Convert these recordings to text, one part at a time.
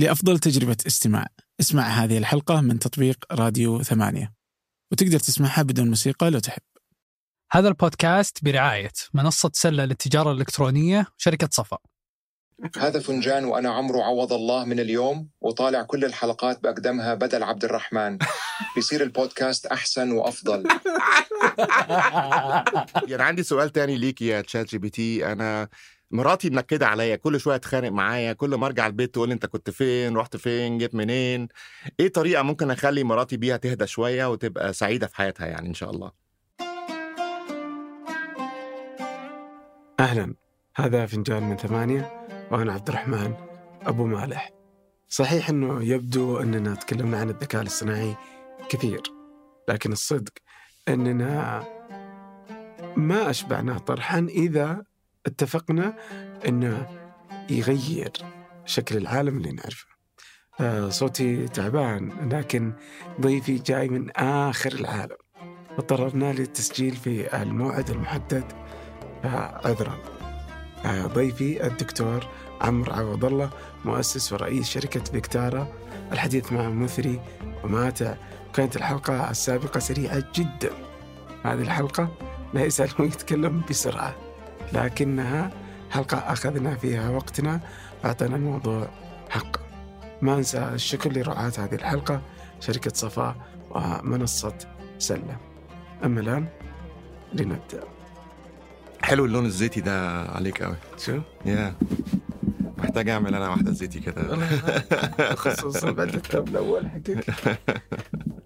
لأفضل تجربة استماع. اسمع هذه الحلقة من تطبيق راديو ثمانية. وتقدر تسمعها بدون موسيقى لو تحب. هذا البودكاست برعاية منصة سلة للتجارة الإلكترونية شركة صفا. هذا فنجان وأنا عمرو عوض الله من اليوم وطالع كل الحلقات بأقدمها بدل عبد الرحمن. بيصير البودكاست أحسن وأفضل. يعني عندي سؤال تاني ليك يا ChatGPT أنا مراتي منكدة عليا كل شوية تخانق معايا كل ما أرجع البيت تقول لي أنت كنت فين رحت فين جيت منين؟ إيه طريقة ممكن أخلي مراتي بيها تهدى شوية وتبقى سعيدة في حياتها يعني إن شاء الله؟ أهلا. هذا فنجان من ثمانية وأنا عبد الرحمن أبو مالح. صحيح أنه يبدو أننا تكلمنا عن الذكاء الاصطناعي كثير لكن الصدق أننا ما أشبعناه طرحا إذا اتفقنا أنه يغير شكل العالم اللي نعرفه. آه، صوتي تعبان لكن ضيفي جاي من آخر العالم. اضطررنا للتسجيل في الموعد المحدد. عذرا آه، ضيفي الدكتور عمرو عوض الله مؤسس ورئيس شركة فيكتارا الحديث معه مثري وماتع وكانت الحلقة السابقة سريعة جدا. هذه الحلقة لا يسأل ويتكلم بسرعة. لكنها حلقة أخذنا فيها وقتنا وأعطينا الموضوع حقه ما أنسى الشكر لرعاة هذه الحلقة شركة صفاء ومنصة سلة. أما الآن لنبدأ. حلو اللون الزيتي ده عليك قوي شو؟ يا. محتاج أعمل أنا واحدة زيتي كده. خصوصا بعد الثوب الأول حقك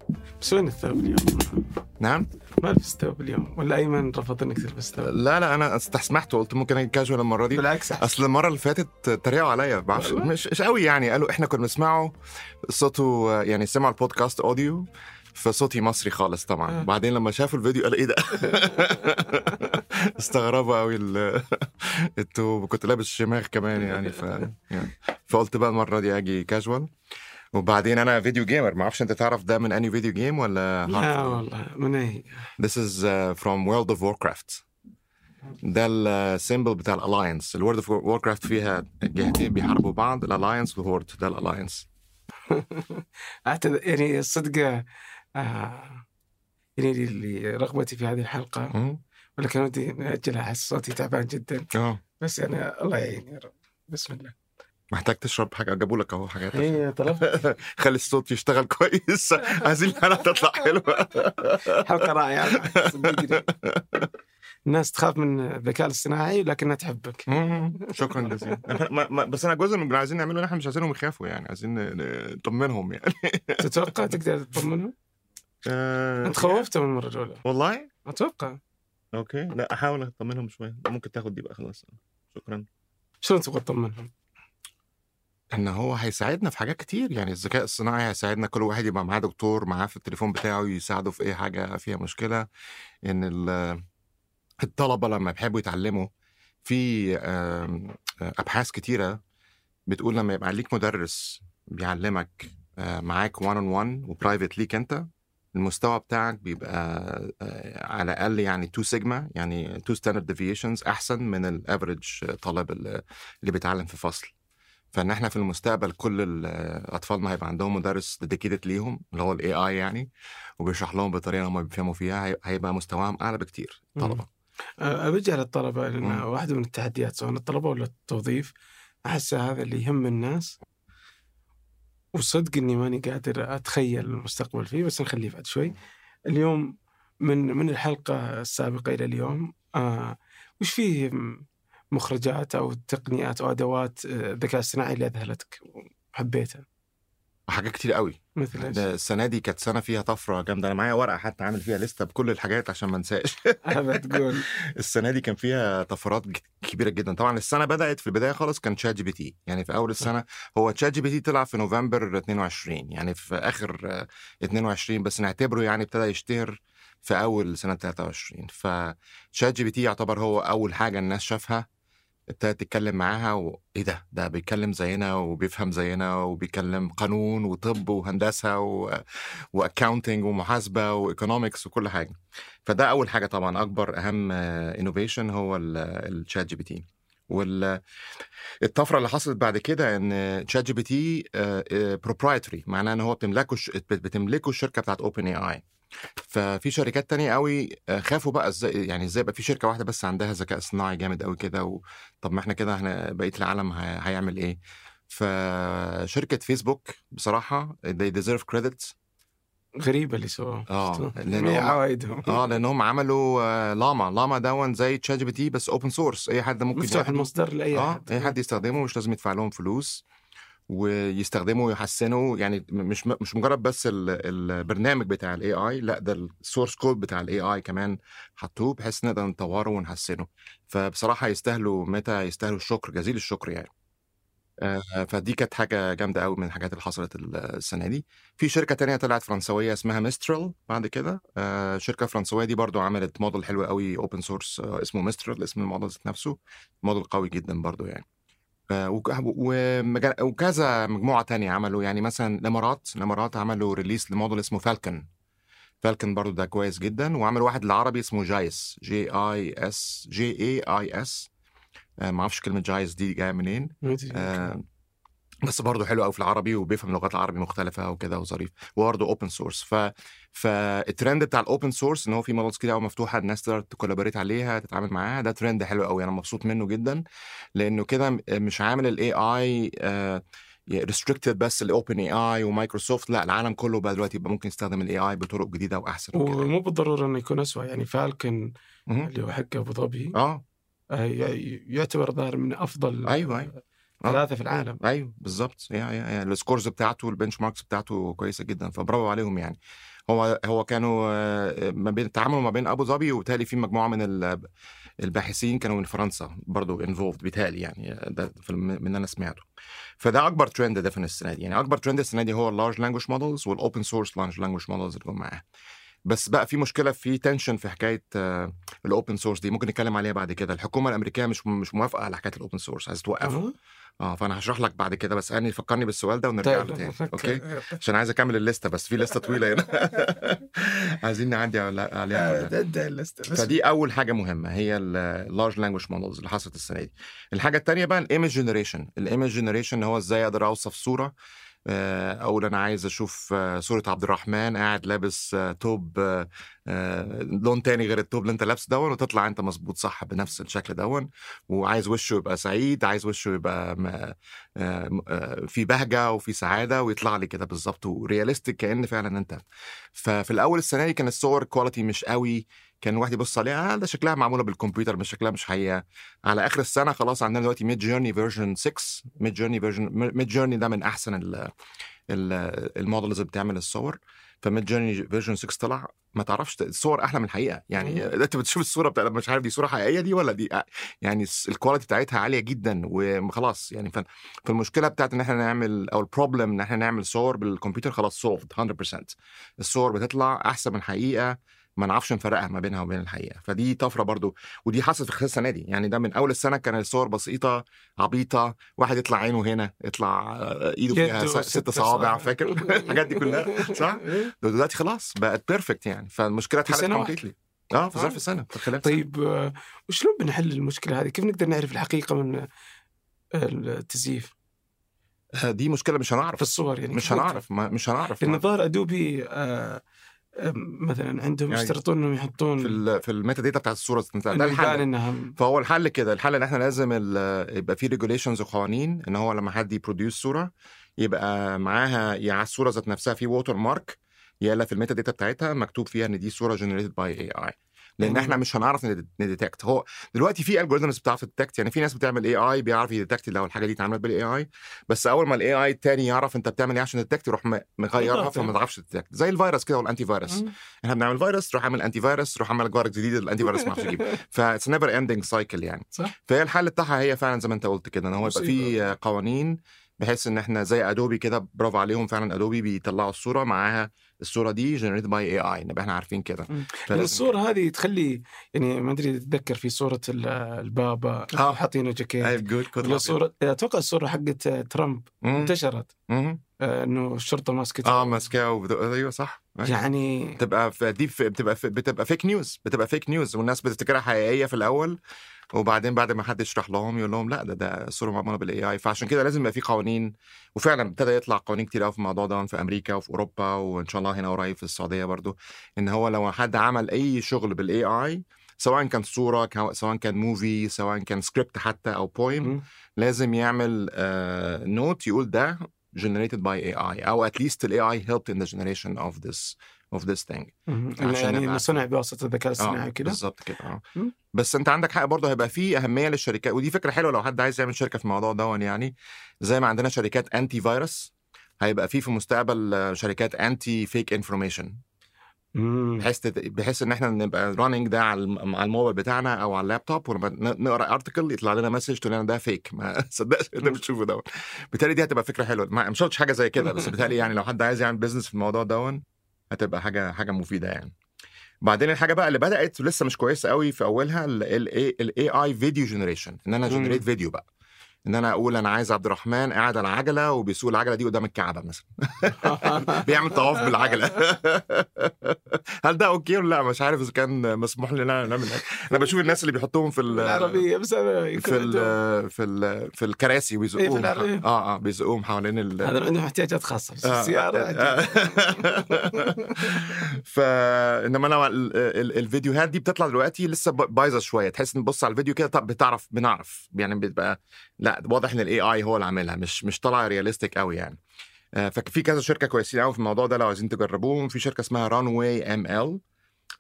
بس وين الثوب اليوم؟ نعم. ما لبست ثوب اليوم. ولا أيمن رفض إنك تلبس ثوب لا لا أنا استسمحت وقلت ممكن أجي كاجوال المرة دي. بالعكس. أصل المرة اللي فاتت تريقوا عليا بعرفش؟ مش مش قوي يعني. قالوا إحنا كنا بنسمعه صوته يعني سمعوا البودكاست أوديو فصوتي مصري خالص طبعا. آه. بعدين لما شافوا الفيديو قالوا إيه ده؟ استغربوا قوي ال- أنتوا كنت لابس شماغ كمان يعني ف يعني. فقلت بقى المرة دي أجي كاجوال. وبعدين أنا video gamer ما أعرفش أنت تعرف ده من اني video game ولا لا والله من أي؟ This is uh, from World of Warcraft. ده ال symbol بتاع ال Alliance ال World of Warcraft فيها جهتين بيحاربوا بعض ال Alliance وال Horde ده ال Alliance أعتذر يعني الصدق آه يعني اللي رغبتي في هذه الحلقة. ولكن ودي نأجلها أحس صوتي تعبان جدا. آه. بس أنا الله يعين يا رب. بسم الله. محتاج تشرب حاجة جابوا لك أهو حاجات هي طلبت خلي الصوت يشتغل كويس. عايزين الحلقة تطلع حلوة. حلقة رائعة. صدقني الناس تخاف من الذكاء الاصطناعي لكنها تحبك. شكرا جزيلا. بس أنا جزء من اللي عايزين نعمله إحنا مش عايزينهم يخافوا يعني عايزين نطمنهم يعني. تتوقع تقدر تطمنهم؟ آه، أنت خوفتهم المرة الأولى. والله؟ أتوقع. okay. لا أحاول أطمنهم شوية ممكن تاخد دي بقى خلاص. شكرا. شلون تبغى تطمنهم؟ إن هو هيساعدنا في حاجات كتير يعني الذكاء الصناعي هيساعدنا كل واحد يبقى معاه دكتور معاه في التليفون بتاعه يساعده في أي حاجة فيها مشكلة. إن ال- الطلبة لما بيحبوا يتعلموا في آم، أبحاث كتيرة بتقول لما يبقى ليك مدرس بيعلمك آه، معاك 1 on 1 و private ليك أنت المستوى بتاعك بيبقى آه، على الأقل يعني 2 سيجما يعني 2 standard deviations أحسن من ال average طالب اللي بيتعلم في فصل. فإن إحنا في المستقبل كل ال- أطفالنا هيبقى عندهم مدرس dedicated ليهم اللي هو ال AI يعني وبيشرح لهم بطريقه هم بيفهموا فيها هي- هيبقى مستواهم أعلى بكتير الطلبه أرجع للطلبة لأن مم. واحدة من التحديات سواء الطلبة ولا التوظيف أحس هذا اللي يهم الناس وصدق إني ماني قادر أتخيل المستقبل فيه بس نخليه بعد شوي. اليوم من من الحلقة السابقة إلى اليوم آه وش فيه مخرجات أو تقنيات أو أدوات آه، الذكاء الاصطناعي اللي أذهلتك وحبيتها. وحاجات كتير قوي. مثل؟ ده السنة دي كانت سنة فيها طفرة جامدة. أنا معايا ورقة حتى عامل فيها لستة بكل الحاجات عشان ما انساش. أبى تقول السنة دي كان فيها طفرات كبيرة جدا. طبعا السنة بدأت في البداية خالص كان ChatGPT. يعني في أول السنة هو ChatGPT طلع في نوفمبر 22 يعني في آخر آه، 22 بس نعتبره يعني ابتدى يشتهر في أول سنة 23 ف ChatGPT يعتبر هو أول حاجة الناس شافها ابتدت تتكلم معاها وايه ده؟ ده بيتكلم زينا وبيفهم زينا وبيتكلم قانون وطب وهندسة و... و accounting ومحاسبة و economics وكل حاجة. فده أول حاجة طبعا أكبر أهم innovation هو ال ChatGPT وال الطفرة اللي حصلت بعد كده إن ChatGPT proprietary معناه إن هو بتملكه بتملكه الشركة بتاعت OpenAI ففي شركات تانية قوي آه، خافوا بقى إزاي يعني إزاي يبقى في شركة واحدة بس عندها ذكاء اصطناعي جامد قوي كده و... طب ما إحنا كده إحنا بقية العالم. هيعمل إيه؟ فشركة فيسبوك بصراحة they deserve credit غريبة اللي سووه آه، شفتوا؟ لأن إيه هم- عوايدهم؟ آه لأنهم عملوا آه، Llama Llama دون زي ChatGPT بس open source أي حد ممكن مفتوح. المصدر لأي آه احد أي حد يستخدمه مش لازم يدفع لهم فلوس. ويستخدموا ويحسنوا يعني مش مش مجرد بس ال- البرنامج بتاع ال AI لا ده ال source code بتاع ال AI كمان حطوه بحيث نقدر نطوره ونحسنه. فبصراحة يستاهلوا متى يستاهلوا الشكر جزيل الشكر يعني. آه، فدي كانت حاجة جامدة قوي من الحاجات اللي حصلت ال- السنة دي. في شركة تانية طلعت فرنسوية اسمها Mistral بعد كده. آه، شركة فرنسوية دي برضو عملت موديل حلو قوي open source اسمه Mistral اسم الموديل نفسه. موديل قوي جدا برضو يعني. وكذا مجموعة تانية عملوا يعني مثلا الامارات الامارات عملوا release ل model اسمه Falcon Falcon برضو ده كويس جدا. وعملوا واحد العربي اسمه Jais J A I S J A I S ما أعرفش كلمة Jais دي جاية منين. آه، بس برضه حلو قوي في العربي وبيفهم لغات العربي مختلفة وكده وظريف وبرضه open source ف فالترند بتاع ال open source إن هو في models كده قوي مفتوحة الناس تقدر ت collaborate عليها تتعامل معاها ده ترند حلو قوي أنا مبسوط منه جدا لأنه كده مش عامل ال AI restricted بس ال OpenAI و Microsoft لأ العالم كله بقى دلوقتي يبقى ممكن يستخدم ال AI بطرق جديدة وأحسن ومو بالضرورة إنه يكون اسوء يعني Falcon. اللي هو حق أبو ظبي آه آه، يعتبر ظاهر من أفضل أيوة، أيوة. آه. ثلاثة في العالم. أيوه بالظبط. يا يا يا ال scores بتاعته ال benchmarks بتاعته كويسة جدا فبرافو عليهم يعني. هو هو كانوا آه، ما بين تعاملوا ما بين أبو ظبي وبالتالي في مجموعة من ال- الباحثين كانوا من فرنسا برضو involved بيتهيألي يعني ده من اللي أنا سمعته. فده أكبر ترند ده في السنة دي. يعني أكبر ترند السنة دي هو ال large language models وال open source large language models اللي جم معاها بس بقى في مشكلة في tension في حكاية ال open source دي ممكن نتكلم عليها بعد كده. الحكومة الأمريكية مش مش موافقة على حكاية ال open source عايزه توقفه. آه فأنا هشرح لك بعد كده بس أنا فكرني بالسؤال ده ونرجع له تاني okay؟ عشان عايز أكمل ال list ة بس في لسته طويلة هنا. عايزين نعدي عليها كلها. ده بس. فدي أول حاجة مهمة هي ال large language models اللي حصلت السنة دي. الحاجة الثانية بقى ال image generation ال image generation هو إزاي أقدر أوصف صورة آه، أقول أنا عايز أشوف آه، صورة عبد الرحمن قاعد لابس آه، توب آه، آه، لون تاني غير التوب اللي أنت لابسه دون وتطلع أنت مظبوط صح بنفس الشكل دون. وعايز وشه يبقى سعيد عايز وشه يبقى آه، آه، في بهجة وفي سعادة ويطلع لي كده بالظبط. و realistic كأن فعلا أنت. ففي الأول السنة دي كان الصور quality مش قوي كان الواحد يبص عليها آه ده شكلها معمولة بالكمبيوتر مش شكلها مش حقيقة. على آخر السنة خلاص عندنا دلوقتي Midjourney version 6 Midjourney version Midjourney ده من أحسن ال ال- ال models اللي بتعمل الصور. ف Midjourney version 6 طلع ما تعرفش الصور أحلى من الحقيقة. يعني أنت بتشوف الصورة بتاع مش عارف دي صورة حقيقية دي ولا دي يعني الس- ال quality بتاعتها عالية جدا وخلاص يعني فالمشكلة بتاعت إن إحنا نعمل أو ال problem إن إحنا نعمل صور بالكمبيوتر خلاص solved 100% الصور بتطلع أحسن من الحقيقة ما نعرفش نفرقها ما بينها وبين الحقيقة فدي طفرة برضو ودي حصلت في خلال السنة دي يعني ده من أول السنة كان الصور بسيطة عبيطة واحد يطلع عينه هنا يطلع آه، إيده فيها ست صوابع فاكر الحاجات دي كلها صح ده دلوقتي خلاص بقت perfect يعني فالمشكلة في اتحلت. completely آه في آه. ظرف سنة في خلال. طيب آه، وشلون بنحل المشكلة هذه؟ كيف نقدر نعرف الحقيقة من التزييف آه، دي مشكلة مش في هنعرف الصور يعني مش؟ هنعرف ما مش هنعرف لأن الظاهر Adobe آه، آه، مثلا عندهم يعني يشترطون إنهم يحطون في في ال metadata بتاعت الصورة ده الحل. فهو الحل كده الحل إن إحنا لازم يبقى في regulations وقوانين إن هو لما حد ي produce صورة يبقى معاها يا على الصورة ذات نفسها في watermark يا في ال metadata بتاعتها مكتوب فيها إن دي صورة generated by AI لأن. إحنا مش هنعرف ن detect هو دلوقتي في algorithms بتعرف ت detect يعني في ناس بتعمل AI بيعرف ي detect لو الحاجة دي اتعملت بال AI بس أول ما ال AI التاني يعرف أنت بتعمل إيه عشان ت detect يروح مغيرها. فما تعرفش ت detect زي الفيروس كده وال antivirus. إحنا بنعمل فيروس تروح عامل antivirus تروح عامل جوارك جديد ال antivirus ما أعرفش يجيب ف it's never ending cycle يعني صح فهي الحل بتاعها هي فعلا زي ما أنت قلت كده إن هو يبقى في. قوانين بحيث إن إحنا زي Adobe كده برافو عليهم فعلا Adobe بيطلعوا الصورة معاها الصورة دي generated by AI نبقى إحنا عارفين كده لأن الصورة هذه تخلي يعني ما أدري تتذكر في صورة ال- البابا آه. حاطينه جاكيت ولا luck. صورة أتوقع الصورة حقت ترامب. انتشرت مم. آه، إنه الشرطة ماسكته آه ماسكاه وبت- أيوه صح. يعني بتبقى في دي في بتبقى في بتبقى fake news بتبقى fake news والناس بتفتكرها حقيقية في الأول وبعدين بعد ما حد يشرح لهم يقول لهم لا ده ده صورة معموله بال AI فعشان كده لازم يبقى في قوانين. وفعلا ابتدى يطلع قوانين كتير قوي في الموضوع ده في أمريكا وفي أوروبا وإن شاء الله هنا قريب في السعودية برضو إن هو لو حد عمل أي شغل بال AI سواء كان صورة سواء كان movie سواء كان سكريبت حتى أو poem. لازم يعمل note يقول ده generated by AI أو at least ال AI helped in the generation of this of this thing. يعني صنع بواسطة الذكاء الاصطناعي آه كده بالظبط كده آه. بس انت عندك حق برضه هيبقى في أهمية للشركات ودي فكرة حلوة لو حد عايز يعمل شركة في الموضوع ده يعني. زي ما عندنا شركات antivirus هيبقى في في المستقبل آه، شركات anti fake information. بحيث بحيث إن إحنا نبقى running ده على الم- على الموبايل بتاعنا أو على اللابتوب ولما نقرأ article يطلع لنا message تقول لنا ده fake ما تصدقش اللي أنت بتشوفه ده بالتالي دي هتبقى فكرة حلوة. ما مش قلتش حاجة زي كده بس بالتالي يعني لو حد عايز يعمل business في الموضوع ده هتبقى حاجة حاجة مفيدة يعني. بعدين الحاجة بقى اللي بدأت ولسه مش كويسة قوي في أولها ال AI video generation إن أنا. generate video بقى. إن أنا أقول أنا عايز عبد الرحمن قاعد على عجلة وبيسوق العجلة دي قدام الكعبة مثلا. بيعمل طواف بالعجلة. هل ده أوكي ولا لأ؟ مش عارف إذا كان مسموح لنا نعمل أنا بشوف الناس اللي بيحطوهم في ال العربيه بس أنا يكون في عندهم- ال في ال في الكراسي وبيزقوهم العربية. آه آه بيزقوهم حوالين ال هذا عندهم احتياجات خاصه بس السياره. فانما أنا ال- ال- الفيديوهات دي بتطلع دلوقتي لسه بايظة شوية. تحس إن تبص على الفيديو كده طب بتعرف بنعرف. يعني بيبقى لأ واضح إن ال AI هو اللي عاملها مش مش طالعة realistic قوي يعني. آه، ففي كذا شركة كويسين قوي في الموضوع ده لو عايزين تجربوهم. في شركة اسمها Runway ML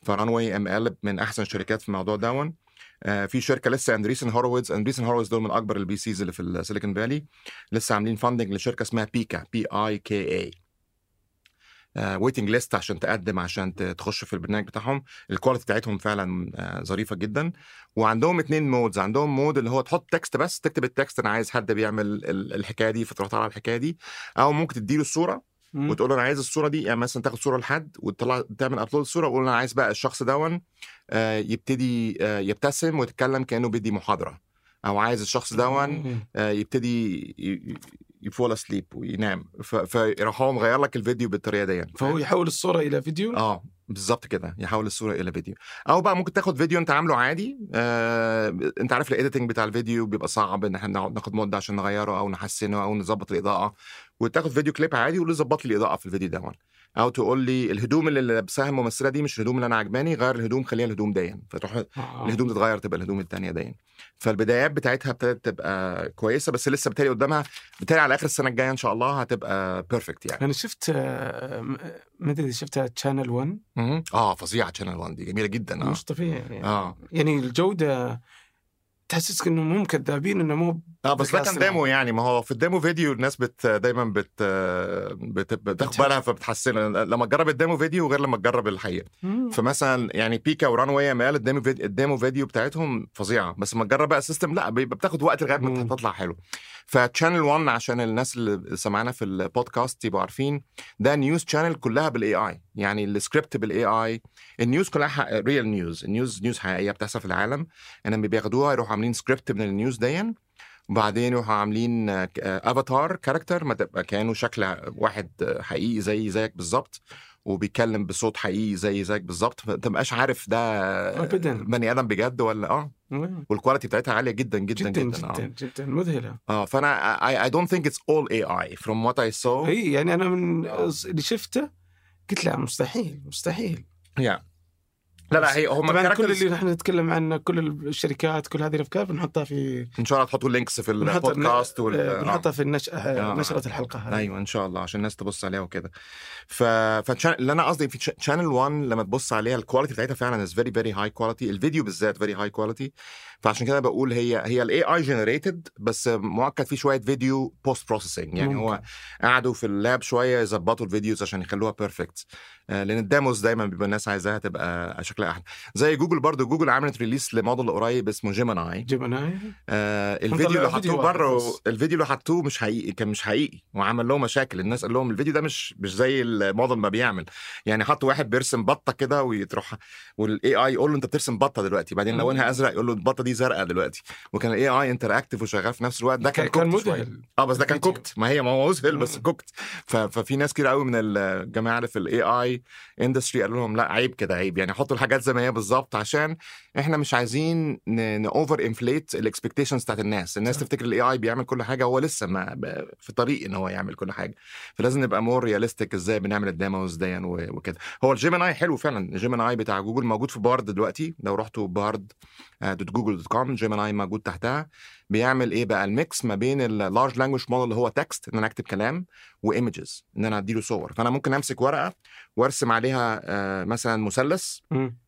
ف Runway ML من أحسن الشركات في الموضوع دوت. آه، في شركة لسه Andreessen Horowitz Andreessen Horowitz دول من أكبر ال VCs اللي في ال Silicon Valley لسه عاملين funding لشركة اسمها Pika P I K A waiting list عشان تقدم عشان تخش في البرنامج بتاعهم. ال quality بتاعتهم فعلا آه، ظريفة جدا. وعندهم اتنين modes عندهم mode اللي هو تحط text بس تكتب ال text أنا عايز حد بيعمل ال- الحكاية دي فتروح طالع الحكاية دي. أو ممكن تديله الصورة. وتقول له أنا عايز الصورة دي. يعني مثلا تاخد صورة لحد وتطلع تعمل upload الصورة وتقول أنا عايز بقى الشخص دوت آه، يبتدي آه، يبتسم ويتكلم كأنه بيدي محاضرة. أو عايز الشخص دوت. آه، يبتدي ي fall asleep وينام. ف- فيروح هو مغير لك الفيديو بالطريقة دي فهو يحول الصورة إلى فيديو؟ آه بالظبط كده. يحول الصورة إلى فيديو. أو بقى ممكن تاخد فيديو أنت عامله عادي آه أنت عارف ال editing بتاع الفيديو بيبقى صعب إن إحنا نقعد ناخد مدة عشان نغيره أو نحسنه أو نظبط الإضاءة. وتاخد فيديو كليب عادي وقول لي ظبط لي الإضاءة في الفيديو ده. أو تقول لي الهدوم اللي لابساها الممثلة دي مش الهدوم اللي أنا عجباني غير الهدوم خليها الهدوم دي فتروح آه. الهدوم تتغير تبقى الهدوم التانية دي فالبدايات بتاعتها ابتدت تبقى كويسة بس لسه بالتالي قدامها بالتالي على آخر السنة الجاية إن شاء الله هتبقى perfect يعني أنا شفت آه، م- ما أدري إذا شفتها Channel 1 مهم. آه فظيعة Channel 1 دي جميلة جدا آه مش طبيعي يعني. آه يعني الجودة تحسسك إنه مو كذابين إنه مو آه بس ده كان. demo يعني ما هو في ال demo video الناس بت دايما بت, بت... بتاخد. بالها فبتحسن لما تجرب ال demo video غير لما تجرب الحقيقة مم. فمثلا يعني Pika و Runway ML ال demo video ال demo video بتاعتهم فظيعة بس لما تجرب بقى ال system لا بيبقى بتاخد وقت لغاية ما. تطلع حلو ف Channel 1 عشان الناس اللي سمعنا في البودكاست يبقوا عارفين ده news channel كلها بال AI يعني ال script بال AI ال news كلها real news ال news news حقيقية بتحصل في العالم. انما بياخدوها يروحوا عاملين سكريبت من ال news دي وبعدين يروحوا عاملين avatar character ما تبقى كأنه شكل واحد حقيقي زي زيك بالظبط. وبيتكلم بصوت حقيقي زي زيك بالظبط فما تبقاش عارف ده أبداً. بني آدم بجد ولا آه مم. وال quality بتاعتها عالية جدا جدا جدا جدا, جدا آه جدا, مذهلة آه فأنا I, I don't think it's all AI from what I saw هي يعني أنا من آه. اللي شفته قلت لا مستحيل مستحيل yeah. لا لا هي هم طبعا كل اللي نحن نتكلم عنه كل الشركات كل هذه الأفكار بنحطها في إن شاء الله تحطوا ال links في البودكاست وال... آه، آه. بنحطها في النش... آه. آه. نشرة الحلقة هذه أيوه إن شاء الله عشان الناس تبص عليها وكده ف اللي أنا قصدي في Channel 1 لما تبص عليها ال quality بتاعتها فعلا is very very high quality الفيديو بالذات very high quality فعشان كده بقول هي هي ال AI generated بس مؤكد في شوية فيديو post processing يعني هو ممكن. قعدوا في ال lab شوية يظبطوا الفيديوز عشان يخلوها perfect لأن ال demos دايما بيبقى الناس عايزاها تبقى شكلها شكلها أحلى. زي جوجل برضو جوجل عملت release لموديل قريب اسمه Gemini Gemini آه الفيديو اللي حطوه بره. الفيديو اللي حطوه مش حقيقي كان مش حقيقي وعمل لهم مشاكل. الناس قال لهم الفيديو ده مش مش زي الموديل ما بيعمل. يعني حطوا واحد بيرسم بطة كده ويتروح وال AI يقول له أنت بترسم بطة دلوقتي. بعدين لونها أزرق يقول له البطة دي زرقاء دلوقتي. وكان ال AI interactive وشغال في نفس الوقت. ده كان كان. مذهل. آه بس ده كان. cooked ما هي ما هو مذهل بس. cooked ف- ففي ناس كتير قوي من الجماعة اللي في ال AI industry قالوا لهم لا عيب كده عيب. يعني حطوا الحاجات زي ما هي بالظبط عشان إحنا مش عايزين over inflate ال expectations بتاعت الناس. الناس صح. تفتكر ال AI بيعمل كل حاجة هو لسه ما في طريق إن هو يعمل كل حاجة. فلازم نبقى more realistic إزاي بنعمل ال demos دي وكده. هو ال Gemini حلو فعلا. ال Gemini بتاع جوجل موجود في Bard دلوقتي. لو رحتوا Bard dot Google dot com Gemini موجود تحتها. بيعمل إيه بقى؟ ال mix ما بين ال large language model اللي هو text إن أنا أكتب كلام و images إن أنا أديله صور. فأنا ممكن أمسك ورقة وأرسم عليها آه، مثلا مثلث.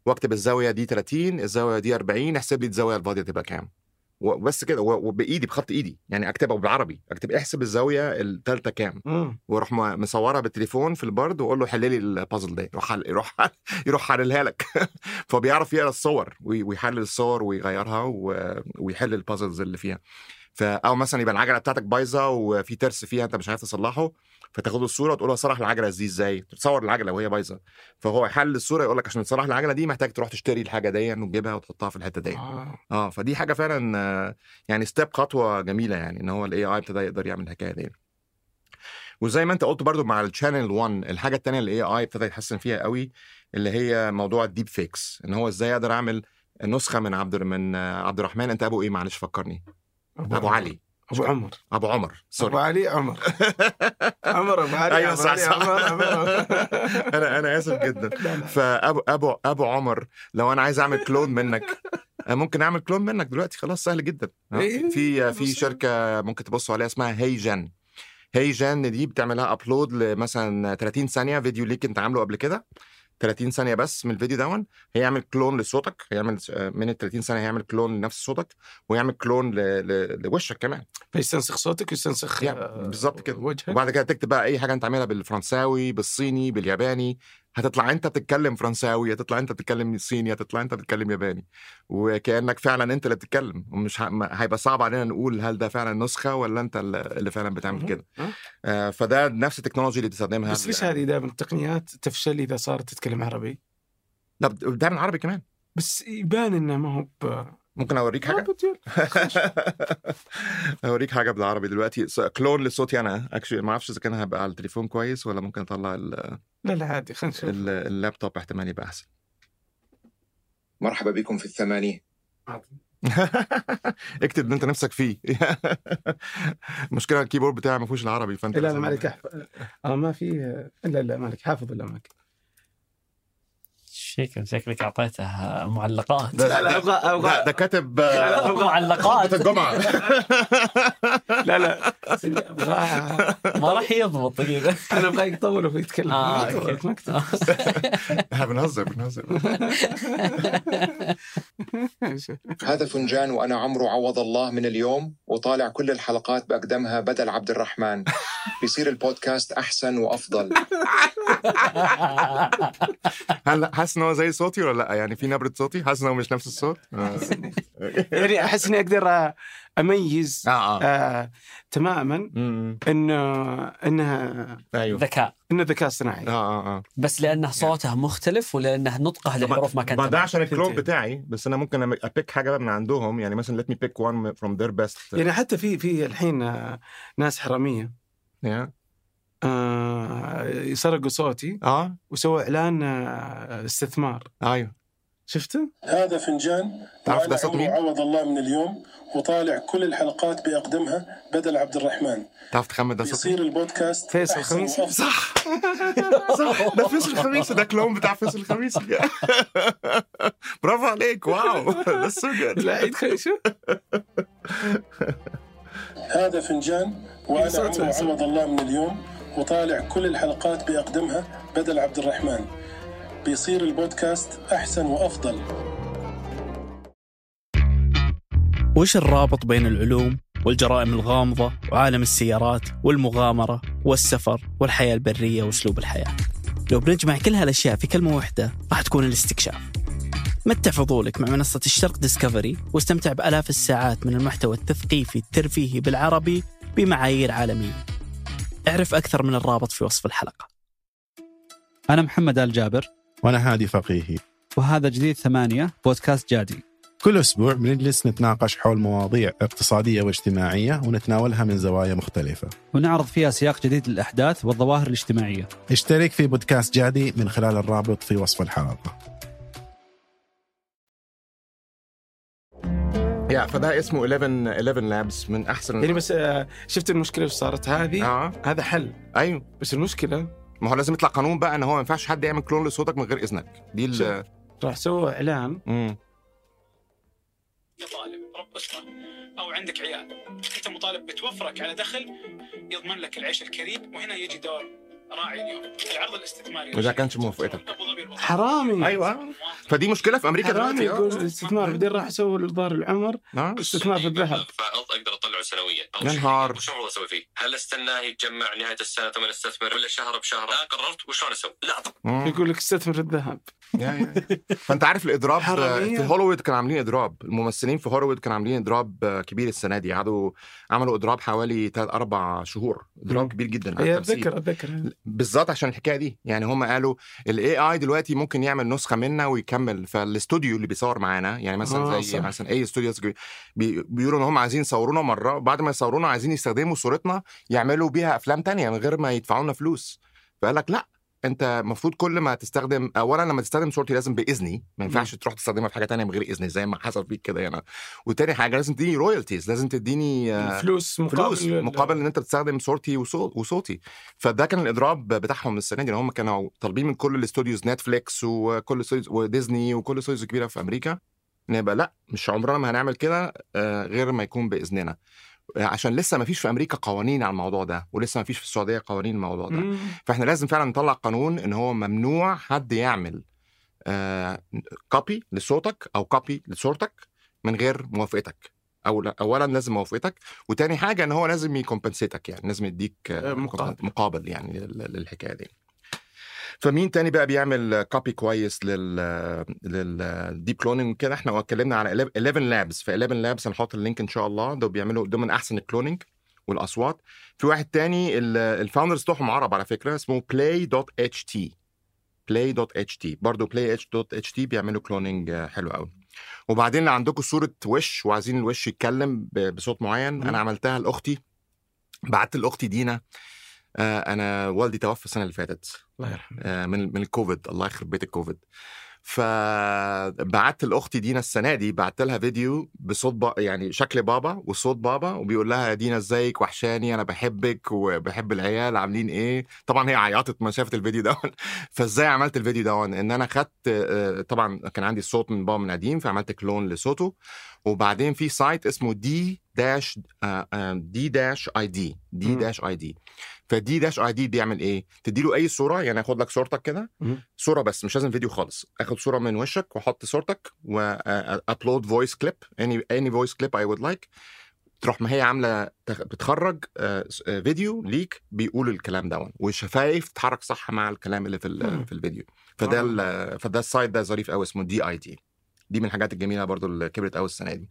واكتب الزاوية دي 30 الزاوية دي 40 احسب لي الزاوية الفاضية تبقى كام. وبس كده وبإيدي بخط إيدي يعني أكتبها بالعربي أكتب احسب الزاوية الثالثه كام. وأروح مصورها بالتليفون في ال Bard وأقول له حل لي البازل ده يروح حل يروح يروح حللها لك. فبيعرف يقرأ الصور وي- ويحلل الصور ويغيرها ويحل ال puzzles اللي فيها. ف أو مثلا يبقى العجلة بتاعتك بايظة وفي ترس فيها أنت مش عارف تصلحه فتاخد الصورة وتقول له صلح العجلة دي إزاي؟ تصور العجلة وهي بايظة. فهو يحل الصورة يقول لك عشان تصلح العجلة دي محتاج تروح تشتري الحاجة دي وتجيبها وتحطها في الحتة دي. آه. آه فدي حاجة فعلا يعني step خطوة جميلة يعني إن هو ال AI ابتدى يقدر يعمل الحكاية دي. وزي ما أنت قلت برضو مع ال Channel 1 الحاجة الثانية اللي ال AI ابتدى يتحسن فيها قوي اللي هي موضوع ال deep fakes إن هو إزاي أقدر أعمل نسخة من عبد من عبد الرحمن أنت أبو إيه؟ معلش فكرني. أبو علي. أبو عمر. أبو عمر. أبو sorry علي عمر. عمر أبو علي أبو صح صح. أنا أنا آسف جدا. فأبو أبو أبو عمر لو أنا عايز أعمل clone منك. ممكن أعمل clone منك دلوقتي. خلاص سهل جدا. إيه، في في. شركة ممكن تبصوا عليها اسمها HeyGen HeyGen دي بتعملها upload لمثلا 30 ثانية فيديو ليك أنت عامله قبل كده. 30 ثانية بس من الفيديو دون هيعمل clone لصوتك هيعمل آه، من ال 30 ثانية هيعمل clone لنفس صوتك ويعمل clone ل... ل... لوشك كمان فيستنسخ صوتك ويستنسخ يعني آه، بالظبط كده. وجهك وبعد كده تكتب بقى أي حاجة أنت عاملها بالفرنساوي بالصيني بالياباني هتطلع انت بتتكلم فرنساوي هتطلع انت بتتكلم صيني هتطلع انت بتتكلم ياباني وكأنك فعلا انت اللي بتتكلم ومش هيبقى صعب علينا نقول هل ده فعلا نسخة ولا انت اللي فعلا بتعمل. كده آه. آه فده نفس ال technology اللي بتستخدمها بس ليش هذه دائما التقنيات تفشل إذا صارت تتكلم عربي؟ لا بتعمل عربي كمان بس يبان انه ما هو ممكن أوريك ما حاجة. أوريك حاجة بالعربي دلوقتي. clone لصوتي أنا. actually ما أعرفش إذا كان هيبقى على التليفون كويس ولا ممكن أطلع ال- لا لا عادي خلينا نشوف. ال- اللابتوب احتمال يبقى أحسن. مرحبا بكم في الثمانية. اكتب اللي أنت نفسك فيه. المشكلة الكيبورد بتاعي ما فيهوش العربي فأنت لا لا لازم- ما عليك أحف... آه ما في لا لا ما عليك حافظ الأماكن. شكل شكلك أعطيته معلقات. لا لا أبغى أبغى ده كاتب لا، آه، معلقات. الجمعه لا لا. أبغى ما راح يضبط كذا أنا أبغى يطول ويتكلم آه،. إحنا بنهزر بنهزر. هذا فنجان وأنا عمرو عوض الله من اليوم وطالع كل الحلقات بأقدمها بدل عبد الرحمن. بيصير البودكاست أحسن وأفضل. هل حاسس هو زي صوتي ولا لا؟ يعني في نبرة صوتي؟ حاسس ان هو مش نفس الصوت. آه. يعني أحس إني أقدر أميز آه, آه. آه تماما إنه انها أيوه. ذكاء. إنه ذكاء اصطناعي. آه آه آه. بس لأنه صوته مختلف ولأنه نطقه للحروف ما كان ما ده. عشان الكلون. بتاعي بس أنا ممكن أبيك حاجة بقى من عندهم. يعني مثلا let me pick one from their best. يعني حتى في في الحين آه، ناس حرامية. Yeah. آه يسرقوا صوتي آه وسووا إعلان آه استثمار أيوه شفته؟ هذا فنجان تعرف ده صوت مين؟ عوض الله من اليوم وطالع كل الحلقات بأقدمها بدل عبد الرحمن تعرف تخمن ده صوت بيصير مين؟ البودكاست فيصل الخميسي؟ وأفضل. صح صح ده فيصل الخميسي ده clone بتاع فيصل الخميسي برافو عليك wow ده so good لا نشوف هذا فنجان وأنا صوت عمرو. عوض الله من اليوم وطالع كل الحلقات بأقدمها بدل عبد الرحمن. بيصير البودكاست أحسن وأفضل. وش الرابط بين العلوم والجرائم الغامضة وعالم السيارات والمغامرة والسفر والحياة البرية وأسلوب الحياة؟ لو بنجمع كل هالأشياء في كلمة واحدة راح تكون الاستكشاف. متع فضولك مع منصة الشرق ديسكفري واستمتع بآلاف الساعات من المحتوى التثقيفي الترفيهي بالعربي بمعايير عالمية. اعرف أكثر من الرابط في وصف الحلقة. أنا محمد آل جابر. وأنا هادي فقيهي. وهذا جديد ثمانية بودكاست جادي. كل أسبوع بنجلس نتناقش حول مواضيع اقتصادية واجتماعية ونتناولها من زوايا مختلفة. ونعرض فيها سياق جديد للأحداث والظواهر الاجتماعية. اشترك في بودكاست جادي من خلال الرابط في وصف الحلقة. يا فده اسمه 11 11 لابس من أحسن يعني بس آه، شفت المشكلة اللي صارت؟ هذه آه. هذا حل. أيوه. بس المشكلة ما هو لازم يطلع قانون بقى إن هو ما ينفعش حد يعمل كلون لصوتك من غير إذنك. دي ال راح سووا إعلان. مم. طالب رب اسره أو عندك عيال. أنت مطالب بتوفرك على دخل يضمن لك العيش الكريم وهنا يجي دور. راعي اليوم العرض الاستثماري وإذا كانش موافقتك. حرامي أيوه فدي مشكلة في أمريكا حرامي دلوقتي يقول آه. الاستثمار بعدين راح يسووا لدار العمر آه. استثمار في الذهب أقدر أطلعه سنويا يا نهار. وش المفروض أسوي فيه؟ هل استناه يتجمع نهاية السنة ثم استثمر ولا شهر بشهر؟ لا قررت وشلون أسوي؟ لا. يقول لك استثمر في الذهب. فأنت عارف الإضراب حرامية. في هوليوود كانوا عاملين إضراب الممثلين في هوليوود كانوا عاملين إضراب كبير السنة دي قعدوا عملوا إضراب حوالي ثلاث أربع شهور إضراب. كبير جدا على. اتذكر اتذكر بالظبط عشان الحكاية دي يعني هم قالوا ال AI دلوقتي ممكن يعمل نسخة منا ويكمل فالاستوديو اللي بيصور معانا يعني مثلا آه، زي صح. مثلا أي استوديوز بي بيقولوا إن هم عايزين يصورونا مرة بعد ما يصورونا عايزين يستخدموا صورتنا يعملوا بيها أفلام تانية من غير ما يدفعوا لنا فلوس فقال لك لأ انت المفروض كل ما تستخدم اولا لما تستخدم صورتي لازم بإذني ما ينفعش تروح تستخدمها في حاجة تانية من غير اذني زي ما حصل فيك كده هنا. وتاني حاجة لازم تديني royalties لازم تديني آه، فلوس مقابل فلوس مقابل إن أنت بتستخدم صورتي وصو- وصوتي. فده كان الإضراب بتاعهم السنة دي إن هم كانوا طالبين من كل الاستوديوز Netflix وكل استوديوز وديزني وكل الاستوديوز الكبيره في أمريكا إن يبقى لأ مش عمرنا ما هنعمل كده آه، غير ما يكون بإذننا. عشان لسه ما فيش في أمريكا قوانين على الموضوع ده ولسه ما فيش في السعودية قوانين الموضوع ده مم. فإحنا لازم فعلا نطلع قانون إن هو ممنوع حد يعمل copy لصوتك أو copy لصورتك من غير موافقتك أو اولا لازم موافقتك وتاني حاجة إن هو لازم ي compensate ك يعني لازم يديك آه، آه، مقابل. مقابل يعني لل- للحكاية دي فمين تاني بقى بيعمل copy كويس لل لل deep cloning كده إحنا اتكلمنا على ElevenLabs ف ElevenLabs هنحط ال link إن شاء الله. ده بيعملوا ده من أحسن ال cloning والأصوات. في واحد تاني ال- ال founders بتوعهم عرب على فكرة اسمه play.ht play.ht برضه play.ht بيعملوا cloning حلو قوي. وبعدين اللي عندكم صورة وش وعايزين الوش يتكلم بصوت معين. أنا عملتها لأختي. بعت لأختي دينا. أنا والدي توفى السنة اللي فاتت. الله يرحمه. آه، من من الكوفيد. الله يخرب بيت الكوفيد. فبعت لاختي دينا السنة دي بعت لها فيديو بصوت با يعني شكل بابا وصوت بابا وبيقول لها يا دينا إزيك؟ وحشاني أنا بحبك وبحب العيال عاملين إيه؟ طبعا هي عيطت ما شافت الفيديو ده. فإزاي عملت الفيديو ده؟ إن أنا خدت آه، طبعا كان عندي الصوت من بابا من قديم فعملت كلون لصوته. وبعدين في site اسمه D dash D dash ID D. dash ID ف D dash ID بيعمل إيه؟ تدي له أي صورة يعني آخد لك صورتك كده. صورة بس مش لازم فيديو خالص. آخد صورة من وشك واحط صورتك و upload voice clip any any voice clip I would like تروح ما هي عاملة تخ- بتخرج آه، آه، فيديو ليك بيقول الكلام ده. والشفايف تتحرك صح مع الكلام اللي في. في الفيديو. فده ال- فده ال site ده ظريف قوي اسمه D-ID دي من الحاجات الجميلة برضو اللي كبرت قوي السنة دي.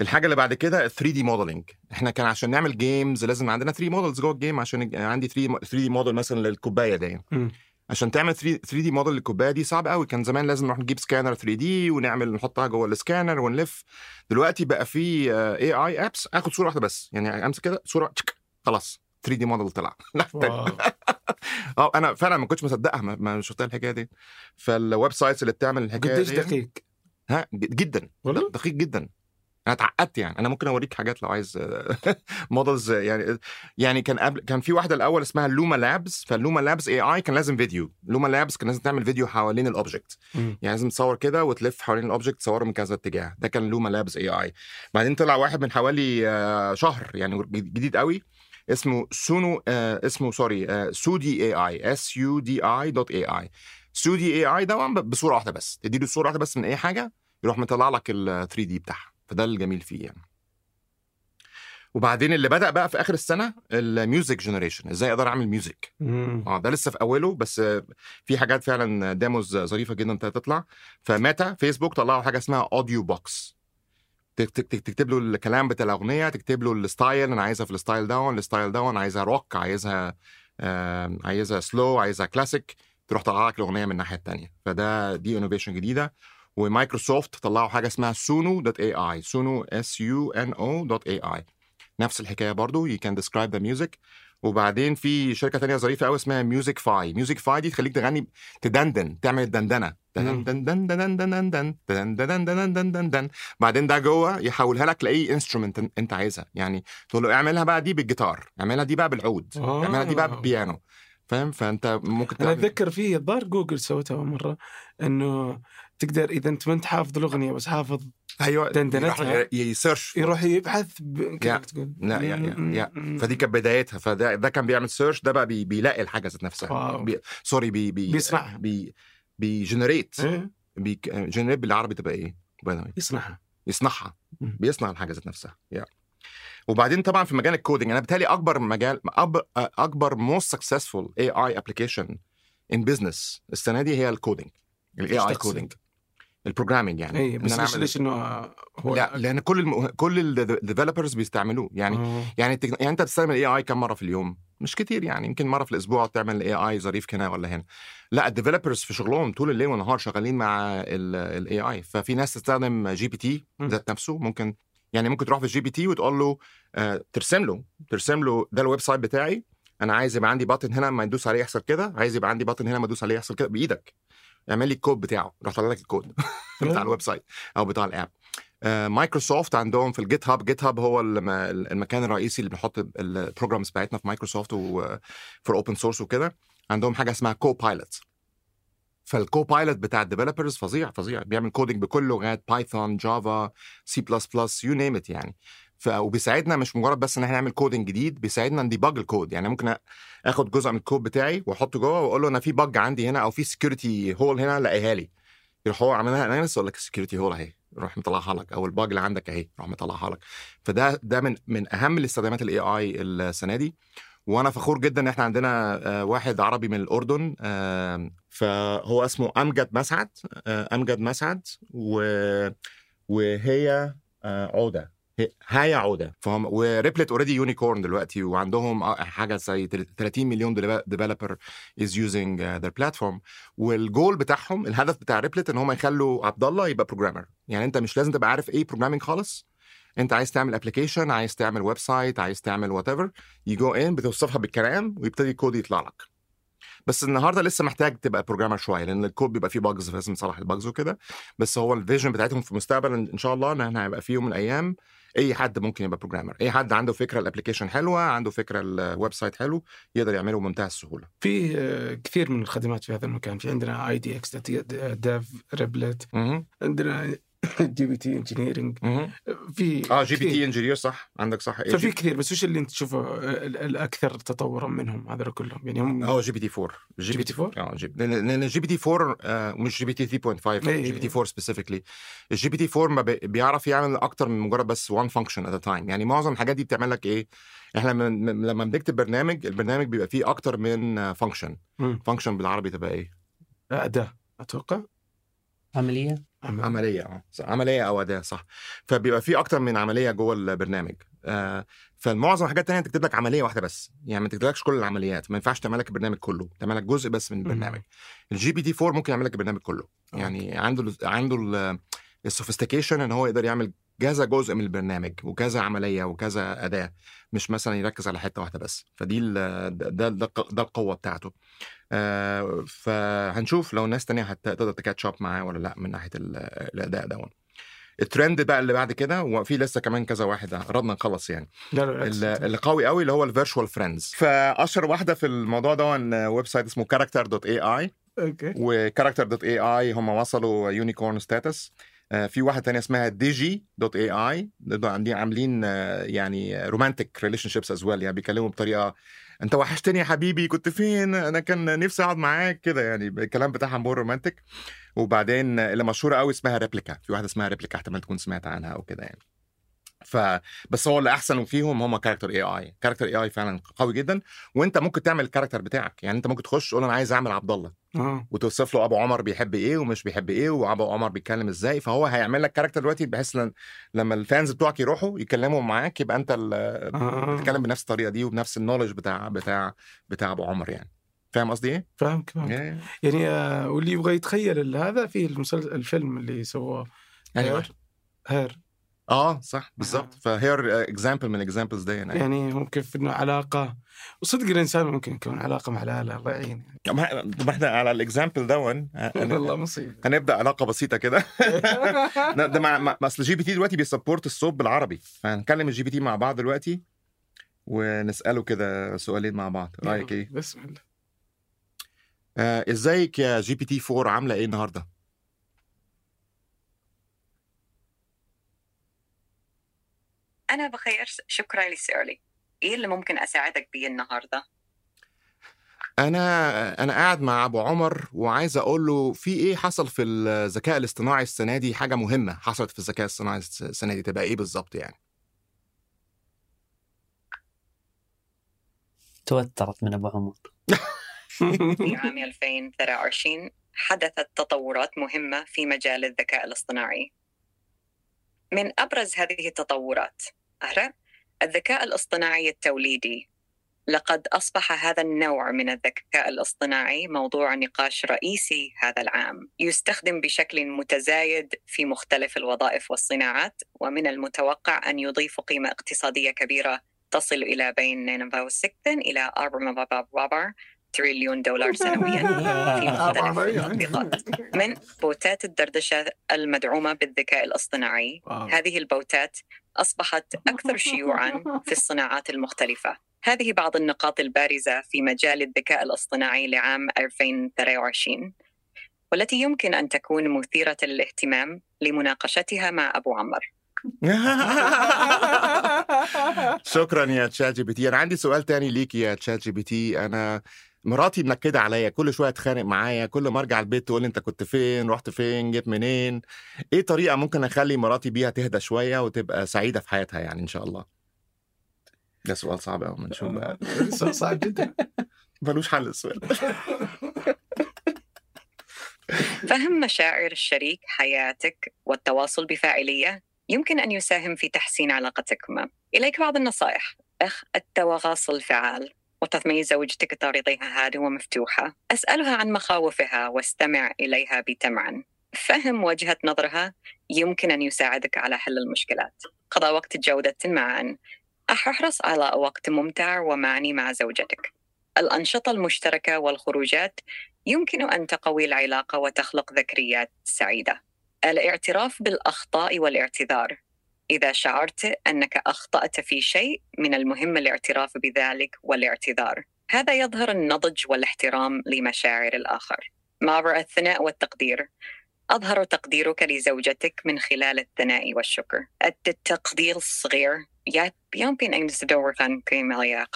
الحاجة اللي بعد كده 3D modeling إحنا كان عشان نعمل games لازم عندنا 3 models جوه ال game عشان يج- عندي 3 3 دي موديل مثلا للكوباية دي. عشان تعمل 3 دي موديل للكوباية دي صعب قوي. كان زمان لازم نروح نجيب سكانر 3 دي ونعمل نحطها جوه السكانر ونلف. دلوقتي بقى في AI apps آخد صورة واحدة بس. يعني أمسك كده صورة خلاص. 3 دي موديل طلع. آه أنا فعلا ما كنتش مصدقها ما- شفتها الحكاية دي. فال websites اللي بتعمل الحكاية قديش دي دقيق ها جدا. والله؟ دقيق جدا. أنا اتعقدت يعني. أنا ممكن أوريك حاجات لو عايز models يعني يعني كان قبل كان في واحدة الأول اسمها Luma Labs فال Luma Labs AI كان لازم فيديو. Luma Labs كان لازم تعمل فيديو حوالين ال object. يعني لازم تصور كده وتلف حوالين ال object تصوره من كذا اتجاه. ده كان Luma Labs AI بعدين طلع واحد من حوالي آه، شهر يعني جديد قوي اسمه Suno آه اسمه sorry Sudo AI S U D O dot AI Sudo AI ده بصورة واحدة بس. تدي له صورة واحدة بس من أي حاجة يروح مطلع لك ال 3D بتاعها. فده الجميل فيه يعني. وبعدين اللي بدأ بقى في آخر السنة ال music generation إزاي أقدر أعمل music. آه ده لسه في أوله بس في حاجات فعلا demos ظريفة جدا تطلع. فميتا فيسبوك طلعوا حاجة اسمها Audiobox. تكتب له الكلام بتاع الأغنية تكتب له ال style أنا عايزها في ال style دون ال style دون عايزها روك عايزها آه، عايزها slow عايزها كلاسيك تروح طلع لك الأغنية من الناحية الثانية فده دي innovation جديدة. ومايكروسوفت طلعوا حاجة اسمها Suno dot AI Suno S U N O dot AI نفس الحكاية برضو you can describe the music وبعدين في شركه تانية ظريفه قوي اسمها Musicfy Musicfy دي تخليك تغني تدندن تعمل الدندنه بعدين ده جوه يحولها لك لأي instrument انت عايزها يعني تقول له اعملها بقى دي بالجيتار اعملها دي بقى بالعود اعملها دي بقى بالبيانو فاهم فانت ممكن أنا اتذكر في الظاهر جوجل سوتها مره انه تقدر إذا أنت ما أنت حافظ الأغنية بس حافظ أيوه دندنتها يروح ي search يروح يبحث ب... يا. كيف تقول لا يا يا يا فدي كانت بدايتها فده ده كان بيعمل search ده بقى بي بيلاقي الحاجة ذات نفسها. بي sorry بي بي بيصنعها. بي بي generate إيه؟ بي generate بالعربي تبقى إيه؟ يصنعها يصنعها. بيصنع الحاجة ذات نفسها yeah. وبعدين طبعا في مجال ال coding أنا بالتالي أكبر مجال أب- أكبر most successful AI application in business السنة دي هي ال coding ال AI؟ coding ال programming يعني اي إن بس أنا ليش ليش إنه هو لا لأن كل الم... كل ال developers بيستعملوه يعني آه. يعني التكن... يعني أنت بتستعمل ال AI كم مرة في اليوم؟ مش كتير يعني يمكن مرة في الأسبوع تعمل ال AI ظريف هنا ولا هنا. لا ال developers في شغلهم طول الليل والنهار شغالين مع ال AI ففي ناس تستخدم GPT. ذات نفسه ممكن يعني ممكن تروح في ال GPT وتقول له آه ترسم له ترسم له ده ال website بتاعي أنا عايز يبقى عندي button هنا ما يدوس عليه يحصل كده عايز يبقى عندي button هنا ما ادوس عليه يحصل كده بإيدك اعمل لي الكود بتاعه راح طلع لك الكود بتاع ال website أو بتاع ال app. آه، مايكروسوفت عندهم في ال GitHub GitHub هو الم- المكان الرئيسي اللي بنحط ال programs بتاعتنا في مايكروسوفت و for open source وكده. عندهم حاجة اسمها Copilot فال Copilot بتاع ال developers فظيع فظيع. بيعمل coding بكل لغات Python Java C plus plus you name it يعني. ف... وبيساعدنا مش مجرد بس إن إحنا نعمل coding جديد بيساعدنا ن debug ال code يعني ممكن آخد جزء من الكود بتاعي وأحطه جوه وأقول له أنا في bug عندي هنا أو في security hole هنا لاقيها لي. يروح هو عاملها analysis يقول لك ال security hole أهي. يروح مطلعها لك أو ال bug اللي عندك أهي يروح مطلعها لك. فده ده من من أهم الاستخدامات ال AI السنة دي. وأنا فخور جدا إن إحنا عندنا آه، واحد عربي من الأردن آه، فهو اسمه أمجد مسعد آه، أمجد مسعد و وهيا عودة. هي- هيا عودة. فهم و Replit already unicorn دلوقتي وعندهم آه، حاجة زي 30 مليون developer is using their platform وال goal بتاعهم الهدف بتاع Replit إن هم يخلوا عبد الله يبقى programmer يعني أنت مش لازم تبقى عارف إيه programming خالص. أنت عايز تعمل application عايز تعمل website عايز تعمل whatever you go in بتوصفها بالكلام ويبتدي الكود يطلع لك. بس النهارده لسه محتاج تبقى programmer شوية لأن الكود بيبقى فيه bugs فلازم تصلح ال bugs وكده. بس هو ال vision بتاعتهم في المستقبل إن شاء الله إن إحنا هيبقى في يوم من الأيام أي حد ممكن يبقى programmer أي حد عنده فكرة ال application حلوة عنده فكرة ال website حلو يقدر يعمله بمنتهى السهولة. في آه، كثير من الخدمات في هذا المكان. في عندنا IDX dev Replit. عندنا GPT engineering. في آه GP. T engineer صح عندك صح ففي كثير بس وش اللي انت تشوفه ال- الاكثر تطورا منهم هذول كلهم يعني هم آه G بي تي 4 جي بي تي 4 آه جي لأن ال GPT 4 آه، مش GPT 3.5 إيه. GPT 4 specifically ال GPT 4 ما بي- بيعرف يعمل أكتر من مجرد بس one function at time يعني معظم الحاجات دي بتعمل لك إيه إحنا لما بنكتب برنامج البرنامج بيبقى فيه أكتر من function. function بالعربي تبقى إيه اداه أتوقع عملية؟ عمل. عملية آه. عملية أو أداة صح. فبيبقى في أكتر من عملية جوه البرنامج. آه فالمعظم الحاجات التانية تكتب لك عملية واحدة بس. يعني ما تكتبلكش كل العمليات. ما ينفعش تعمل لك البرنامج كله. تعمل لك جزء بس من البرنامج. ال GPT 4 ممكن يعمل لك البرنامج كله. يعني عنده عنده ال sophistication إن هو يقدر يعمل كذا جزء من البرنامج وكذا عملية وكذا أداة مش مثلا يركز على حتة واحدة بس. فدي ده ده, ده, القوة بتاعته. آه فهنشوف لو الناس تانية هتقدر ت catch up معاه ولا لأ من ناحية ال- الأداء ده الترند بقى اللي بعد كده وفي لسه كمان كذا واحد قربنا نخلص يعني. لا لا بالعكس. اللي اللي قوي قوي اللي هو ال virtual friends فأشهر واحدة في الموضوع ده website اسمه Character dot AI أوكي. و Character dot AI هم وصلوا unicorn status في واحدة تانية اسمها Digi dot AI عاملين عاملين آه، يعني romantic relationships as well يعني بيكلموا بطريقة أنت وحشتني يا حبيبي كنت فين؟ أنا كان نفسي أقعد معاك. كده يعني الكلام بتاعهم more romantic وبعدين اللي مشهورة قوي اسمها Replika في واحدة اسمها Replika احتمال تكون سمعت عنها أو كده يعني. ف بس هو اللي أحسن فيهم هم Character AI. Character AI فعلا قوي جدا. وأنت ممكن تعمل ال character بتاعك. يعني أنت ممكن تخش تقول أنا عايز أعمل عبد الله. آه وتوصف له أبو عمر بيحب إيه ومش بيحب إيه وأبو عمر بيتكلم إزاي فهو هيعمل لك character دلوقتي بحيث لما ال fans بتوعك يروحوا يتكلموا معاك يبقى أنت ال- آه. بتتكلم بنفس الطريقة دي وبنفس ال knowledge بتاع بتاع بتاع أبو عمر يعني فاهم قصدي إيه؟ فاهمك فاهمك Yeah. يعني آه، واللي يبغى يتخيل هذا في المسلسل الفيلم اللي سواه. هير هير آه صح بالظبط ف Her example من ال examples دي يعني. يعني ممكن في إنه علاقة وصدق الإنسان ممكن يكون علاقة مع الآلة الله يعين ما إحنا على ال example دون والله مصيبة. هنبدأ علاقة بسيطة كده. ده مع- أصل GPT دلوقتي بي support الصوت بالعربي. فهنكلم ال GPT مع بعض دلوقتي ونسأله كده سؤالين مع بعض. رأيك إيه؟ بسم الله. آه إزيك يا GPT 4 عاملة إيه النهارده؟ أنا بخير شكرا لسؤالي إيه اللي ممكن أساعدك بيه النهاردة؟ أنا أنا قاعد مع أبو عمر وعايز أقول له في إيه حصل في الذكاء الاصطناعي السنة دي؟ حاجة مهمة حصلت في الذكاء الاصطناعي السنة دي تبقى إيه بالظبط يعني؟ توترت من أبو عمر. في عام 2023 حدثت تطورات مهمة في مجال الذكاء الاصطناعي. من أبرز هذه التطورات أهلا الذكاء الاصطناعي التوليدي. لقد أصبح هذا النوع من الذكاء الاصطناعي موضوع نقاش رئيسي هذا العام. يستخدم بشكل متزايد في مختلف الوظائف والصناعات ومن المتوقع أن يضيف قيمة اقتصادية كبيرة تصل إلى بين 69 إلى 4 تريليون دولار سنويا. في مختلف من بوتات الدردشة المدعومة بالذكاء الاصطناعي. هذه البوتات أصبحت أكثر شيوعا في الصناعات المختلفة. هذه بعض النقاط البارزة في مجال الذكاء الاصطناعي لعام 2023 والتي يمكن أن تكون مثيرة للاهتمام لمناقشتها مع أبو عمر. شكرا يا ChatGPT. أنا عندي سؤال تاني ليك يا ChatGPT. أنا مراتي منكدة عليا كل شوية تخانق معايا كل ما أرجع البيت تقول لي أنت كنت فين رحت فين جيت منين؟ إيه طريقة ممكن أخلي مراتي بيها تهدى شوية وتبقى سعيدة في حياتها يعني إن شاء الله؟ ده سؤال صعب قوي نشوف بقى. سؤال صعب جدا. ملوش حل السؤال. فهم مشاعر الشريك حياتك والتواصل بفاعلية يمكن أن يساهم في تحسين علاقتكما إليك بعض النصائح. أخ التواصل فعال وتطمئن زوجتك بطريقتها هادئة ومفتوحة أسألها عن مخاوفها واستمع إليها بتمعن. فهم وجهة نظرها يمكن أن يساعدك على حل المشكلات. قضاء وقت جودة معا. أحرص على وقت ممتع ومعني مع زوجتك. الأنشطة المشتركة والخروجات يمكن أن تقوي العلاقة وتخلق ذكريات سعيدة. الاعتراف بالأخطاء والإعتذار. إذا شعرت أنك أخطأت في شيء من المهم الاعتراف بذلك والاعتذار. هذا يظهر النضج والاحترام لمشاعر الآخر. مع الثناء والتقدير. أظهر تقديرك لزوجتك من خلال الثناء والشكر. التقدير الصغير يمكن أن يتدور عن قيمة.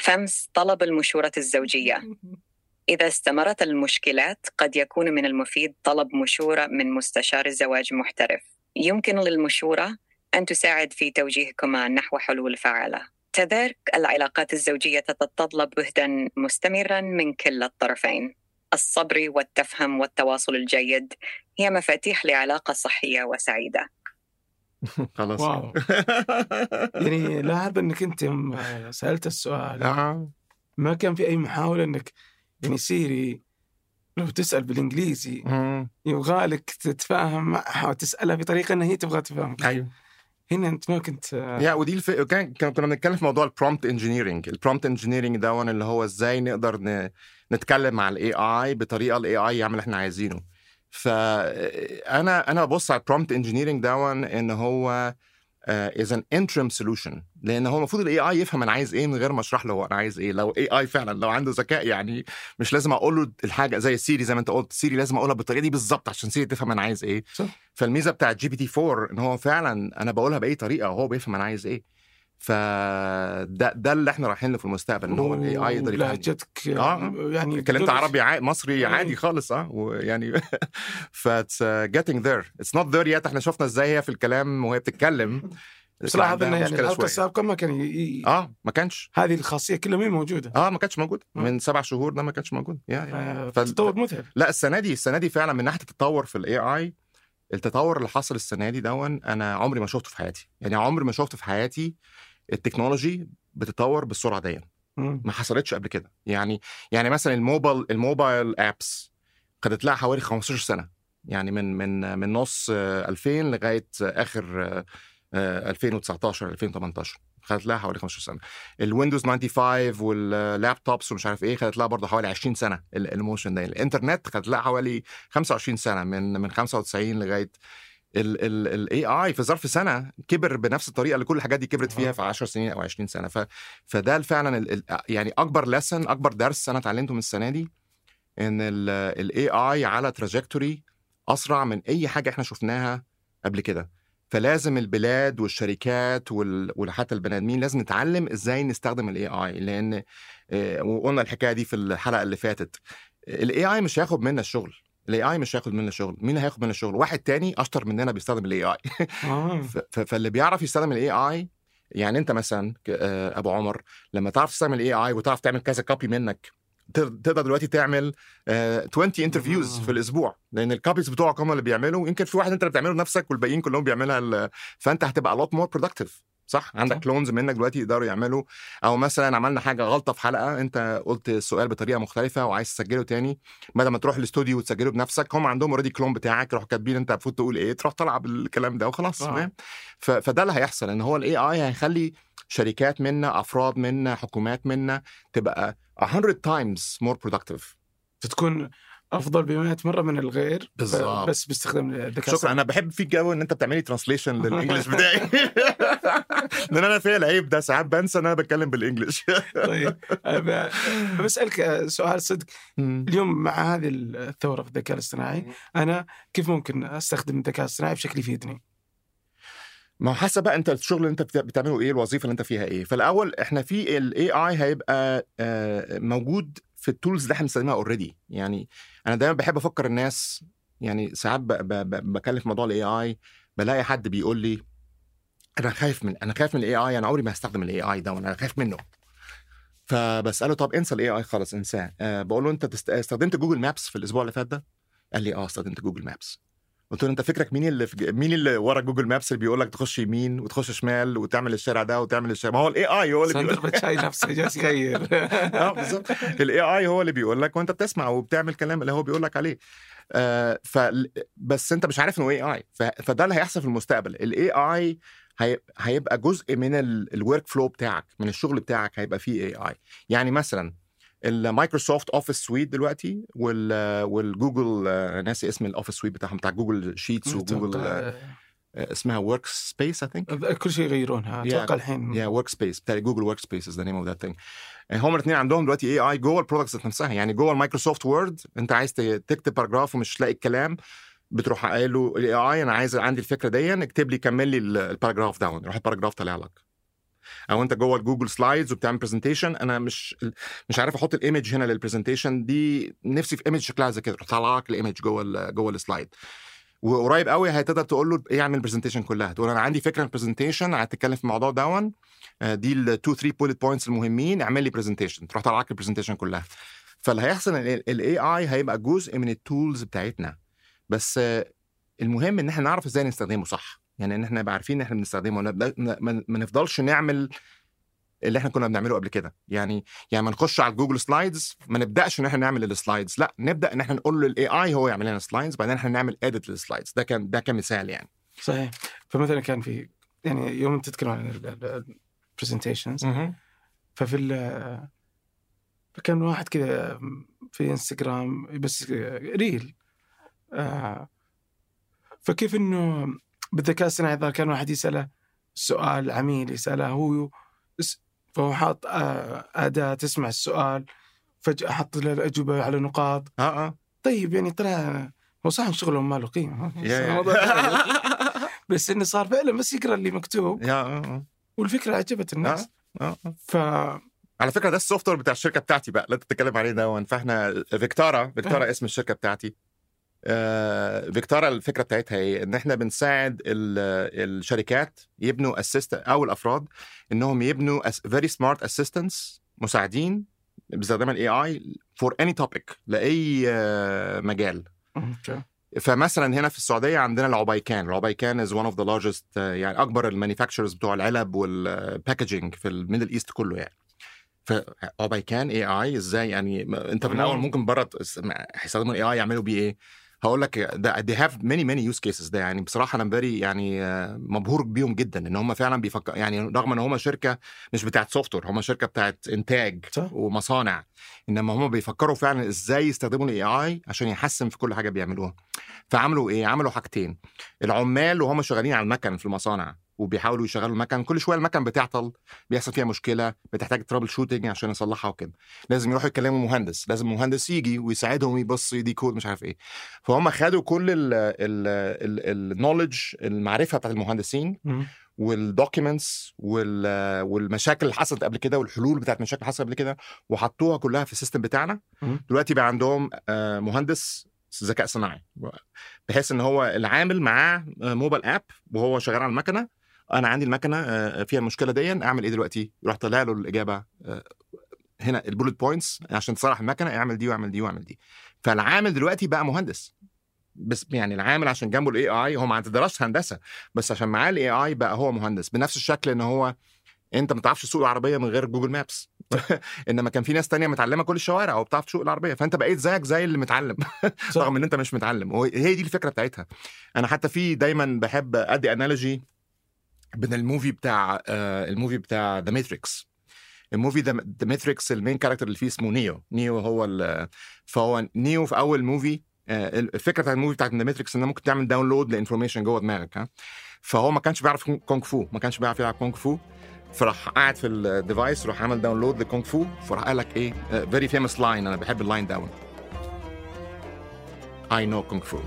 خمس طلب المشورة الزوجية إذا استمرت المشكلات قد يكون من المفيد طلب مشورة من مستشار الزواج محترف يمكن للمشورة أن تساعد في توجيهكما نحو حلول فعالة كذلك العلاقات الزوجية تتطلب جهدا مستمرا من كلا الطرفين. الصبر والتفهم والتواصل الجيد هي مفاتيح لعلاقة صحية وسعيدة. خلاص. Wow. يعني لاحظ إنك أنت يوم سألت السؤال. آه. ما كان في أي محاولة إنك يعني Siri لو تسأل بالإنجليزي. يبغى لك تتفاهم معها وتسألها بطريقة إن هي تبغى تفهمك. أيوه. هنا انت ما كنت يا ودي الف... كان كنا بنتكلم في موضوع ال prompt engineering ال prompt engineering ده اللي هو إزاي نقدر ن... نتكلم مع ال AI بطريقة ال AI يعمل اللي إحنا عايزينه. فانا أنا ببص على ال prompt engineering ده إن هو is an interim solution لأن هو المفروض ال AI يفهم أنا عايز إيه من غير ما أشرح له هو أنا عايز إيه. لو AI فعلا لو عنده ذكاء يعني مش لازم أقول له الحاجة زي Siri زي ما أنت قلت. Siri لازم أقولها بالطريقة دي بالظبط عشان Siri تفهم أنا عايز إيه. صح. فالميزة بتاعت GPT 4 إن هو فعلا أنا بقولها بأي طريقة وهو بيفهم أنا عايز إيه. فده ده اللي إحنا رايحين له في المستقبل إن هو ال AI يقدر لهجتك آه يعني اتكلمت بدون- عربي عادي مصري أيوة. عادي خالص آه ويعني ف getting there. It's not there yet. إحنا شفنا إزاي هي في الكلام وهي بتتكلم. بس كان لاحظ عندها انه يعني الحلقة شوية. السابقه ما كان ي... آه ما كانش. هذه الخاصية كلها مين موجودة؟ آه ما كانش موجود من سبع شهور ده ما كانش موجود يا يا آه، فال- تطور مذهل لا السنة دي السنة دي فعلا من ناحية التطور في ال AI التطور اللي حصل السنة دي دون أنا عمري ما شفته في حياتي. يعني عمري ما شفت في حياتي ال technology بتتطور بالسرعة دي. ما حصلتش قبل كده. يعني يعني مثلا الموبايل ال mobile apps خدت لها حوالي 15 سنة. يعني من من من نص آه، 2000 لغاية آخر آه، آه، 2019 2018 خدت لها حوالي 15 سنة. ال Windows 95 وال laptops ومش عارف إيه خدت لها برضه حوالي 20 سنة ال- ال motion ده الإنترنت خدت لها حوالي 25 سنة من من 95 لغاية ال AI في ظرف سنة كبر بنفس الطريقة اللي كل الحاجات دي كبرت فيها في 10 سنين أو 20 سنة. ف فده فعلا ال- يعني أكبر lesson أكبر درس أنا اتعلمته من السنة دي إن ال AI على trajectory أسرع من أي حاجة إحنا شفناها قبل كده. فلازم البلاد والشركات وال- وحتى البني آدمين لازم نتعلم إزاي نستخدم ال AI لأن آه، وقلنا الحكاية دي في الحلقة اللي فاتت. ال AI مش هياخد منا الشغل. ال AI مش هياخد منا الشغل مين هياخد منا الشغل واحد تاني أشطر مننا بيستخدم ال AI آه. فاللي بيعرف يستخدم ال AI يعني أنت مثلا آه، أبو عمر لما تعرف تستعمل ال AI وتعرف تعمل كذا copy منك تقدر دلوقتي تعمل آه، 20 interviews في الأسبوع. لأن ال copies بتوعك هم اللي بيعملوا يمكن في واحد أنت اللي بتعمله بنفسك والباقيين كلهم بيعملها فأنت هتبقى a lot more productive صح؟ عندك clones منك دلوقتي يقدروا يعملوا. أو مثلا عملنا حاجة غلطة في حلقة أنت قلت السؤال بطريقة مختلفة وعايز تسجله تاني. بدل ما تروح الاستوديو وتسجله بنفسك هم عندهم already clone بتاعك يروحوا كاتبين أنت المفروض تقول إيه تروح طالع بالكلام ده وخلاص آه. ف- فده اللي هيحصل إن هو ال AI هيخلي شركات منا أفراد منا حكومات منا تبقى 100 times more productive. تكون أفضل ب 100 مرة من الغير بالظبط. بس باستخدام الذكاء شكرا. أنا بحب فيك جو إن أنت بتعملي translation لل English بتاعي. لأن أنا فيا العيب ده ساعات بنسى إن أنا بتكلم بال English طيب. بسألك آه، سؤال صدق. اليوم مع هذه الثورة في الذكاء الاصطناعي أنا كيف ممكن أستخدم الذكاء الاصطناعي بشكل يفيدني؟ ما هو حسب بقى أنت الشغل اللي أنت بت- بتعمله إيه الوظيفة اللي أنت فيها إيه. فالأول إحنا في ال AI هيبقى آه، موجود في ال tools اللي إحنا بنستخدمها already يعني أنا دايما بحب أفكر الناس يعني ساعات بكلم في موضوع ال AI بلاقي حد بيقول لي أنا خايف من أنا خايف من ال AI أنا عمري ما هستخدم ال AI ده وأنا خايف منه. فبسأله طب انسى ال AI خلاص انساه. أه بقول له أنت. استخدمت Google Maps في الأسبوع اللي فات ده؟ قال لي آه استخدمت Google Maps قلت له أنت فكرك مين اللي في... مين اللي ورا Google Maps اللي بيقول لك تخش يمين وتخش شمال وتعمل الشارع ده وتعمل الشارع؟ ما هو ال AI هو اللي بيقول بتشاي نفسه جالس يغير آه بالظبط. ال AI هو اللي بيقول لك وأنت بتسمع وبتعمل الكلام اللي هو بيقول لك عليه. آه ف بس أنت مش عارف إنه AI فده اللي هيحصل في المستقبل. ال AI هيبقى جزء من ال workflow بتاعك من الشغل بتاعك هيبقى فيه AI يعني مثلا ال Microsoft Office suite دلوقتي وال والجوجل آه، ناسي اسم ال office suite بتاعهم بتاع Google Sheets و Google آه، آه، اسمها Workspace I think كل شيء يغيرونها أتوقع الحين. يا Workspace بتاع Google Workspace is the name of that thing هم الاثنين عندهم دلوقتي AI جوه ال products نفسها. يعني جوه ال Microsoft Word انت عايز تكتب paragraph ومش لاقي الكلام بتروح قايل له ال AI أنا عايز عندي الفكرة دي اكتب لي كمل لي ال- ال paragraph ده يروح ال paragraph طالع لك. أو انت جوه ال Google Slides وبتعمل presentation أنا مش مش عارف أحط ال image هنا لل presentation دي نفسي في image شكلها زي كده طالع لك ال image جوه جوه ال slide. وقريب قوي هتقدر تقول له إيه اعمل ال presentation كلها. تقول أنا عندي فكرة ال presentation هتتكلم في الموضوع ده. آه، دي ال 2 3 bullet points المهمين اعمل لي presentation تروح طالع لك ال presentation كلها. فاللي هيحصل ال AI هيبقى جزء من ال tools بتاعتنا. بس آه، المهم إن إحنا نعرف إزاي نستخدمه صح؟ يعني إن إحنا نبقى عارفين إن إحنا بنستخدمه ما نفضلش نعمل اللي إحنا كنا بنعمله قبل كده. يعني يعني ما نخش على Google Slides ما نبدأش إن إحنا نعمل ال slides لأ نبدأ إن إحنا نقول له ال AI هو يعمل لنا slides بعدين إحنا نعمل edit لل slides ده كان ده كمثال يعني. صحيح. فمثلا كان في يعني يوم تتكلم عن ال presentations ففي ال فكان واحد كذا في انستغرام بس reel آه فكيف إنه بالذكاء الصناعي إذا كان واحد يسأله سؤال عميل يسأله هو فهو حاط آه أداة تسمع السؤال فجأة حط له الأجوبة على نقاط. آه آه. طيب يعني ترى هو صح شغلهم ما له قيمة. بس إنه صار فعلا بس يقرأ اللي مكتوب. آه، آه. والفكرة عجبت الناس. ف على فكرة ده السوفت وير بتاع الشركة بتاعتي بقى. لا تتكلم عليه ده فاحنا فيكتورا فيكتورا اسم الشركة بتاعتي. آه، فيكتورا الفكرة بتاعتها إيه؟ إن إحنا بنساعد ال- الشركات يبنوا assist أو الأفراد إنهم يبنوا very smart assistants مساعدين باستخدام ال AI for any topic لأي آه، مجال. Okay. فمثلا هنا في السعودية عندنا العبيكان. العبيكان is one of the largest يعني أكبر ال manufacturers بتوع العلب وال packaging في ال Middle East كله يعني. فعبيكان AI إزاي يعني؟ أنت في الأول ممكن بره هيستخدموا ال AI يعملوا بيه إيه؟ هقول لك ده they have many many use cases ده يعني بصراحة أنا very يعني مبهور بيهم جدا إن هم فعلا بيفكر يعني رغم إن هم شركة مش بتاعت software هم شركة بتاعت إنتاج صح. ومصانع إنما هم بيفكروا فعلا إزاي يستخدموا ال AI عشان يحسن في كل حاجة بيعملوها. فعملوا إيه؟ عملوا حاجتين. العمال وهم شغالين على المكن في المصانع. وبيحاولوا يشغلوا المكن كل شوية المكن بتعطل بيحصل فيها مشكلة بتحتاج troubleshooting عشان يصلحها وكده لازم يروحوا يكلموا مهندس لازم مهندس يجي ويساعدهم يبص يدي كود مش عارف إيه فهم خدوا كل ال knowledge المعرفة بتاعت المهندسين. وال documents والمشاكل اللي حصلت قبل كده والحلول بتاعت المشاكل اللي حصلت قبل كده وحطوها كلها في ال system بتاعنا. دلوقتي بقى عندهم آه، مهندس ذكاء صناعي بحيث إن هو العامل معاه آه، mobile app وهو شغال على المكنة أنا عندي المكنة آه، فيها المشكلة دي أعمل إيه دلوقتي؟ يروح طالع له الإجابة آه، هنا ال bullet points عشان تصلح المكنة اعمل دي واعمل دي واعمل دي. فالعامل دلوقتي بقى مهندس. بس يعني العامل عشان جنبه ال AI هو ما دراسه هندسة. بس عشان معاه ال AI بقى هو مهندس. بنفس الشكل إن هو أنت ما تعرفش تسوق العربية من غير Google Maps إنما كان في ناس تانية متعلمة كل الشوارع وبتعرف تسوق العربية. فأنت بقيت زيك زي اللي متعلم. رغم إن أنت مش متعلم. وهي دي الفكرة بتاعتها. أنا حتى في دايما بحب أدي analogy بين ال movie بتاع آه، ال movie بتاع The Matrix ال movie The Matrix ال main character اللي فيه اسمه نيو. نيو هو فهو نيو في أول movie آه، الفكرة بتاعت ال movie بتاعت The Matrix إن ممكن تعمل download ل information جوه دماغك ها. فهو ما كانش بيعرف كونغ فو ما كانش بيعرف يلعب كونغ فو. فراح قاعد في ال device راح عمل download لكونغ فو. فراح قال لك إيه very famous line أنا بحب ال line دون I know Kung Fu.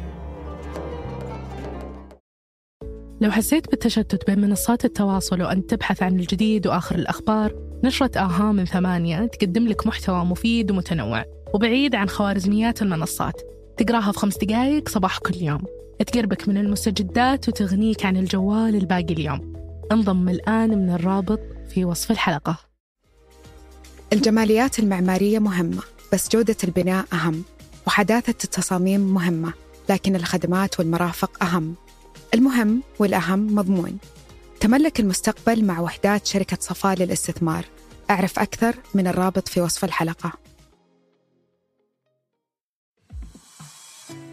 لو حسيت بالتشتت بين منصات التواصل وأنت تبحث عن الجديد وآخر الأخبار نشرة آها من ثمانية تقدم لك محتوى مفيد ومتنوع وبعيد عن خوارزميات المنصات. تقراها في خمس دقايق صباح كل يوم. تقربك من المستجدات وتغنيك عن الجوال الباقي اليوم. انضم الآن من الرابط في وصف الحلقة. الجماليات المعمارية مهمة بس جودة البناء أهم وحداثة التصاميم مهمة لكن الخدمات والمرافق أهم. المهم والأهم مضمون. تملك المستقبل مع وحدات شركة صفاء للاستثمار. أعرف أكثر من الرابط في وصف الحلقة.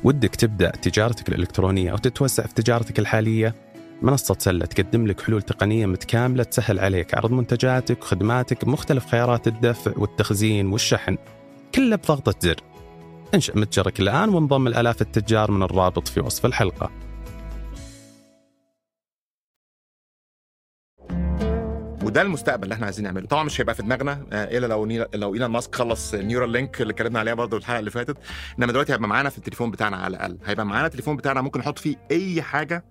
ودك تبدأ تجارتك الإلكترونية أو تتوسع في تجارتك الحالية؟ منصة سلة تقدم لك حلول تقنية متكاملة تسهل عليك عرض منتجاتك وخدماتك بمختلف خيارات الدفع والتخزين والشحن. كله بضغطة زر. انشأ متجرك الآن وانضم الآلاف التجار من الرابط في وصف الحلقة. وده المستقبل اللي إحنا عايزين نعمله. طبعا مش هيبقى في دماغنا آه، إلا لو نيل... لو إيلون ماسك خلص نيورال لينك اللي اتكلمنا عليها برضه الحلقة اللي فاتت. إنما دلوقتي هيبقى معانا في التليفون بتاعنا على الأقل. هيبقى معانا التليفون بتاعنا ممكن نحط فيه أي حاجة.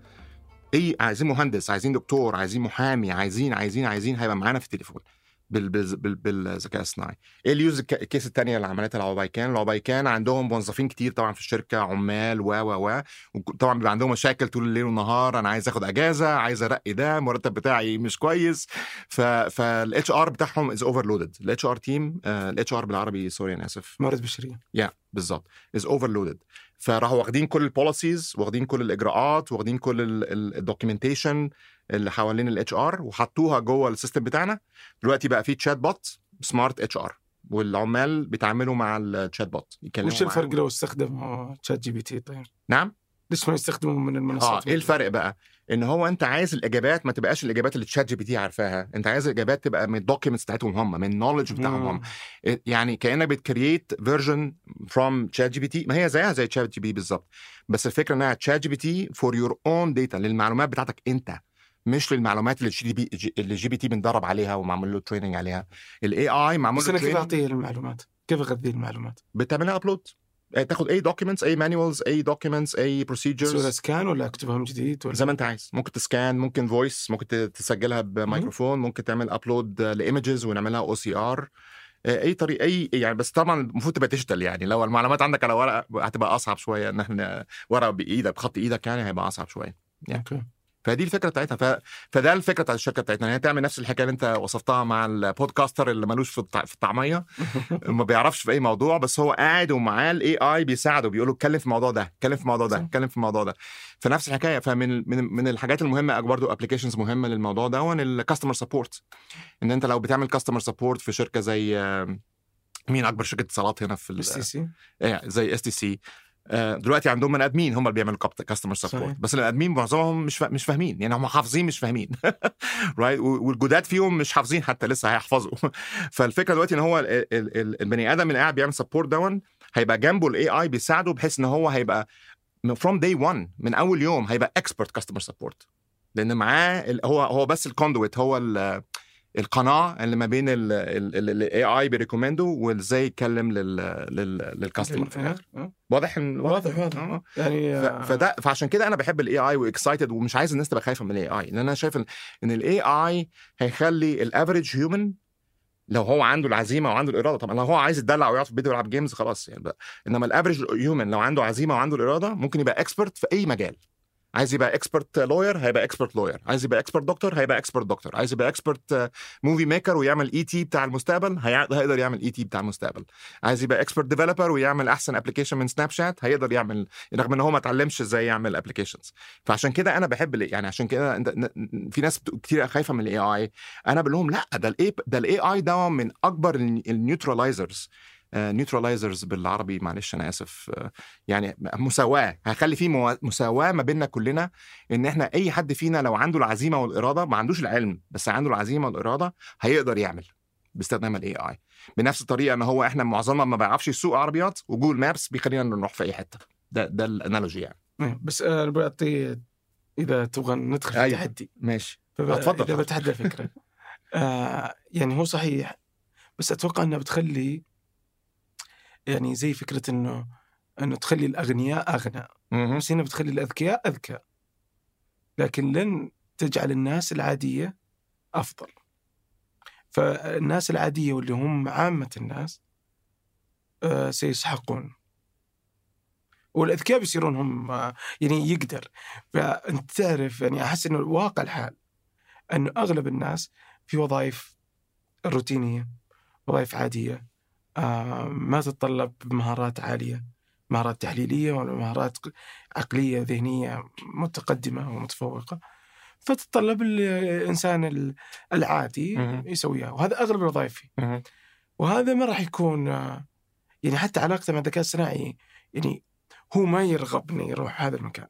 أي عايزين مهندس عايزين دكتور عايزين محامي عايزين عايزين عايزين هيبقى معانا في التليفون. بالذكاء الصناعي. إيه ال use ال ك- ال case الثانية اللي عملتها العبيكان العبيكان عندهم موظفين كتير طبعا في الشركة عمال و و و. وطبعا بيبقى عندهم مشاكل طول الليل والنهار أنا عايز آخد أجازة عايز أرقي ده المرتب بتاعي مش كويس. ف فال HR بتاعهم is overloaded ال HR team ال HR بالعربي sorry أنا آسف. موارد بشريه يا بالظبط. is overloaded فراحوا واخدين كل ال policies واخدين كل الإجراءات واخدين كل ال documentation اللي حوالين ال HR وحطوها جوه ال system بتاعنا. دلوقتي بقى في chatbot smart HR والعمال بيتعاملوا مع ال chatbot يكلموا وش الفرق لو استخدموا ChatGPT طيب؟ نعم؟ ليش ما يستخدموا من آه المنصات؟ إيه الفرق بقى؟ إن هو أنت عايز الإجابات ما تبقاش الإجابات اللي ChatGPT عارفاها، أنت عايز الإجابات تبقى من ال documents بتاعتهم هم، من ال knowledge بتاعهم هم. يعني كأنك بت create version from ChatGPT، ما هي زيها زي ChatGPT بالظبط، بس الفكرة إنها ChatGPT for your own data للمعلومات بتاعتك أنت. مش للمعلومات اللي ال GP اللي ال GPT متدرب عليها ومعمول له training عليها. ال AI معمول بس له أنا كيف. أعطيه المعلومات؟ كيف أغذيه المعلومات؟ بتعملها upload تاخد أي documents أي manuals أي documents أي procedures أسوي scan ولا اكتبها من جديد ولا زي ما أنت عايز. ممكن ت scan ممكن voice ممكن تسجلها بميكروفون ممكن تعمل upload ل images ونعملها OCR آه، أي طريق أي يعني بس طبعا المفروض تبقى digital يعني. لو المعلومات عندك على ورقة هتبقى أصعب شوية إن إحنا ورقة بإيدك بخط إيدك يعني هيبقى أصعب شوية. يعني. Okay. فدي الفكرة بتاعتها. ف... فده الفكرة بتاعت الشركة بتاعتنا إن هي تعمل نفس الحكاية اللي أنت وصفتها مع ال podcaster اللي ملوش في, الط... في الطعميه ما بيعرفش في أي موضوع بس هو قاعد ومعاه ال AI بيساعده بيقول له اتكلم في الموضوع ده اتكلم في الموضوع ده اتكلم في الموضوع ده. فنفس الحكاية. فمن من من الحاجات المهمة برضه applications مهمة للموضوع ده ال customer support إن أنت لو بتعمل customer support في شركة زي مين أكبر شركة اتصالات هنا في اس تي سي زي اس تي سي دلوقتي عندهم بني آدمين هم اللي بيعملوا customer. support بس البني آدمين معظمهم مش. مش فاهمين يعني هم حافظين مش فاهمين right والجداد فيهم مش حافظين حتى لسه هيحفظوا فالفكرة دلوقتي إن هو ال... ال... ال... البني آدم اللي قاعد بيعمل support دون هيبقى جنبه ال AI بيساعده بحيث إن هو هيبقى from day 1 من أول يوم هيبقى expert customer support لأن معاه. هو هو بس ال conduit هو ال... القناة اللي ما بين ال AI بي recommend و وازاي يتكلم لل لل لل customer في الآخر. واضح إن واضح؟ واضح يعني ف- فده فعشان كده أنا بحب ال AI و excited ومش عايز الناس تبقى خايفة من ال AI لأن أنا شايف إن إن ال AI هيخلي ال average human لو هو عنده العزيمة وعنده الإرادة طبعا لو هو عايز يتدلع ويقعد في البيت ويلعب games خلاص يعني بقى. إنما ال average human لو عنده عزيمة وعنده الإرادة ممكن يبقى expert في أي مجال. عايز يبقى expert lawyer هيبقى expert lawyer عايز يبقى expert doctor هيبقى expert doctor عايز يبقى expert movie maker ويعمل E.T. بتاع المستقبل هي- هيقدر يعمل E.T. بتاع المستقبل. عايز يبقى expert developer ويعمل أحسن application من Snapchat هيقدر يعمل رغم إن هو ما اتعلمش إزاي يعمل applications فعشان كده أنا بحب يعني عشان كده أنت في ناس كتير خايفة من ال AI أنا بقول لهم لا ده ال A ده ال AI ده من أكبر ال neutralizers neutralizers بالعربي معلش أنا آسف. آه، يعني مساواة هخلي في موا- مساواة ما بيننا كلنا إن إحنا أي حد فينا لو عنده العزيمة والإرادة ما عندوش العلم بس عنده العزيمة والإرادة هيقدر يعمل باستخدام ال AI بنفس الطريقة إن هو إحنا معظمنا ما بيعرفش يسوق عربيات و Google Maps بيخلينا نروح في أي حتة. ده ده ال analogy يعني. إيه، بس أنا بعطي إذا تبغى ندخل في أيوة. تحدي ماشي. اتفضل. إذا بتحدى الفكرة. آه يعني هو صحيح بس أتوقع إنها بتخلي يعني زي فكرة إنه إنه تخلي الأغنياء أغنى. بس هنا بتخلي الأذكياء أذكى. لكن لن تجعل الناس العادية أفضل. فالناس العادية واللي هم عامة الناس آه سيسحقون. والأذكياء بيصيرون هم آه، يعني يقدر. فأنت تعرف يعني أحس إنه الواقع الحال إنه أغلب الناس في وظائف روتينية وظائف عادية. ما تتطلب مهارات عالية مهارات تحليلية ولا مهارات عقلية ذهنية متقدمة ومتفوقة. فتتطلب الإنسان ال- العادي. يسويها وهذا أغلب الوظائف. فيه. وهذا ما راح يكون آه، يعني حتى علاقته مع الذكاء الصناعي يعني هو ما يرغب انه يروح هذا المكان.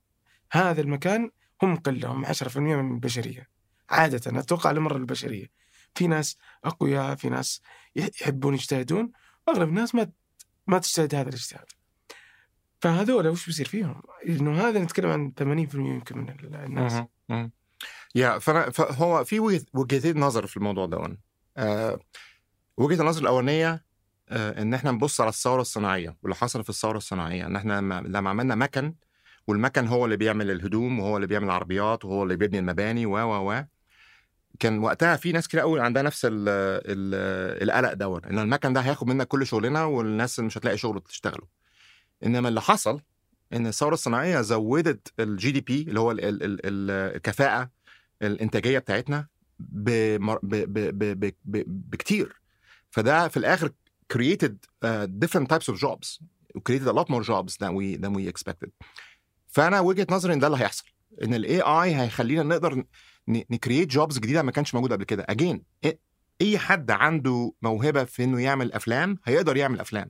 هذا المكان هم قله هم 10% من البشرية. عادة أتوقع على مر البشرية. في ناس أقوياء في ناس يحبون يجتهدون واغلب الناس ما ما تجتهد هذا الاجتهاد. فهذول وش بيصير فيهم؟ إنه هذا نتكلم عن 80% يمكن من الناس. يا فهو في وجه- وجهتين نظر في الموضوع ده. آه وجهة النظر الأولانية آه إن إحنا نبص على الثورة الصناعية واللي حصل في الثورة الصناعية. إن إحنا لما عملنا مكن والمكن هو اللي بيعمل الهدوم وهو اللي بيعمل العربيات وهو اللي بيبني المباني و و و. كان وقتها في ناس كتير قوي عندها نفس ال ال القلق دون إن المكن ده هياخد منك كل شغلنا والناس مش هتلاقي شغل تشتغله. إنما اللي حصل إن الثورة الصناعية زودت الجي دي بي اللي هو ال ال ال ال الكفاءة الإنتاجية بتاعتنا. بكتير. فده في الآخر created uh, different types of jobs created a lot more jobs than we than we expected. فأنا وجهة نظري إن ده اللي هيحصل. إن ال AI هيخلينا نقدر ن create jobs جديدة ما كانش موجوده قبل كده. again أي حد عنده موهبة في إنه يعمل أفلام هيقدر يعمل أفلام.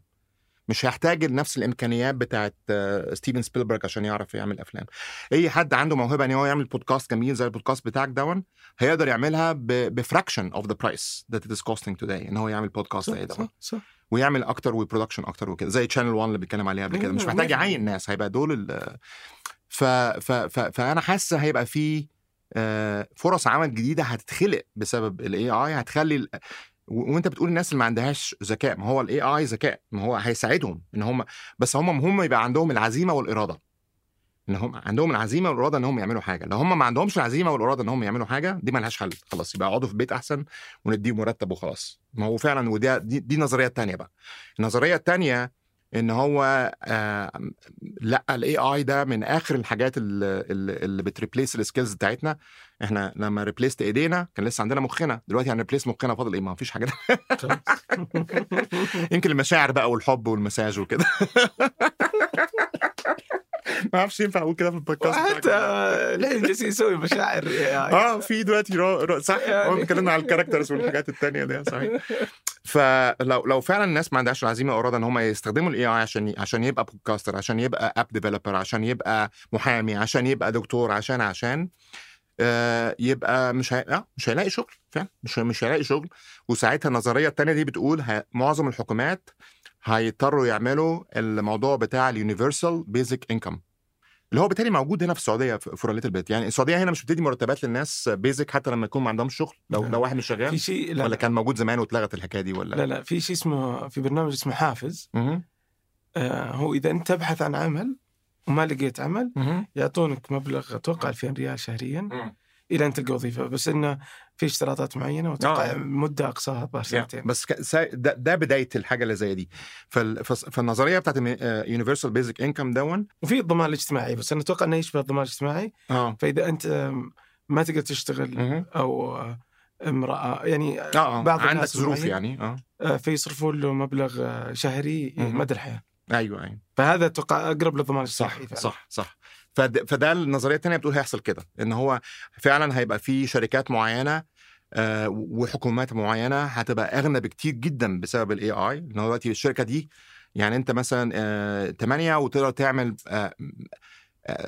مش هيحتاج لنفس الإمكانيات بتاعت آه، ستيفن سبيلبرج عشان يعرف يعمل أفلام. أي حد عنده موهبة إن هو يعمل بودكاست جميل زي البودكاست بتاعك دون هيقدر يعملها ب fraction of the price that it is costing today إن هو يعمل بودكاست زي ده. ويعمل أكتر و production أكتر وكده زي Channel 1 اللي بيتكلم عليها قبل كده. مش أيوة، محتاج. يعين ناس هيبقى دول ف... ف... ف... فأنا حاسس هيبقى في آه، فرص عمل جديدة هتتخلق بسبب ال AI هتخلي وأنت بتقول الناس اللي ما عندهاش ذكاء ما هو ال AI ذكاء ما هو هيساعدهم إن هم بس هم هم يبقى عندهم العزيمة والإرادة. إن هم عندهم العزيمة والإرادة إن هم يعملوا حاجة. لو هم ما عندهمش العزيمة والإرادة إن هم يعملوا حاجة دي ملهاش حل. خلاص يبقى يقعدوا في البيت أحسن ونديهم مرتب وخلاص. ما هو فعلا ودي دي, دي النظريه الثانية بقى. النظرية الثانية إن هو آه لأ ال AI ده من آخر الحاجات اللي, اللي بت replace ال skills بتاعتنا. إحنا لما replaced إيدينا كان لسه عندنا مخنا. دلوقتي هن replace مخنا فاضل إيه؟ ما فيش حاجة. يمكن المشاعر بقى والحب والمساج وكده. ما أعرفش ينفع أقول كده في البودكاست حتى ليه جالس يسوي مشاعر آه في دلوقتي رو... رو... صح يعني... اتكلمنا على ال characters والحاجات التانية دي صحيح. فلو لو فعلا الناس ما عندهاش العزيمة واراده إن هم يستخدموا ال AI عشان عشان يبقى podcaster عشان يبقى app developer عشان يبقى محامي عشان يبقى دكتور عشان عشان آه يبقى مش هي... آه مش هيلاقي شغل فعلا. مش مش هيلاقي شغل. وساعتها النظرية الثانية دي بتقول ه... معظم الحكومات هيضطروا يعملوا الموضوع بتاع ال universal basic income اللي هو بالتالي موجود هنا في السعودية في روليت البيت. يعني السعودية هنا مش بتدي مرتبات للناس basic حتى لما يكون ما عندهمش شغل لو لو واحد مش شغال في شيء لا ولا كان موجود زمان واتلغت الحكاية دي ولا؟ لا لا في شيء اسمه في برنامج اسمه حافز. آه هو إذا أنت تبحث عن عمل وما لقيت عمل يعطونك مبلغ أتوقع 2000 ريال شهريا. إلى أن تلقى وظيفة بس إنه في اشتراطات معينة واتوقع آه. مدة أقصاها الظاهر سنتين. بس ده, ده بداية الحاجة اللي زي دي. فالنظرية بتاعت يونيفرسال بيزك انكم دون؟ وفي الضمان الاجتماعي بس أنا أتوقع إنه يشبه الضمان الاجتماعي آه. فإذا أنت ما تقدر تشتغل أو مرأة يعني آه. بعض عندك ظروف يعني آه. فيصرفوا له مبلغ شهري مدى الحياة. أيوه أيوه. فهذا أتوقع أقرب للضمان صح صح صح. فده, النظرية الثانية بتقول هيحصل كده إن هو فعلا هيبقى في شركات معينة آه وحكومات معينة هتبقى أغنى بكتير جدا بسبب ال AI إن هو دلوقتي الشركة دي يعني أنت مثلا آه 8 وتقدر تعمل آه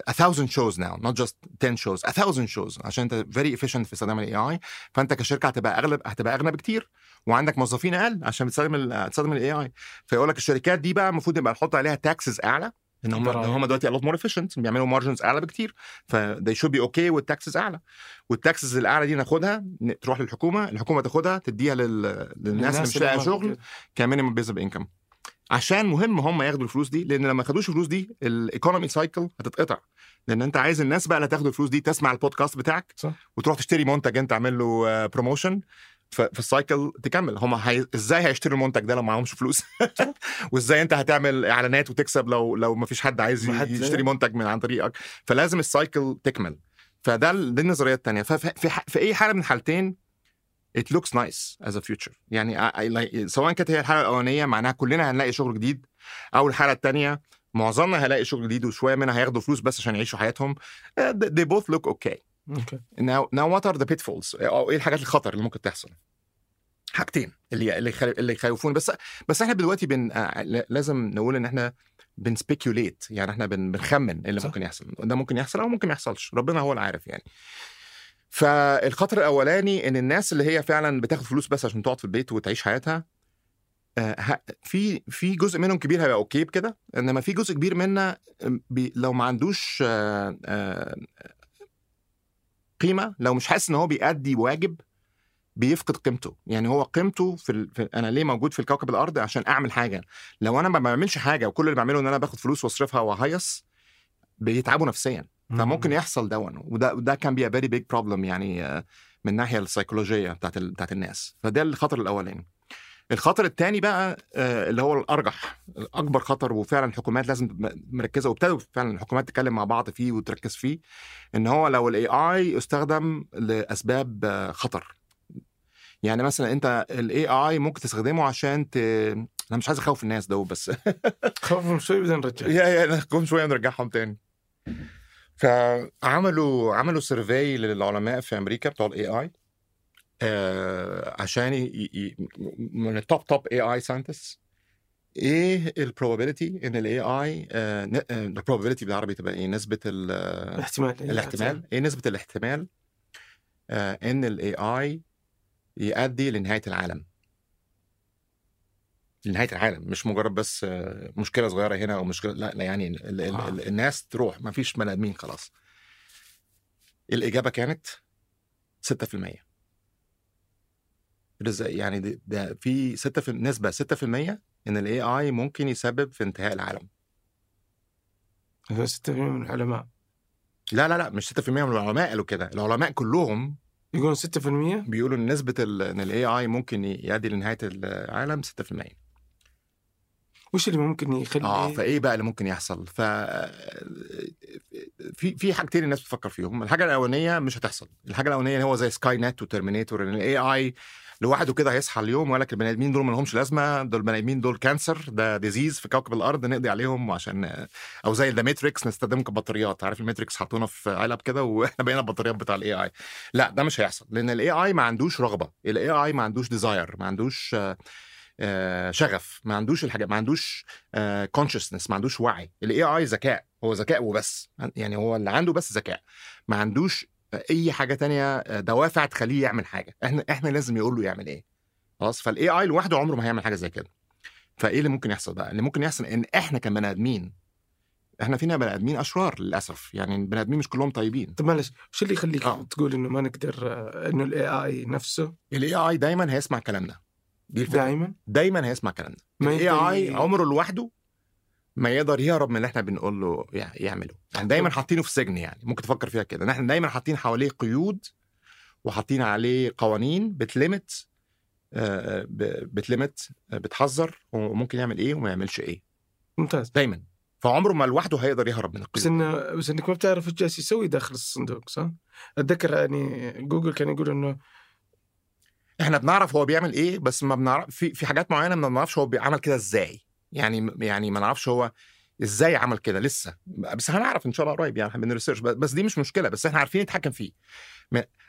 a thousand shows now not just 10 shows a thousand shows عشان أنت very efficient في استخدام ال AI فأنت كشركة هتبقى أغلى هتبقى أغنى بكتير وعندك موظفين أقل عشان بتستخدم تستخدم ال AI فيقول لك الشركات دي بقى المفروض يبقى نحط عليها taxes أعلى إن هم هم دلوقتي lot more efficient بيعملوا margins أعلى بكتير ف they should be okay وال taxes أعلى. وال taxes الأعلى دي ناخدها تروح للحكومة الحكومة تاخدها تديها لل... للناس اللي مش لاقيه شغل ك minimum basic income عشان مهم هم ياخدوا الفلوس دي لأن لما خدوش الفلوس دي ال economy cycle هتتقطع. لأن أنت عايز الناس بقى اللي تاخد الفلوس دي تسمع البودكاست بتاعك صح. وتروح تشتري منتج أنت عامل له promotion فال cycle تكمل. هم هي... إزاي هيشتروا المنتج ده لو معهمش فلوس؟ وإزاي أنت هتعمل إعلانات وتكسب لو لو ما فيش حد عايز يشتري منتج من عن طريقك؟ فلازم ال cycle تكمل. فده دي النظريه الثانية ففي في, في أي حالة من الحالتين it looks nice as a future. يعني سواء كانت هي الحاله الأولانية معناها كلنا هنلاقي شغل جديد أو الحاله الثانية معظمنا هيلاقي شغل جديد وشوية منها هياخدوا فلوس بس عشان يعيشوا حياتهم. they both look okay. okay. Now now what are the pitfalls? أو إيه الحاجات الخطر اللي ممكن تحصل؟ حاجتين اللي اللي اللي يخوفون. بس بس إحنا دلوقتي بن لازم نقول إن إحنا بن speculate يعني إحنا بن... بنخمن اللي صح. ممكن يحصل. ده ممكن يحصل أو ممكن ما يحصلش. ربنا هو اللي عارف يعني. فالخطر الأولاني إن الناس اللي هي فعلا بتاخد فلوس بس عشان تقعد في البيت وتعيش حياتها في في جزء منهم كبير هيبقى okay بكده إنما في جزء كبير منا لو ما عندوش قيمة لو مش حاسس إن هو بيأدي واجب بيفقد قيمته. يعني هو قيمته في, ال... في أنا ليه موجود في الكوكب الأرض؟ عشان أعمل حاجة. لو أنا ما بعملش حاجة وكل اللي بعمله إن أنا باخد فلوس واصرفها وأهيص بيتعبوا نفسيا. فممكن يحصل ده وده وده can be very big problem يعني من الناحية السيكولوجية بتاعت ال... بتاعت الناس. فده الخطر الأولاني. الخطر الثاني بقى اللي هو الأرجح. أكبر خطر وفعلا الحكومات لازم مركزة وابتدوا فعلا الحكومات تتكلم مع بعض فيه وتركز فيه إن هو لو ال AI استخدم لأسباب خطر. يعني مثلا أنت ال AI ممكن تستخدمه عشان ت... أنا مش عايز أخوف الناس ده بس. خوفهم شوي بعدين نرجع يا يا نخوفهم شوية ونرجعهم تاني. فعملوا عملوا survey للعلماء في أمريكا بتوع ال AI آه عشان ي... ي... من ال top top AI scientist إيه ال probability ان ال AI ال probability بالعربي تبقى إيه؟ نسبة الاحتمال الاحتمال. إيه نسبة الاحتمال؟ آه ان ال AI يؤدي لنهاية العالم. لنهاية العالم مش مجرد بس مشكلة صغيرة هنا أو مشكلة لا, لا يعني ال ال ال الناس تروح ما فيش بني آدمين خلاص. الإجابة كانت 6% إزاي يعني ده, ده في 6 في نسبة 6% إن ال AI ممكن يسبب في انتهاء العالم. هذول 6% من العلماء؟ لا لا لا مش 6% من العلماء قالوا كده. العلماء كلهم يقولون 6% بيقولوا إن نسبة إن ال AI ممكن يؤدي لنهاية العالم 6% وش اللي ممكن يخلي آه فإيه بقى اللي ممكن يحصل؟ ف في في حاجتين الناس بتفكر فيهم. الحاجة الأولانية مش هتحصل. الحاجة الأولانية هو زي Skynet و Terminator إن ال AI لوحده كده هيصحى اليوم ويقول لك البني آدمين دول ما لهمش لازمة دول البني آدمين دول cancer ده disease في كوكب الأرض نقضي عليهم عشان أو زي The Matrix نستخدمهم كبطاريات عارف ال Matrix حطونا في علب كده وإحنا بقينا البطاريات بتاع ال AI لا ده مش هيحصل لأن ال AI ما عندوش رغبة ال AI ما عندوش desire ما عندوش آه، آه، شغف ما عندوش الحاجات ما عندوش consciousness ما عندوش وعي. ال AI ذكاء هو ذكاء وبس يعني هو اللي عنده بس ذكاء. ما عندوش اي حاجة تانية آه، دوافع تخليه يعمل حاجة. إحنا إحنا لازم يقول له يعمل إيه. خلاص؟ فال AI لوحده عمره ما هيعمل حاجة زي كده. فإيه اللي ممكن يحصل بقى؟ اللي ممكن يحصل إن إحنا كبني آدمين إحنا فينا بني آدمين أشرار للأسف. يعني البني آدمين مش كلهم طيبين. طب معلش وش اللي يخليك آه. تقول إنه ما نقدر آه، إنه ال AI نفسه؟ ال AI دايما هيسمع كلامنا. دي الفكرة. دايما؟ دايما هيسمع كلامنا. ال AI عمره لوحده ما يقدر يهرب من اللي إحنا بنقول له يع- يعمله. يعني دايما حاطينه في سجن يعني ممكن تفكر فيها كده. ان إحنا دايما حاطين حواليه قيود وحاطين عليه قوانين بت limit آه، بت limit آه، بتحذر وممكن يعمل إيه وما يعملش إيه. ممتاز. دايما. فعمره ما لوحده هيقدر يهرب من بس القيود. انه بس إنك ما بتعرف إيش جالس يسوي داخل الصندوق صح؟ أتذكر يعني جوجل كان يقول إنه إحنا بنعرف هو بيعمل إيه بس ما بنعرف في في حاجات معينة ما بنعرفش هو بيعمل كده إزاي. يعني يعني ما نعرفش هو إزاي عمل كده لسه. بس هنعرف إن شاء الله قريب يعني إحنا بن research بس دي مش مشكلة بس إحنا عارفين نتحكم فيه.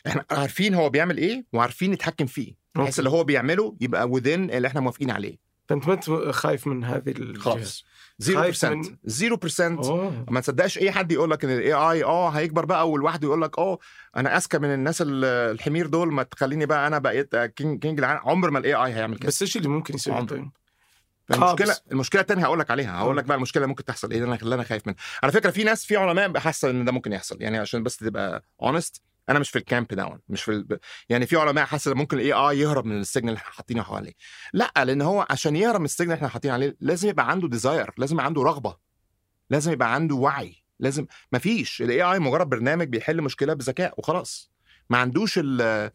إحنا عارفين هو بيعمل إيه وعارفين نتحكم فيه بحيث اللي هو بيعمله يبقى within اللي إحنا موافقين عليه. فأنت ما انت خايف من هذه الجهه خالص. خايف 0% من- 0% أوه. ما تصدقش أي حد يقول لك إن ال AI آه هيكبر بقى ولوحده يقول لك آه أنا أذكى من الناس ال- الحمير دول ما تخليني بقى أنا بقيت king king العالم عمر ما ال AI هيعمل كده. بس إيش اللي ممكن عمر. طيب؟ المشكلة. المشكلة الثانية هقول لك عليها. هقول لك بقى المشكلة ممكن تحصل إيه اللي أنا اللي أنا خايف منها. على فكرة في ناس في علماء حاسة إن ده ممكن يحصل. يعني عشان بس تبقى honest أنا مش في الكامب ده مش في ال... يعني في علماء حاسة ممكن ال AI يهرب من السجن اللي إحنا حاطينه حواليه. لأ لأن هو عشان يهرب من السجن اللي إحنا حاطين عليه لازم يبقى عنده desire لازم يبقى عنده رغبة. لازم يبقى عنده وعي. لازم مفيش. ال AI مجرد برنامج بيحل مشكلة بذكاء وخلاص. ما عندوش ال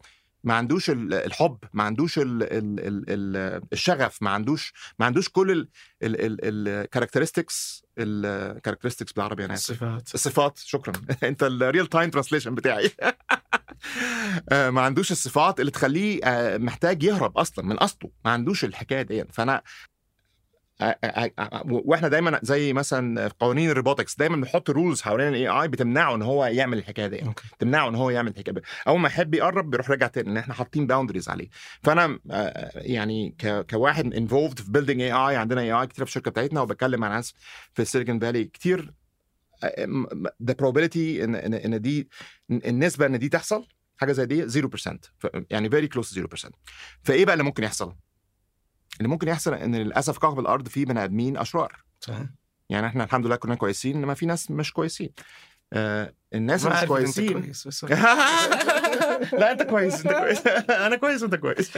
ما عندوش ال- الحب ما عندوش ال ال ال ال الشغف ما عندوش ما عندوش كل ال characteristics ال characteristics بالعربي أنا. الصفات. الصفات شكرا. أنت ال real time translation بتاعي. آه، ما عندوش الصفات اللي تخليه آه، محتاج يهرب أصلا من أصله. ما عندوش الحكاية دي فأنا وإحنا دايما زي مثلا في قوانين ال robotics دايما بنحط rules حوالين ال AI بتمنعه إن هو يعمل الحكاية دي تمنعه إن هو يعمل الحكاية دي. أول ما يحب يقرب بيروح راجع تاني إن إحنا حاطين boundaries عليه. فأنا يعني كواحد involved في building AI عندنا AI كتير في الشركة بتاعتنا وبتكلم مع ناس في السيليكون فالي كتير the probability ان ان إن دي النسبة إن دي تحصل حاجة زي دي 0% ف- يعني close to 0% فإيه بقى اللي ممكن يحصل؟ اللي ممكن يحصل إن للأسف كوكب الأرض فيه بني آدمين أشرار. صحيح. يعني إحنا الحمد لله كنا كويسين إنما في ناس مش كويسين. آه الناس مش كويسين. كويس، بس- لا أنت كويس أنت كويس. أنا كويس وانت كويس.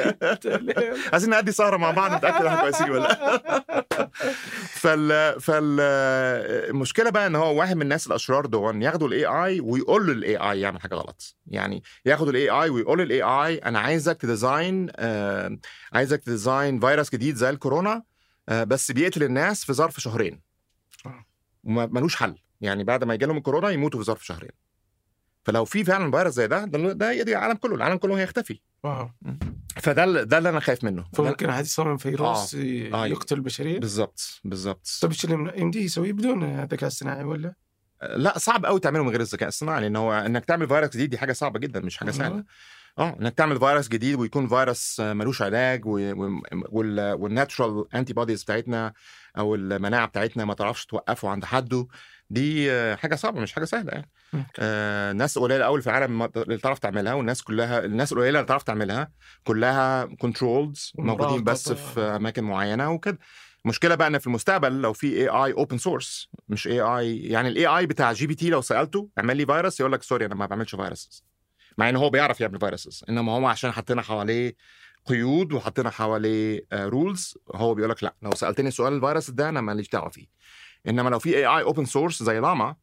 عايزين نأدي سهرة مع بعض نتأكد إحنا كويسين ولا لا. فال فال المشكلة بقى إن هو واحد من الناس الأشرار دول ياخدوا ال AI ويقول له ال AI يعمل حاجة غلط. يعني ياخدوا ال AI ويقول لل AI أنا عايزك ت design آه عايزك تديزاين فيروس جديد زي الكورونا آه بس بيقتل الناس في ظرف شهرين. وما- ملوش حل. يعني بعد ما يجي لهم الكورونا يموتوا في ظرف شهرين. فلو في فعلا فيروس زي ده ده, يقضي العالم كله العالم كله هيختفي. واو. فده ده اللي أنا خايف منه. فممكن عادي يصمم فيروس آه. آه. يقتل البشريه بالظبط بالظبط. طيب إيش اللي يمديه يسويه بدون ذكاء اصطناعي ولا؟ لا صعب قوي تعمله من غير الذكاء الصناعي لأن هو إنك تعمل فيروس جديد دي حاجة صعبة جدا مش حاجة سهلة. آه إنك تعمل فيروس جديد ويكون فيروس ملوش علاج وال natural antibodies بتاعتنا أو المناعة بتاعتنا ما تعرفش توقفه عند حده. دي آه، حاجة صعبة مش حاجة سهلة يعني. آه ناس قليلة قوي في العالم اللي تعرف تعملها والناس كلها الناس القليلة اللي تعرف تعملها كلها controlled موجودين بس. في أماكن معينة وكده. المشكلة بقى إن في المستقبل لو في AI open source مش AI يعني ال AI بتاع GPT لو سألته اعمل لي فيروس يقول لك sorry أنا ما بعملش viruses. مع إن هو بيعرف يعمل viruses إنما هو عشان حطينا حواليه قيود وحطينا حواليه rules هو بيقول لك لأ. لو سألتني سؤال الفيروس ده أنا ماليش دعوة فيه. إنما لو في AI open source زي لاما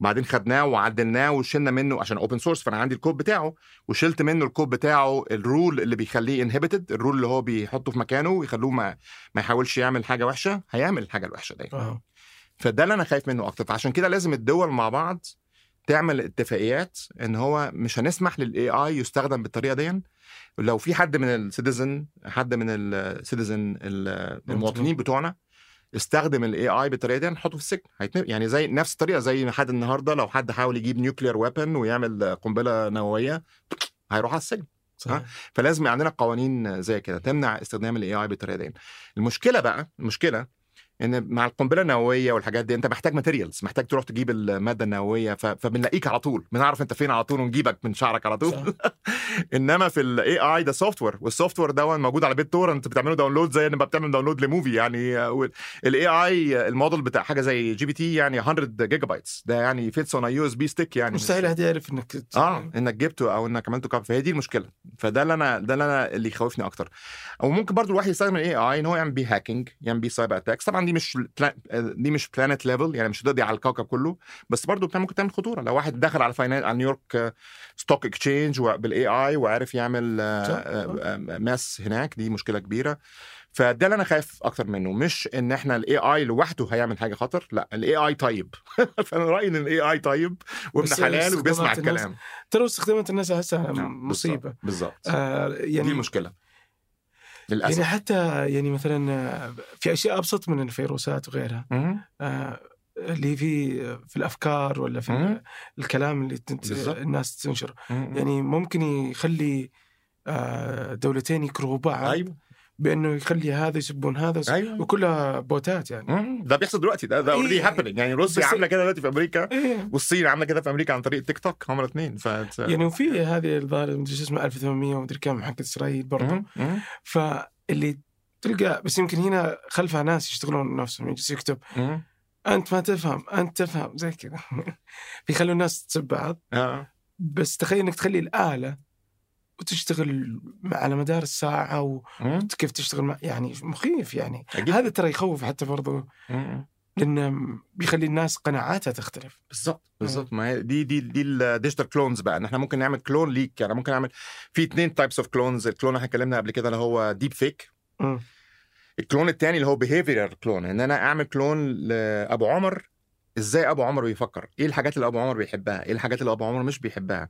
بعدين خدناه وعدلناه وشلنا منه عشان open source فأنا عندي الكود بتاعه وشلت منه الكود بتاعه ال rule اللي بيخليه inhibited ال rule اللي هو بيحطه في مكانه ويخلوه ما, ما يحاولش يعمل حاجة وحشة هيعمل الحاجة الوحشة دي. فده اللي أنا خايف منه أكتر. فعشان كده لازم الدول مع بعض تعمل اتفاقيات إن هو مش هنسمح لل AI يستخدم بالطريقة دي. لو في حد من ال citizen حد من ال citizen المواطنين بتوعنا استخدم ال AI بالطريقة دي نحطه في السجن. يعني زي نفس الطريقة زي ما حد النهارده لو حد حاول يجيب nuclear weapon ويعمل قنبلة نووية هيروح على السجن صح. فلازم عندنا قوانين زي كده تمنع استخدام ال AI بالطريقة دي المشكلة بقى المشكلة إن مع القنبلة النووية والحاجات دي أنت محتاج materials محتاج تروح تجيب المادة النووية. فبنلاقيك على طول. بنعرف أنت فين على طول ونجيبك من شعرك على طول. إنما في ال AI ده software وال software ده موجود على BitTorrent بتعمله download زي ما بتعمل download ل movie يعني ال AI ال model بتاع حاجة زي GPT يعني 100 gigabytes ده يعني fits on USB stick يعني. مستحيل حد يعرف إنك آه إنك جبته أو إنك عملته copy فهي دي المشكلة. فده اللي أنا ده اللي أنا اللي يخوفني أكتر. أو ممكن برضو الواحد يستخدم ال AI إن هو يعمل بيه hacking يعمل بيه cyber attacks طبعا دي مش دي مش planet level يعني مش هتقضي على الكوكب كله بس برضه ممكن تعمل خطورة. لو واحد دخل على finance على New York Stock Exchange بال AI وعرف يعمل mess هناك دي مشكلة كبيرة. فده اللي أنا خايف أكتر منه. مش إن إحنا ال AI لوحده هيعمل حاجة خطر لأ ال AI طيب. فأنا رأيي إن ال AI طيب وابن حلال وبيسمع الكلام. ترى استخدامات الناس هسه مصيبة. بالضبط آه يعني دي المشكلة للأسف. يعني حتى يعني مثلا في أشياء أبسط من الفيروسات وغيرها. آه اللي في في الأفكار ولا في مم. الكلام اللي تنت... الناس تنشره يعني ممكن يخلي آه دولتين يكرهوا بعض. أيوه. بأنه يخلي هذا يسبون هذا أيوة. وكلها بوتات يعني. ده بيحصل دلوقتي ده ده already إيه. happening يعني روسيا عاملة كده دلوقتي في أمريكا إيه. والصين عاملة كده في أمريكا عن طريق تيك توك هم الاثنين ف يعني وفي هذه الظاهر مدري شو اسمه 1800 ومدري كم حقت إسرائيل برضه. فاللي تلقى بس يمكن هنا خلفها ناس يشتغلون نفسهم يجلس يكتب مم. أنت ما تفهم أنت تفهم زي كذا بيخلوا الناس تسب بعض آه بس تخيل إنك تخلي الآلة وتشتغل على مدار الساعة و... مم. كيف تشتغل مع يعني مخيف يعني. أكيد. هذا ترى يخوف حتى برضو. مم. لأنه بيخلي الناس قناعاتها تختلف. بالظبط بالظبط ما هي دي دي دي ال digital clones بقى. ان إحنا ممكن نعمل clone ليك يعني ممكن نعمل في اثنين types of clones ال clone إحنا اتكلمنا قبل كده اللي هو deep fake. ال clone الثاني اللي هو behavioral clone إن أنا أعمل clone لأبو عمر إزاي أبو عمر بيفكر؟ إيه الحاجات اللي أبو عمر بيحبها؟ إيه الحاجات اللي أبو عمر مش بيحبها؟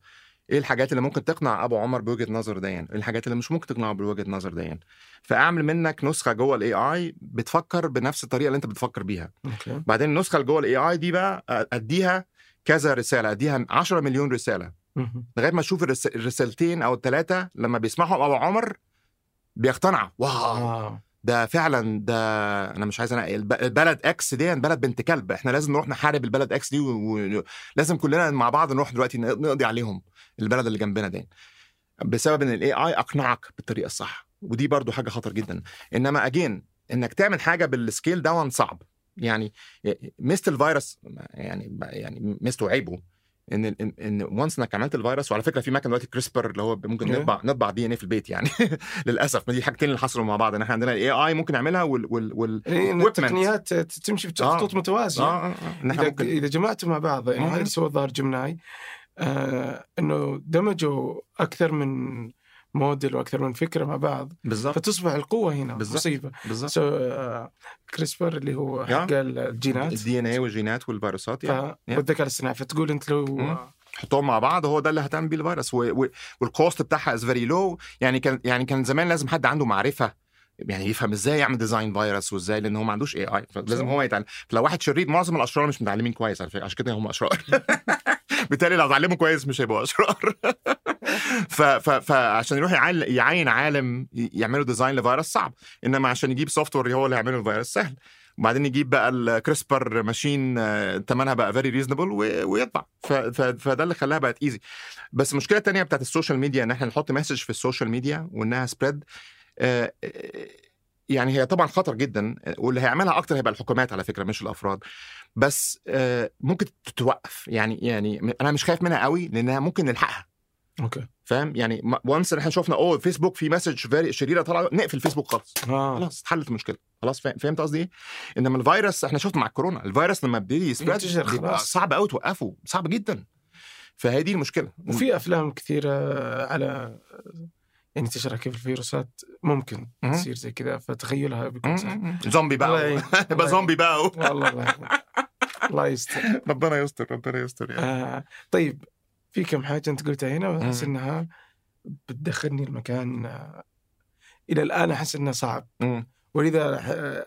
إيه الحاجات اللي ممكن تقنع أبو عمر بوجهة نظر دي إيه الحاجات اللي مش ممكن تقنعه بوجهة نظر دي فأعمل منك نسخة جوه ال AI بتفكر بنفس الطريقة اللي أنت بتفكر بيها. okay. بعدين النسخة اللي جوه ال AI دي بقى أديها كذا رسالة أديها 10 مليون رسالة. لغاية ما أشوف الرس- الرسالتين أو الثلاثه لما بيسمعهم أبو عمر بيقتنع واو. ده فعلا ده أنا مش عايز أنا الب- البلد X دي بلد بنت كلب إحنا لازم نروح نحارب البلد X دي ولازم كلنا مع بعض نروح دلوقتي نقضي عليهم البلد اللي جنبنا دي بسبب إن ال AI أقنعك بالطريقة الصح ودي برضو حاجة خطر جدا. إنما again إنك تعمل حاجة بال scale ده صعب. يعني ميزه الفيروس يعني يعني ميزته وعيبه إن إن إن once إنك عملت الفيروس وعلى فكرة في مكان دلوقتي CRISPR اللي هو ممكن. نطبع نطبع DNA في البيت يعني للأسف ما دي حاجتين اللي حصلوا مع بعض إن إحنا عندنا ال AI ممكن نعملها وال وال وال إيه،. التقنيات تمشي بخطوط متوازية آه آه آه إن إحنا إذا ممكن إذا جمعتوا مع بعض يعني. هذا اللي سوى الظاهر Gemini آه إنه دمجوا أكثر من موديل وأكثر من فكرة مع بعض بالظبط فتصبح القوة هنا بالظبط. مصيبة بالظبط so آه CRISPR اللي هو. حق الجينات ال DNA والجينات والفيروسات يعني ف... والذكاء الاصطناعي فتقول أنت لو مم. حطهم مع بعض هو ده اللي هتعمل بيه الفيروس. وال cost بتاعها is very low يعني كان يعني كان زمان لازم حد عنده معرفة يعني يفهم إزاي يعمل design فيروس وإزاي لأن هو ما عندوش AI فلازم هو يتعلم فلو واحد شرير معظم الأشرار مش متعلمين كويس على فكرة عشان كده هم أشرار بالتالي لو اتعلموا كويس مش هيبقوا أشرار. فعشان يروح يعين عالم يعملوا design لفيروس صعب. إنما عشان يجيب software هو اللي يعمله الفيروس سهل. وبعدين يجيب بقى ال CRISPR machine ثمنها بقى very reasonable ويطبع. ف... ف... فده اللي خلاها بقت easy بس المشكلة الثانية بتاعت ال social media إن إحنا نحط message في ال social media وإنها spread يعني هي طبعا خطر جدا. واللي هيعملها أكتر هيبقى الحكومات على فكرة مش الأفراد. بس آه، ممكن تتوقف. يعني يعني أنا مش خايف منها قوي لأنها ممكن نلحقها. okay فاهم يعني once إحنا شفنا أوه فيسبوك في message very شريرة طالعة نقفل فيسبوك خالص آه. خلاص اتحلت المشكلة خلاص فهمت قصدي إيه؟ إنما الفيروس إحنا شفنا مع الكورونا الفيروس لما بيبتدي ي spread. صعب قوي توقفه صعب جدا فهي دي المشكلة وفي أفلام كثيره على يعني تشرح كيف الفيروسات ممكن مم. تصير زي كذا فتخيلها بيكون سهل زومبي بقى. يبقى زومبي بقى والله. الله يستر ربنا يستر ربنا يستر يعني. آه طيب في كم حاجة أنت قلتها هنا واحس مم. إنها بتدخلني المكان إلى الآن أحس انه صعب مم. ولذا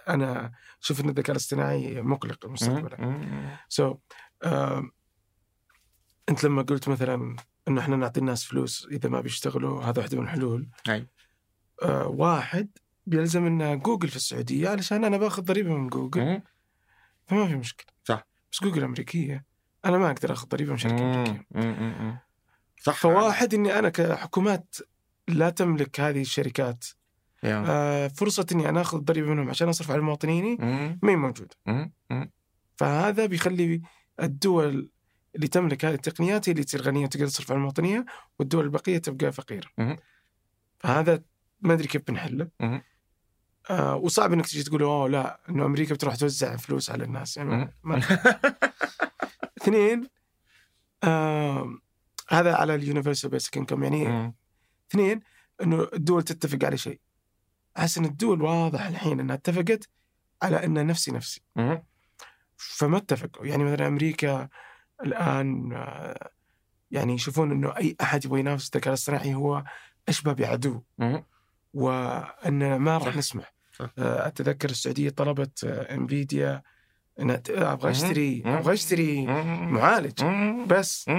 أنا أشوف إن الذكاء الاصطناعي مقلق مستقبلا. so, أنت لما قلت مثلا إنه إحنا نعطي الناس فلوس إذا ما بيشتغلوا هذا واحدة من الحلول أي. آه واحد بيلزم ان جوجل في السعودية علشان أنا باخذ ضريبة من جوجل مم. فما في مشكلة صح بس جوجل أمريكية أنا ما أقدر اخذ ضريبه من شركه امريكيه. صح فواحد إني أنا كحكومات لا تملك هذه الشركات. آه فرصة إني أنا أخذ ضريبة منهم عشان أصرف على مواطنيني. ما هي موجودة. فهذا بيخلي الدول اللي تملك هذه التقنيات هي اللي تصير غنية وتقدر تصرف على المواطنية والدول البقية تبقى فقيرة. فهذا ما أدري كيف بنحله. آه وصعب إنك تجي تقول أوه لا إنه أمريكا بتروح توزع فلوس على الناس يعني. ما اثنين آه هذا على اليونيفرسال بيسك انكم يعني مم. اثنين إنه الدول تتفق على شيء. أحس إن الدول واضح الحين إنها اتفقت على ان نفسي نفسي. مم. فما اتفقوا يعني مثلا أمريكا الآن آه، يعني يشوفون إنه أي أحد يبغى ينافس الذكاء الاصطناعي هو أشبه بعدو. وان ما راح. نسمح. آه، أتذكر السعودية طلبت آه، انفيديا انها ت- أبغى. أشتري. أبغى أشتري. معالج. بس.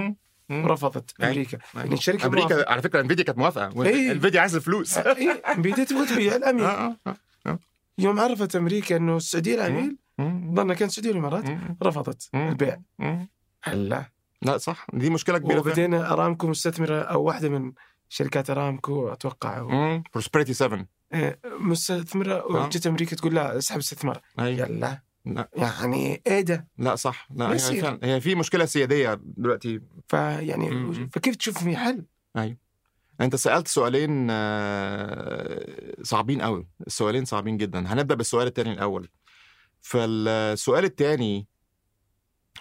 رفضت أي. أمريكا. يعني الشركة أمريكا على فكرة إنفيديا كانت موافقة إيه. إنفيديا عايز الفلوس اي إنفيديا تبغى تبيع العميل آه، آه، آه. يوم عرفت أمريكا إنه السعودية العميل. ظننا كان السعودية والإمارات. رفضت. البيع. هلا لا صح دي مشكلة كبيرة. وبعدين أرامكو مستثمرة أو واحدة من شركات أرامكو أتوقع. بروسبريتي 7 إيه، مستثمرة آه. وجت أمريكا تقول لا اسحب استثمار يلا لا يعني إيه ده؟ لا صح لا هي يصير. فعلا هي في مشكلة سيادية دلوقتي فيعني. فكيف تشوف في حل؟ أيوه أنت سألت سؤالين آه، صعبين قوي السؤالين صعبين جدا هنبدأ بالسؤال الثاني الأول فالسؤال الثاني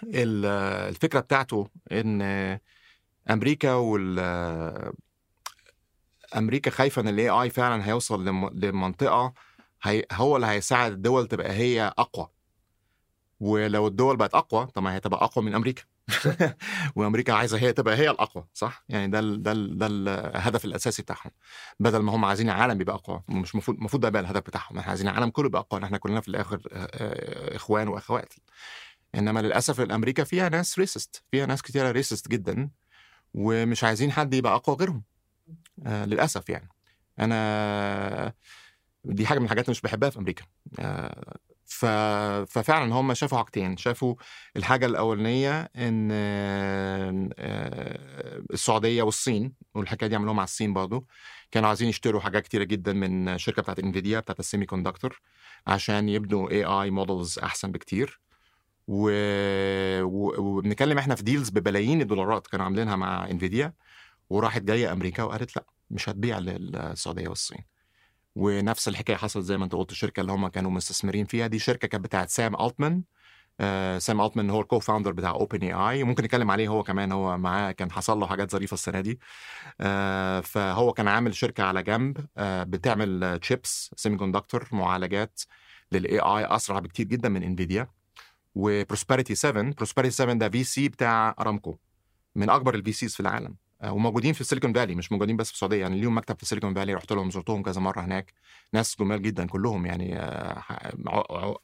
الفكرة بتاعته إن أمريكا وال أمريكا خايفة إن الاي اي فعلا هيوصل لم- لمنطقة هي هو اللي هيساعد الدول تبقى هي أقوى ولو الدول بقت أقوى طب ما هي تبقى أقوى من أمريكا. وأمريكا عايزة هي تبقى هي الأقوى صح؟ يعني ده ده ده الهدف الأساسي بتاعهم. بدل ما هم عايزين العالم يبقى أقوى مش المفروض المفروض ده يبقى الهدف بتاعهم. إحنا عايزين العالم كله يبقى أقوى إحنا كلنا في الآخر آه، آه، إخوان وأخوات. إنما للأسف الأمريكا فيها ناس racist فيها ناس كتيرة racist جدا ومش عايزين حد يبقى أقوى غيرهم. آه للأسف يعني. أنا دي حاجة من الحاجات اللي مش بحبها في أمريكا. آه ففعلا هم شافوا حاجتين شافوا الحاجة الأولانية إن آه، آه، السعودية والصين والحكاية دي عملوها مع الصين برضه كانوا عايزين يشتروا حاجات كتيرة جدا من شركة بتاعت Nvidia بتاعت ال semiconductor عشان يبنوا AI models أحسن بكتير. و... وبنتكلم إحنا في deals ببلايين الدولارات كانوا عاملينها مع Nvidia وراحت جاية أمريكا وقالت لأ مش هتبيع للسعوديه والصين ونفس الحكاية حصلت زي ما أنت قلت الشركة اللي هم كانوا مستثمرين فيها دي شركة كانت بتاعت سام ألتمان. آه سام ألتمان هو ال co-founder بتاع OpenAI ممكن نتكلم عليه هو كمان هو معاه كان حصل له حاجات ظريفة السنة دي. آه فهو كان عامل شركة على جنب آه بتعمل chips semiconductor معالجات لل AI أسرع بكتير جدا من Nvidia و Prosperity 7 Prosperity 7 ده VC بتاع ارامكو من أكبر ال VCs في العالم. وموجودين في ال Silicon Valley مش موجودين بس في السعودية. يعني ليهم مكتب في ال Silicon Valley رحت لهم زرتهم كذا مرة هناك. ناس جمال جدا كلهم يعني آه،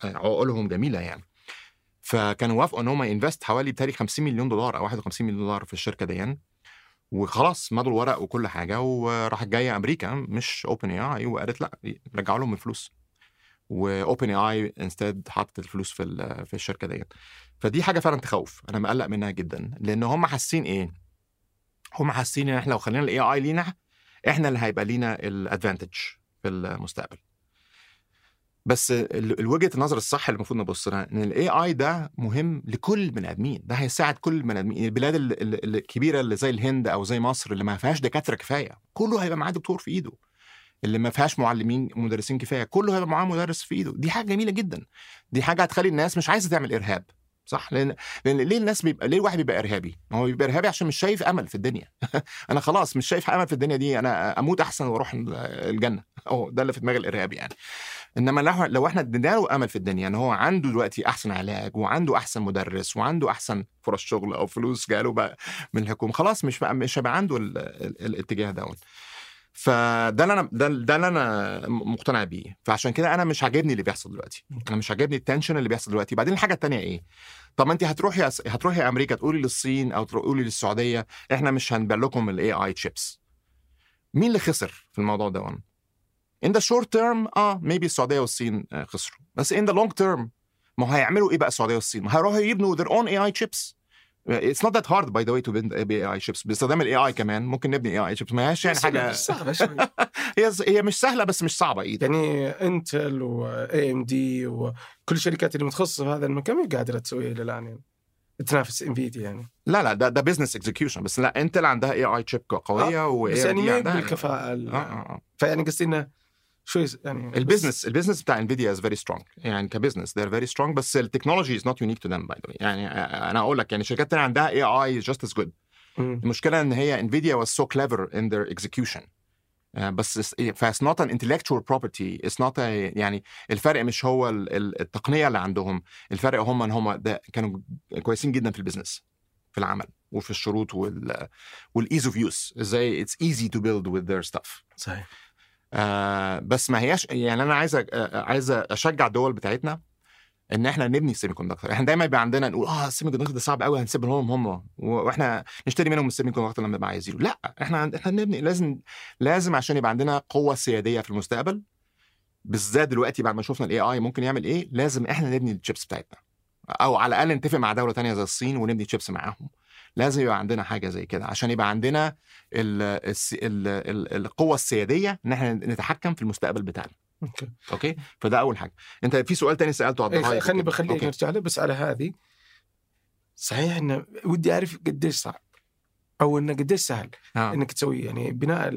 عقولهم جميلة يعني. فكانوا وافقوا إن هم ي invest حوالي بتهيألي 50 مليون دولار أو 51 مليون دولار في الشركة دي وخلاص مضوا الورق وكل حاجة وراحت جاية أمريكا مش OpenAI وقالت لأ رجعوا لهم الفلوس. و OpenAI instead حطت الفلوس في في الشركة دي فدي حاجة فعلا تخوف أنا مقلق منها جدا. لأن هم حاسين إيه؟ هم حاسين ان إحنا لو خلينا ال AI لينا إحنا اللي هيبقى لينا ال advantage في المستقبل. بس وجهة النظر الصح اللي المفروض نبص لها إن ال AI ده مهم لكل البني آدمين. ده هيساعد كل البني آدمين. البلاد ال- ال- الكبيرة اللي زي الهند أو زي مصر اللي ما فيهاش دكاترة كفاية كله هيبقى معاه دكتور في إيده. اللي ما فيهاش معلمين مدرسين كفاية كله هيبقى معاه مدرس في إيده. دي حاجة جميلة جدا. دي حاجة هتخلي الناس مش عايزة تعمل إرهاب. صح؟ لأن لأن ليه الناس بيبقى ليه الواحد بيبقى إرهابي؟ ما هو بيبقى إرهابي عشان مش شايف أمل في الدنيا. أنا خلاص مش شايف أمل في الدنيا دي أنا أموت أحسن وأروح الجنة. أهو ده اللي في دماغ الإرهابي يعني. إنما لو لو إحنا ادينا له أمل في الدنيا إن هو عنده دلوقتي أحسن علاج وعنده أحسن مدرس وعنده أحسن فرص شغل أو فلوس جاله بقى من الحكومة خلاص مش بقى مش هيبقى عنده ال ال الاتجاه ده فده اللي أنا ده, ده اللي أنا مقتنع بيه. فعشان كده أنا مش عاجبني اللي بيحصل دلوقتي. أنا مش عاجبني ال tension اللي بيحصل دلوقتي. بعدين الحاجة التانية إيه؟ طب ما انت هتروحي هتروحي أمريكا تقولي للصين أو تقولي للسعودية إحنا مش هنبيع لكم ال AI chips مين اللي خسر في الموضوع ده؟ In the short term آه maybe السعودية والصين آه خسروا. بس in the long term ما هيعملوا إيه بقى السعودية والصين؟ ما هيروحوا يبنوا their own AI chips It's not that hard by the way to build AI chips. باستخدام ال AI كمان. ممكن نبني AI chips. ما هياش يعني حاجة سهلة شوي هي هي مش سهلة بس مش صعبة. أيضا يعني انتل واي ام دي وكل الشركات اللي متخصصة في هذا المكان ما قادرة تسويها إلى الآن يعني. تنافس انفيديا يعني. لا لا ده ده business execution بس لا انتل عندها AI chip قوية آه و بس يعني ما بالكفاءة آه آه آه. فيعني قصدي إنه شوي يعني ال business ال business بتاع انفيديا is very strong يعني ك business they're very strong بس ال technology is not unique to them by يعني أنا أقول لك يعني شركات تانية عندها AI just as good المشكلة إن هي انفيديا was so clever in their execution. Uh, بس was not an intellectual property it's not a, يعني الفرق مش هو ال- ال- التقنية اللي عندهم. الفرق هم إن هم ده كانوا كويسين جدا في ال business في العمل وفي الشروط وال وال ease of use إزاي it's easy to build with their stuff صحيح. آه بس ما هياش يعني أنا عايز أ- آه، عايز أشجع الدول بتاعتنا إن إحنا نبني ال semiconductor إحنا دايما يبقى عندنا نقول آه ال semiconductor ده صعب قوي هنسيب لهم هم وإحنا نشتري منهم ال semiconductor لما نبقى عايزينه. لأ إحنا إحنا نبني لازم لازم عشان يبقى عندنا قوة سيادية في المستقبل بالذات دلوقتي بعد ما شفنا ال AI ممكن يعمل إيه لازم إحنا نبني الشيبس بتاعتنا. أو على الأقل نتفق مع دولة تانية زي الصين ونبني تشيبس معاهم. لازم يبقى عندنا حاجة زي كده عشان يبقى عندنا ال الس- ال ال القوة السيادية إن إحنا نتحكم في المستقبل بتاعنا okay okay فده أول حاجة أنت في سؤال تاني سألته على إيه، الضحايا خليني. بخليك. نرجع له بس على هذه صحيح انه ودي أعرف قديش صعب أو انه قديش سهل آه. إنك تسوي يعني بناء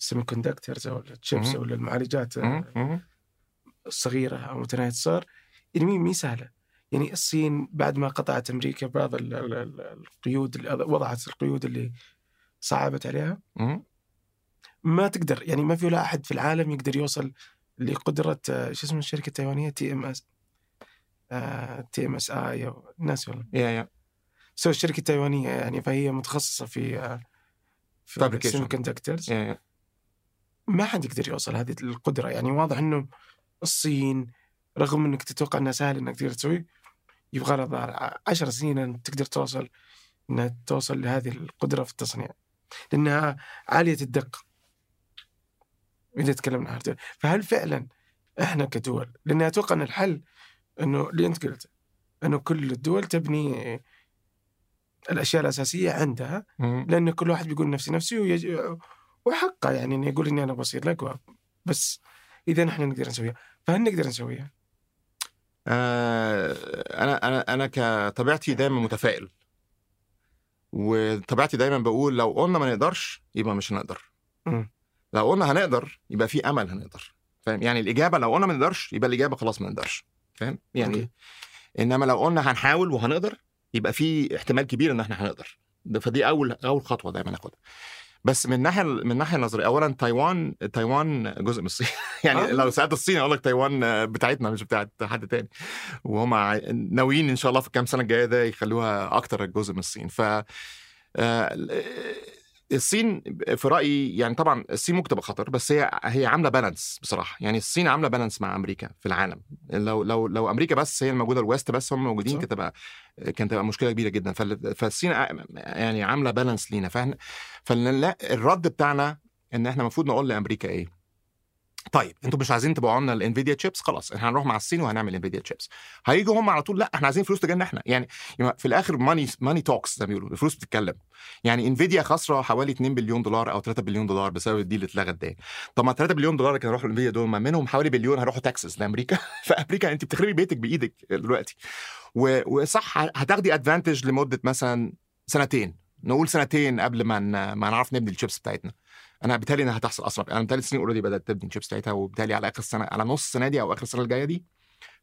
ال semiconductors أو الشيبس مهم. أو المعالجات. الصغيرة أو متناهية الصغر يعني مي سهلة يعني الصين بعد ما قطعت أمريكا بعض ال- ال- ال- القيود اللي وضعت القيود اللي صعبت عليها. ما تقدر يعني ما في ولا أحد في العالم يقدر يوصل لقدرة آه، شو اسمه الشركة التايوانية؟ TMS TMSE أو الناس والله. yeah yeah so الشركة التايوانية يعني فهي متخصصة في آه، في. ال semiconductors ما حد يقدر يوصل هذه القدرة يعني واضح إنه الصين رغم إنك تتوقع إنها سهل إنك تقدر تسوي يبغى لها ظهر عشر سنين أن تقدر توصل انها توصل لهذه القدرة في التصنيع لأنها عالية الدقه إذا تكلمنا عن. فهل فعلا إحنا كدول لأن أتوقع إن الحل إنه اللي أنت قلته إنه كل الدول تبني الأشياء الأساسية عندها. لأن كل واحد بيقول نفسي نفسي ويج... وحقه يعني إنه يقول إني أنا بصير الاقوى بس إذا نحن نقدر نسويها فهل نقدر نسويها؟ آه، أنا أنا أنا كطبيعتي دايما متفائل. وطبيعتي دايما بقول لو قلنا ما نقدرش يبقى مش هنقدر. لو قلنا هنقدر يبقى في أمل هنقدر. فاهم؟ يعني الإجابة لو قلنا ما نقدرش يبقى الإجابة خلاص ما نقدرش. فاهم؟ يعني أوكي. إنما لو قلنا هنحاول وهنقدر يبقى في احتمال كبير إن إحنا هنقدر. فدي أول أول خطوة دايما ناخدها. بس من ناحية من الناحيه النظريه اولا تايوان تايوان جزء من الصين. يعني آه. لو سألت الصين أقول لك تايوان بتاعتنا مش بتاعت حد تاني. وهم ناويين إن شاء الله في الكام سنة الجاية ده يخلوها أكتر جزء من الصين. ف آه، الصين في رأيي يعني طبعا الصين ممكن تبقى خطر بس هي هي عاملة balance بصراحة. يعني الصين عاملة balance مع أمريكا في العالم. لو لو لو أمريكا بس هي الموجودة ال West بس هم موجودين. كانت تبقى كانت تبقى مشكلة كبيرة جدا. فال- فالصين يعني عاملة balance لينا. فاحنا فالرد بتاعنا إن إحنا المفروض نقول لأمريكا إيه؟ طيب أنتوا مش عايزين تبيعوا لنا ال Nvidia chips خلاص إحنا هنروح مع الصين وهنعمل Nvidia chips هيجوا هم على طول لا إحنا عايزين فلوس تجينا إحنا. يعني في الآخر money money talks زي ما بيقولوا الفلوس بتتكلم. يعني انفيديا خسرة حوالي 2 بليون دولار أو 3 بليون دولار بسبب ال deal اللي اتلغت ده طب ما 3 بليون دولار كانوا يروحوا لانفيديا دول ما منهم حوالي بليون هيروحوا تكساس لأمريكا. فامريكا انت بتخربي بيتك بإيدك دلوقتي. وصح هتاخدي advantage لمدة مثلا سنتين. نقول سنتين قبل ما ما نعرف نبني الشيبس بتاعتنا. أنا بالتالي إنها هتحصل اسرع أنا بالتالي الصين already بدأت تبني الشيبس بتاعتها وبالتالي على آخر السنة على نص السنة دي أو آخر السنة الجايه دي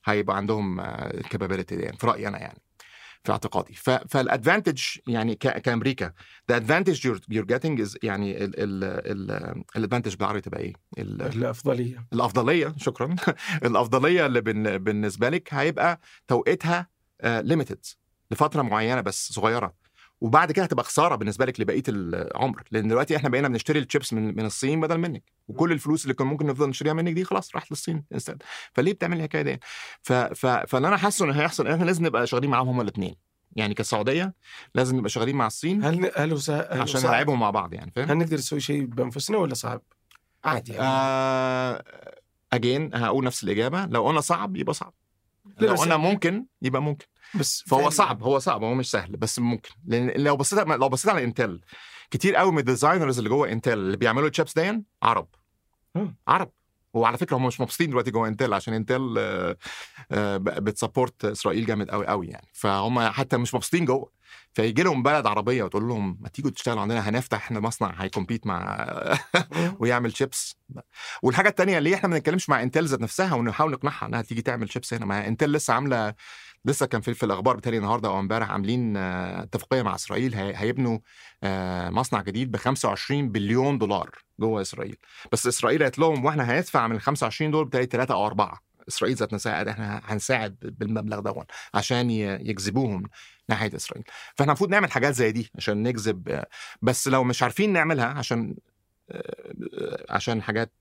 هيبقى عندهم ال capability دي يعني في رأيي أنا يعني في اعتقادي. فال advantage يعني كأمريكا the advantage you're, you're getting is يعني ال advantage بالعربي تبقى إيه؟ ال- الأفضلية. الأفضلية شكرا. الأفضلية اللي بن- بالنسبة لك هيبقى توقيتها limited لفترة معينة بس صغيرة. وبعد كده هتبقى خسارة بالنسبة لك لبقية العمر لأن دلوقتي إحنا بقينا بنشتري الشيبس من من الصين بدل منك وكل الفلوس اللي كان ممكن نفضل نشتريها منك دي خلاص راحت للصين instead. فليه بتعمل الحكاية دي؟ ف... ف... فاللي أنا حاسه إنه هيحصل إحنا لازم نبقى شغالين معاهم هما الاثنين يعني كالسعوديه لازم نبقى شغالين مع الصين هل هل وسا... هل عشان؟ نلعبهم مع بعض يعني فاهم؟ هل نقدر نسوي شيء بأنفسنا ولا صعب؟ عادي يعني. آه again هقول نفس الإجابة لو قلنا صعب يبقى صعب لو قلنا ممكن يبقى ممكن بس فهو فعلاً- صعب هو صعب هو مش سهل بس ممكن. لأن لو بصيت لو بصيت على انتل كتير قوي من ال designers اللي جوه انتل اللي بيعملوا الشيبس دي عرب. عرب. وعلى فكرة هم مش مبسوطين دلوقتي جوه انتل عشان انتل آه، آه، بت support إسرائيل جامد قوي قوي يعني. فهم حتى مش مبسوطين جوه. فيجي لهم بلد عربية وتقول لهم ما تيجوا تشتغلوا عندنا هنفتح إحنا مصنع هي compete مع ويعمل شيبس والحاجة الثانية ليه إحنا ما بنتكلمش مع انتل ذات نفسها ونحاول نقنعها إنها تيجي تعمل شيبس هنا ما انتل لسه عاملة لسه كان في, في الأخبار بتاعي النهارده أو امبارح عاملين آه، اتفاقية مع إسرائيل هي- هيبنوا آه، مصنع جديد ب 25 بليون دولار جوه إسرائيل. بس إسرائيل قالت لهم وإحنا هندفع من ال 25 دول بتاعي ثلاثة أو أربعة. إسرائيل ذات نفسها إحنا هنساعد بالمبلغ ده عشان يجذبوهم ناحية إسرائيل. فإحنا المفروض نعمل حاجات زي دي عشان نجذب آه، بس لو مش عارفين نعملها عشان عشان حاجات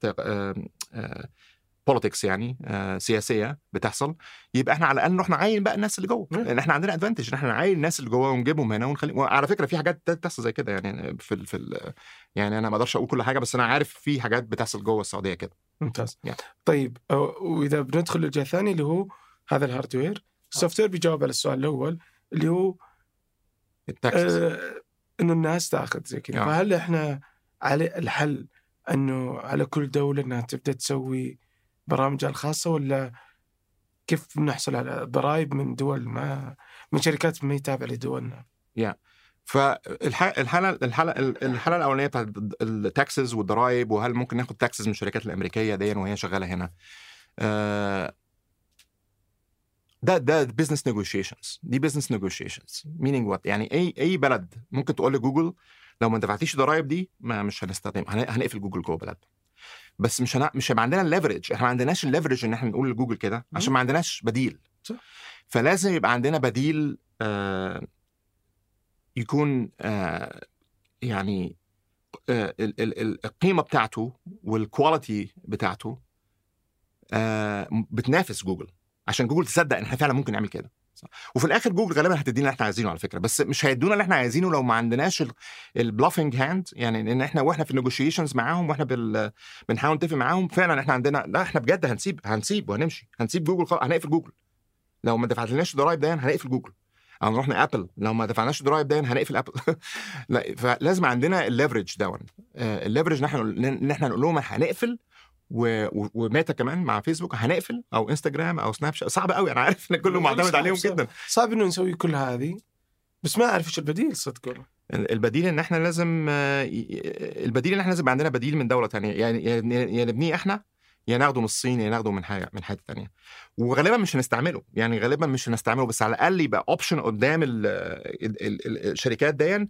politics يعني آه، سياسية بتحصل يبقى إحنا على الأقل نروح نعين بقى الناس اللي جوه. لأن إحنا عندنا advantage إن إحنا نعين الناس اللي جوه ونجيبهم هنا ونخلي وعلى فكرة في حاجات بتحصل زي كده يعني في ال... في ال... يعني أنا ما أقدرش أقول كل حاجة بس أنا عارف في حاجات بتحصل جوه السعودية كده. ممتاز. يعني. طيب وإذا بندخل للجهة الثانية اللي هو هذا ال hardware ال software بيجاوب على السؤال الأول اللي هو ال taxes آه إنه الناس تأخذ زي كذا. فهل إحنا على الحل إنه على كل دولة إنها تبدأ تسوي برامجها الخاصة ولا كيف نحصل على ضرائب من دول ما من شركات ما تابعه لدولنا؟ يا فالحاله الحالة الحالة الأولانية بتاعت ال taxes والضرائب وهل ممكن ناخد taxes من الشركات الأمريكية دي وهي شغالة هنا؟ آه، ده ده business negotiations دي business negotiations meaning what يعني أي أي بلد ممكن تقول لجوجل لو ما دفعتيش ضرائب دي ما مش هنستخدم هن- هنقفل جوجل جوه بلد. بس مش هن... مش هيبقى عندنا ال leverage إحنا ما عندناش ال leverage ان إحنا نقول لجوجل كده عشان ما عندناش بديل. صح. فلازم يبقى عندنا بديل آه يكون آه يعني آه ال- ال- ال- القيمة بتاعته وال quality بتاعته آه بتنافس جوجل. عشان جوجل تصدق إن إحنا فعلا ممكن نعمل كده. وفي الآخر جوجل غالبا هتدينا اللي إحنا عايزينه على فكرة بس مش هيدونا اللي إحنا عايزينه لو ما عندناش ال bluffing hand يعني إن إحنا وإحنا في ال negotiations معاهم وإحنا. بنحاول نتفق معاهم فعلا إحنا عندنا لا إحنا بجد هنسيب هنسيب وهنمشي هنسيب جوجل خلاص هنقفل جوجل. لو ما دفعتلناش ضرايب داين هنقفل جوجل. أو نروح لأبل لو ما دفعناش ضرايب داين هنقفل أبل. لا فلازم عندنا ال leverage دون. ال leverage إن إحنا إن إحنا نقول لهم هنقفل و... وميتا كمان مع فيسبوك هنقفل أو إنستجرام أو سناب شات. صعب قوي أنا عارف إن كله معتمد عليهم صعب. جدا. صعب إنه نسوي كل هذه بس ما أعرف إيش البديل صدق والله. البديل إن إحنا لازم آه، البديل إن إحنا لازم عندنا بديل من دولة تانية. يعني يا نبنيه إحنا يا ناخده من الصين يا ناخده من حاجة من حتة تانية. وغالبا مش هنستعمله. يعني غالبا مش هنستعمله بس على الأقل يبقى option قدام ال ال ال ال الشركات دي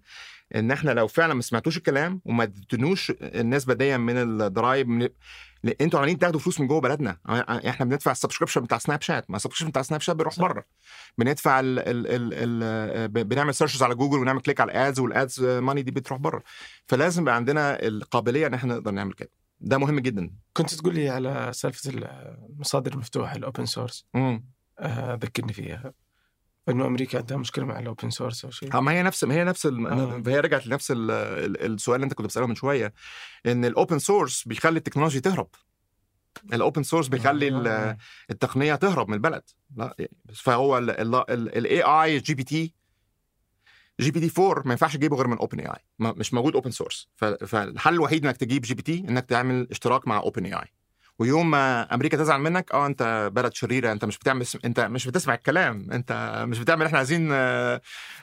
إن إحنا لو فعلا ما سمعتوش الكلام وما اديتونوش النسبة دي من الضرايب من أنتوا عمالين تاخدوا فلوس من جوه بلدنا. إحنا بندفع ال subscription بتاع سناب شات ما ال subscription بتاع سناب شات بيروح بره. بندفع ال ال ال ال بنعمل searches على جوجل ونعمل click على ال ads وال ads money دي بتروح بره. فلازم يبقى عندنا القابلية إن إحنا نقدر نعمل كده. ده مهم جدا. كنت تقول لي على سالفة المصادر المفتوحة ال open source آه ذكرني فيها. انه أمريكا عندها مشكلة مع ال open source أو شيء. ما هي نفس ما هي نفس ال... آه. هي رجعت لنفس ال... ال- السؤال اللي أنت كنت بتسأله من شوية إن ال open source بيخلي التكنولوجيا تهرب. ال open source بيخلي ال- التقنية تهرب من البلد. لا فهو ال AI GPT GPT 4 ما ينفعش تجيبه غير من OpenAI مش موجود open source فالحل الوحيد إنك تجيب GPT إنك تعمل اشتراك مع OpenAI ويوم ما أمريكا تزعل منك آه أنت بلد شريرة أنت مش بتعمل أنت مش بتسمع الكلام أنت مش بتعمل اللي إحنا عايزين آه،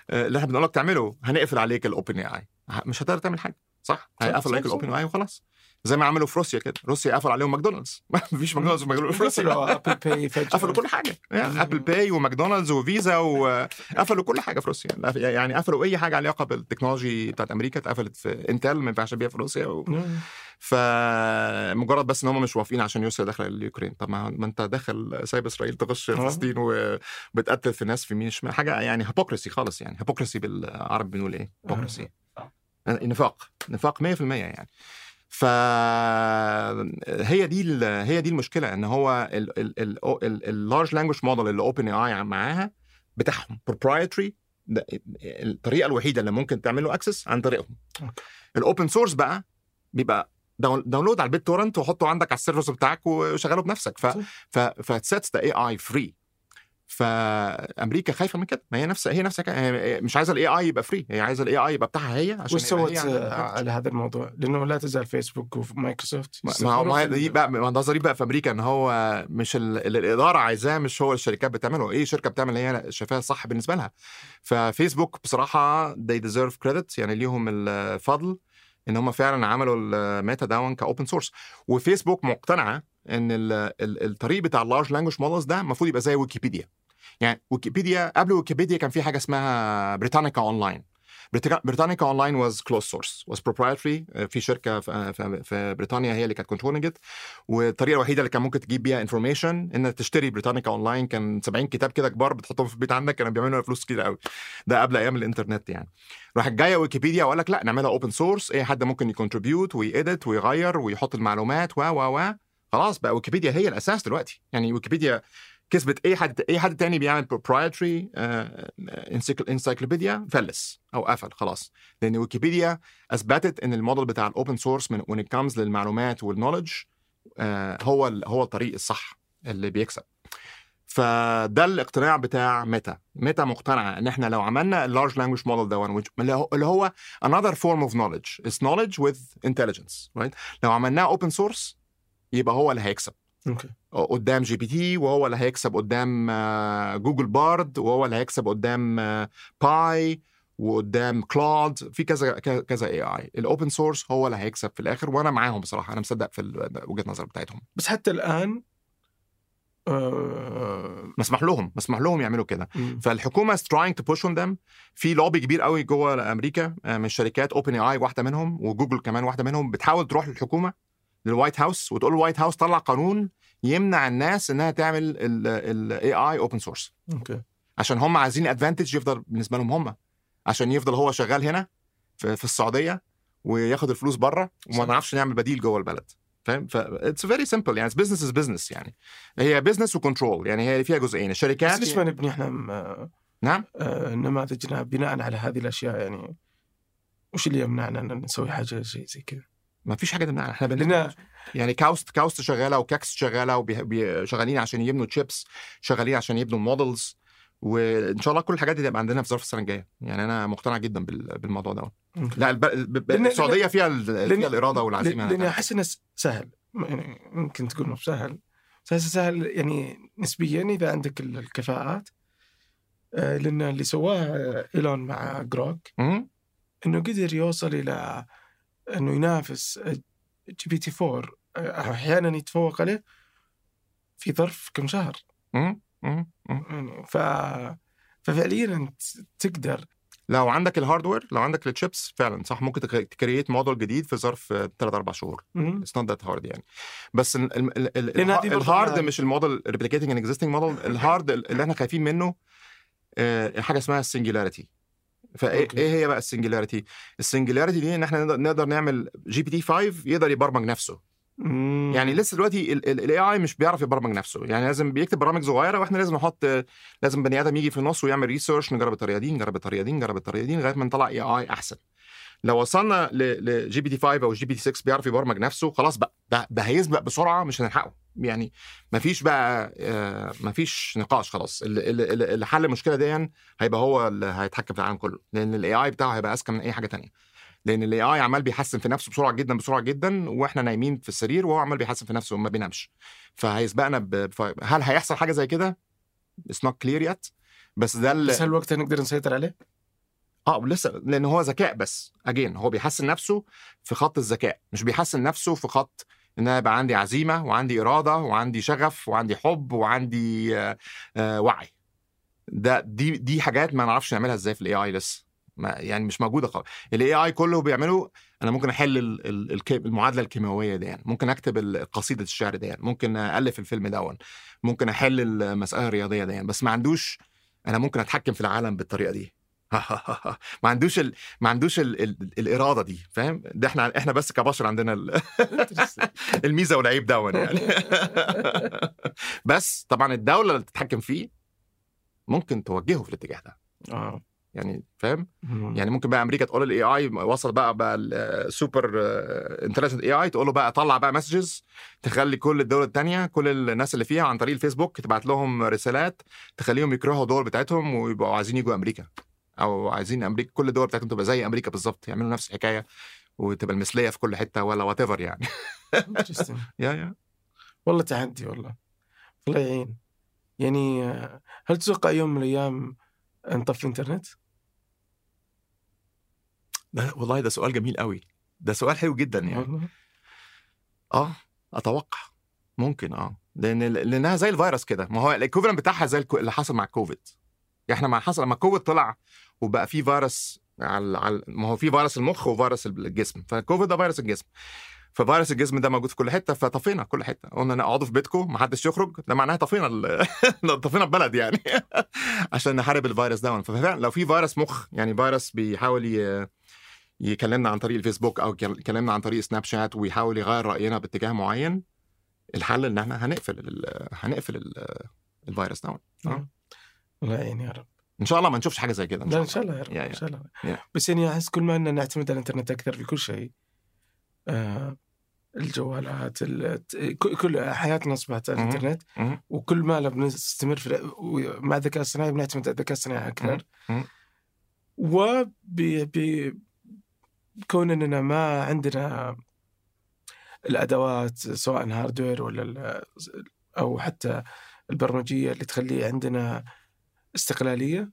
آه، اللي إحنا بنقول لك تعمله. هنقفل عليك ال OpenAI مش هتقدر تعمل حاجة صح؟ هيقفل صح، عليك. ال OpenAI وخلاص. زي ما عملوا في روسيا كده. روسيا قفل عليهم ماكدونالدز. ما فيش ماكدونالدز في روسيا. قفلوا Apple Pay. قفلوا كل حاجة. يعني Apple Pay وماكدونالدز وفيزا وقفلوا كل حاجة في روسيا. يعني قفلوا أي حاجة علاقة بال technology بتاعت أمريكا. اتقفلت في انتل ما ينفعش تبيع في روسيا و... فمجرد بس إن هم مش موافقين عشان روسيا داخله اليوكرين طب ما أنت داخل سايب إسرائيل تغش فلسطين وبتقتل في ناس في مين شمال. حاجة يعني hypocrisy خالص يعني. hypocrisy بالعربي بنقول إيه؟ hypocrisy نفاق نفاق 100% يعني. فهي دي هي دي المشكلة إن هو ال large language model اللي OpenAI معاها بتاعهم proprietary الطريقة الوحيدة اللي ممكن تعمل له access عن طريقهم. ال open source بقى بيبقى down- download على ال BitTorrent وحطه عندك على ال servers بتاعك وشغله بنفسك. ف ف ف sets the AI free فأمريكا خايفة من كده ما هي نفسها هي نفسها كده. مش عايزة ال AI يبقى free هي عايزة ال AI يبقى بتاعها هي عشان وش سوت على هذا الموضوع؟ لأنه لا تزال فيسبوك ومايكروسوفت ما هو ما دي بقى ما ده ظريف بقى في أمريكا إن هو مش ال- اللي الإدارة عايزاه مش هو الشركات بتعمله إيه شركة بتعمل اللي هي شايفاها صح بالنسبة لها ففيسبوك بصراحة they deserve credit يعني ليهم الفضل إن هم فعلا عملوا الميتا داون ك open source وفيسبوك مقتنعة إن ال- ال- الطريق بتاع ال large language models ده المفروض يبقى زي ويكيبيديا يعني ويكيبيديا قبل ويكيبيديا كان في حاجة اسمها Britannica Online. Britannica Online was closed source was proprietary في شركة في, في, بريطانيا هي اللي كانت controlling والطريقة الوحيدة اللي كان ممكن تجيب بيها information إنك تشتري Britannica Online كان 70 كتاب كده كبار بتحطهم في البيت عندك كانوا بيعملوا فلوس كتير قوي. ده قبل أيام الإنترنت يعني. راحت جاية ويكيبيديا وقال لك لا نعملها open source أي حد ممكن ي contribute وي edit ويغير ويحط المعلومات و و و. خلاص بقى ويكيبيديا هي الأساس دلوقتي. يعني ويكيبيديا كسبت أي حد أي حد تاني بيعمل proprietary encyclopedia فلس أو قفل خلاص. لأن ويكيبيديا أثبتت إن الموديل بتاع ال open source when it comes للمعلومات وال knowledge هو ال- هو الطريق الصح اللي بيكسب. فده الاقتناع بتاع ميتا. ميتا مقتنعة إن إحنا لو عملنا ال large language model ده هو- اللي هو another form of knowledge is knowledge with intelligence right لو عملناه open source يبقى هو اللي هيكسب. okay. قدام GPT وهو اللي هيكسب قدام آه، Google Bard وهو اللي هيكسب قدام آه، باي وقدام Claude في كذا كذا AI ال open source هو اللي هيكسب في الآخر وأنا معاهم بصراحة أنا مصدق في وجهة النظر بتاعتهم. بس حتى الآن آه، مسمح لهم مسمح لهم يعملوا كده. فالحكومة is trying to push on them. في لوبي كبير قوي جوه أمريكا آه، من شركات اوبن اي اي واحدة منهم وجوجل كمان واحدة منهم بتحاول تروح للحكومة للوايت هاوس وتقول الوايت هاوس طلع قانون يمنع الناس إنها تعمل ال AI open source أوكي. عشان هم عايزين advantage يفضل بالنسبة لهم هم. عشان يفضل هو شغال هنا في, في السعودية وياخد الفلوس بره وما نعرفش نعمل بديل جوه البلد. فاهم؟ ف it's very simple يعني business is business يعني. هي business و control يعني هي فيها جزئين. الشركات بس ليش ما نبني إحنا م- نعم؟ آه، نماذجنا بناء على هذه الأشياء يعني وش اللي يمنعنا إن نسوي حاجة شيء زي كذا؟ ما فيش حاجة تمنعنا. إحنا بن... يعني كاوست كاوست شغالة وكاكس شغالة وشغالين عشان يبنوا تشيبس شغالين عشان يبنوا models وإن شاء الله كل الحاجات دي تبقى عندنا في ظرف السنة الجاية. يعني أنا مقتنع جدا بال- بالموضوع ده لا الب... السعودية فيها ال... فيها الإرادة والعزيمة. لأن احس انه سهل. يعني ممكن تقول انه سهل. بس سهل يعني نسبيا إذا عندك ال- الكفاءات آه، لأن اللي سواه إيلون مع جروك. إنه قدر يوصل إلى إنه ينافس جي بي تي 4 آه، أحيانا يتفوق عليه في ظرف كم شهر مم. مم. مم. ف ففعليا انت تقدر لو عندك ال hardware لو عندك التشيبس فعلا صح ممكن ت create موديل جديد في ظرف 3 4 شهور. it's not that hard يعني بس ال- ال- ال- ال hard مش الموديل replicating an existing model ال hard اللي إحنا خايفين منه آه، حاجة اسمها ال singularity فإيه أوكي. إيه هي بقى ال singularity ال singularity دي إن إحنا نقدر- نقدر نعمل جي بي تي 5 يقدر يبرمج نفسه. مم. يعني لسه دلوقتي ال AI مش بيعرف يبرمج نفسه. يعني لازم بيكتب برامج صغيرة وإحنا لازم نحط لازم بني آدم يجي في النص ويعمل research نجرب الطريقة دي نجرب الطريقة دي نجرب الطريقة دي لغاية ما نطلع AI أحسن. لو وصلنا لجي بي تي 5 أو جي بي تي 6 بيعرف يبرمج نفسه خلاص بقى ده, ده هيسبق بسرعة مش هنلحقه. يعني مفيش بقى آه، مفيش نقاش خلاص. اللي, اللي, اللي حل المشكلة دي هيبقى هو اللي هيتحكم في العالم كله لأن ال AI بتاعه هيبقى أذكى من أي حاجة تانية. لأن ال AI عمال بيحسن في نفسه بسرعة جدا بسرعة جدا وإحنا نايمين في السرير وهو عمال بيحسن في نفسه وما بينامش. فهيسبقنا ب... هل هيحصل حاجة زي كده؟ it's not clear yet بس ده ال- بس هل وقتها نقدر نسيطر عليه؟ آه لسه لأن هو ذكاء بس. again هو بيحسن نفسه في خط الذكاء مش بيحسن نفسه في خط إن أنا يبقى عندي عزيمة وعندي إرادة وعندي شغف وعندي حب وعندي آه آه وعي ده دي دي حاجات ما نعرفش نعملها إزاي في ال AI لسه ما يعني مش موجودة خالص الاي اي كله بيعمله أنا ممكن أحل المعادلة الكيميائيه دي يعني. ممكن أكتب قصيدة الشعر دي يعني. ممكن ألف الفيلم دون ممكن أحل المسألة الرياضية دي يعني. بس ما عندوش أنا ممكن أتحكم في العالم بالطريقة دي ما عندوش ال... ما عندوش ال... ال... الإرادة دي فاهم؟ ده إحنا إحنا بس كبشر عندنا ال... الميزة والعيب دون يعني. بس طبعا الدولة اللي تتحكم فيه ممكن توجهه في الاتجاه ده. آه. يعني فاهم؟ يعني ممكن بقى أمريكا تقول ال AI وصل بقى بقى ال super intelligent AI تقول له بقى طلع بقى messages تخلي كل الدول الثانية كل الناس اللي فيها عن طريق الفيسبوك تبعت لهم رسالات تخليهم يكرهوا الدول بتاعتهم ويبقوا عايزين يجوا أمريكا. أو عايزين أمريكا كل الدول بتاعتهم تبقى زي أمريكا بالظبط يعملوا نفس الحكاية وتبقى المثلية في كل حتة ولا whatever يعني. yeah yeah. والله تحدي والله. الله يعين يعني هل تتوقع يوم من الأيام نطفي إنترنت؟ ده والله ده سؤال جميل قوي ده سؤال حلو جدا يعني. آه أتوقع. ممكن آه. لأن لأنها زي الفيروس كده. ما هو ال equivalent بتاعها زي اللي حصل مع كوفيد يعني إحنا ما حصل لما كوفيد طلع وبقى في فيروس على على ما هو في فيروس المخ وفيروس الجسم. فالكوفيد ده فيروس الجسم. ففيروس الجسم ده موجود في كل حتة فطفينا كل حتة. قلنا اقعدوا في بيتكم ما حدش يخرج ده معناها طفينا ال- طفينا البلد يعني عشان نحارب الفيروس ده. ففعلا لو في فيروس مخ يعني فيروس بيحاول ي... يكلمنا عن طريق الفيسبوك أو يكل- يكلمنا عن طريق سناب شات ويحاول يغير رأينا باتجاه معين الحل إن إحنا هنقفل ال... هنقفل ال... الفيروس ده. الله يعين يا رب إن شاء الله ما نشوفش حاجة زي كده لا إن شاء الله يا رب يا- إن. شاء الله يا. بس يعني أحس كل ما ان نعتمد على الإنترنت أكثر في كل شيء آه الجوالات كل حياتنا أصبحت على. الإنترنت. وكل ما بنستمر في مع الذكاء الصناعي بنعتمد على الذكاء الصناعي أكثر مهم. وبكون إننا ما عندنا الأدوات سواء هاردوير ولا أو حتى البرمجية اللي تخلي عندنا استقلالية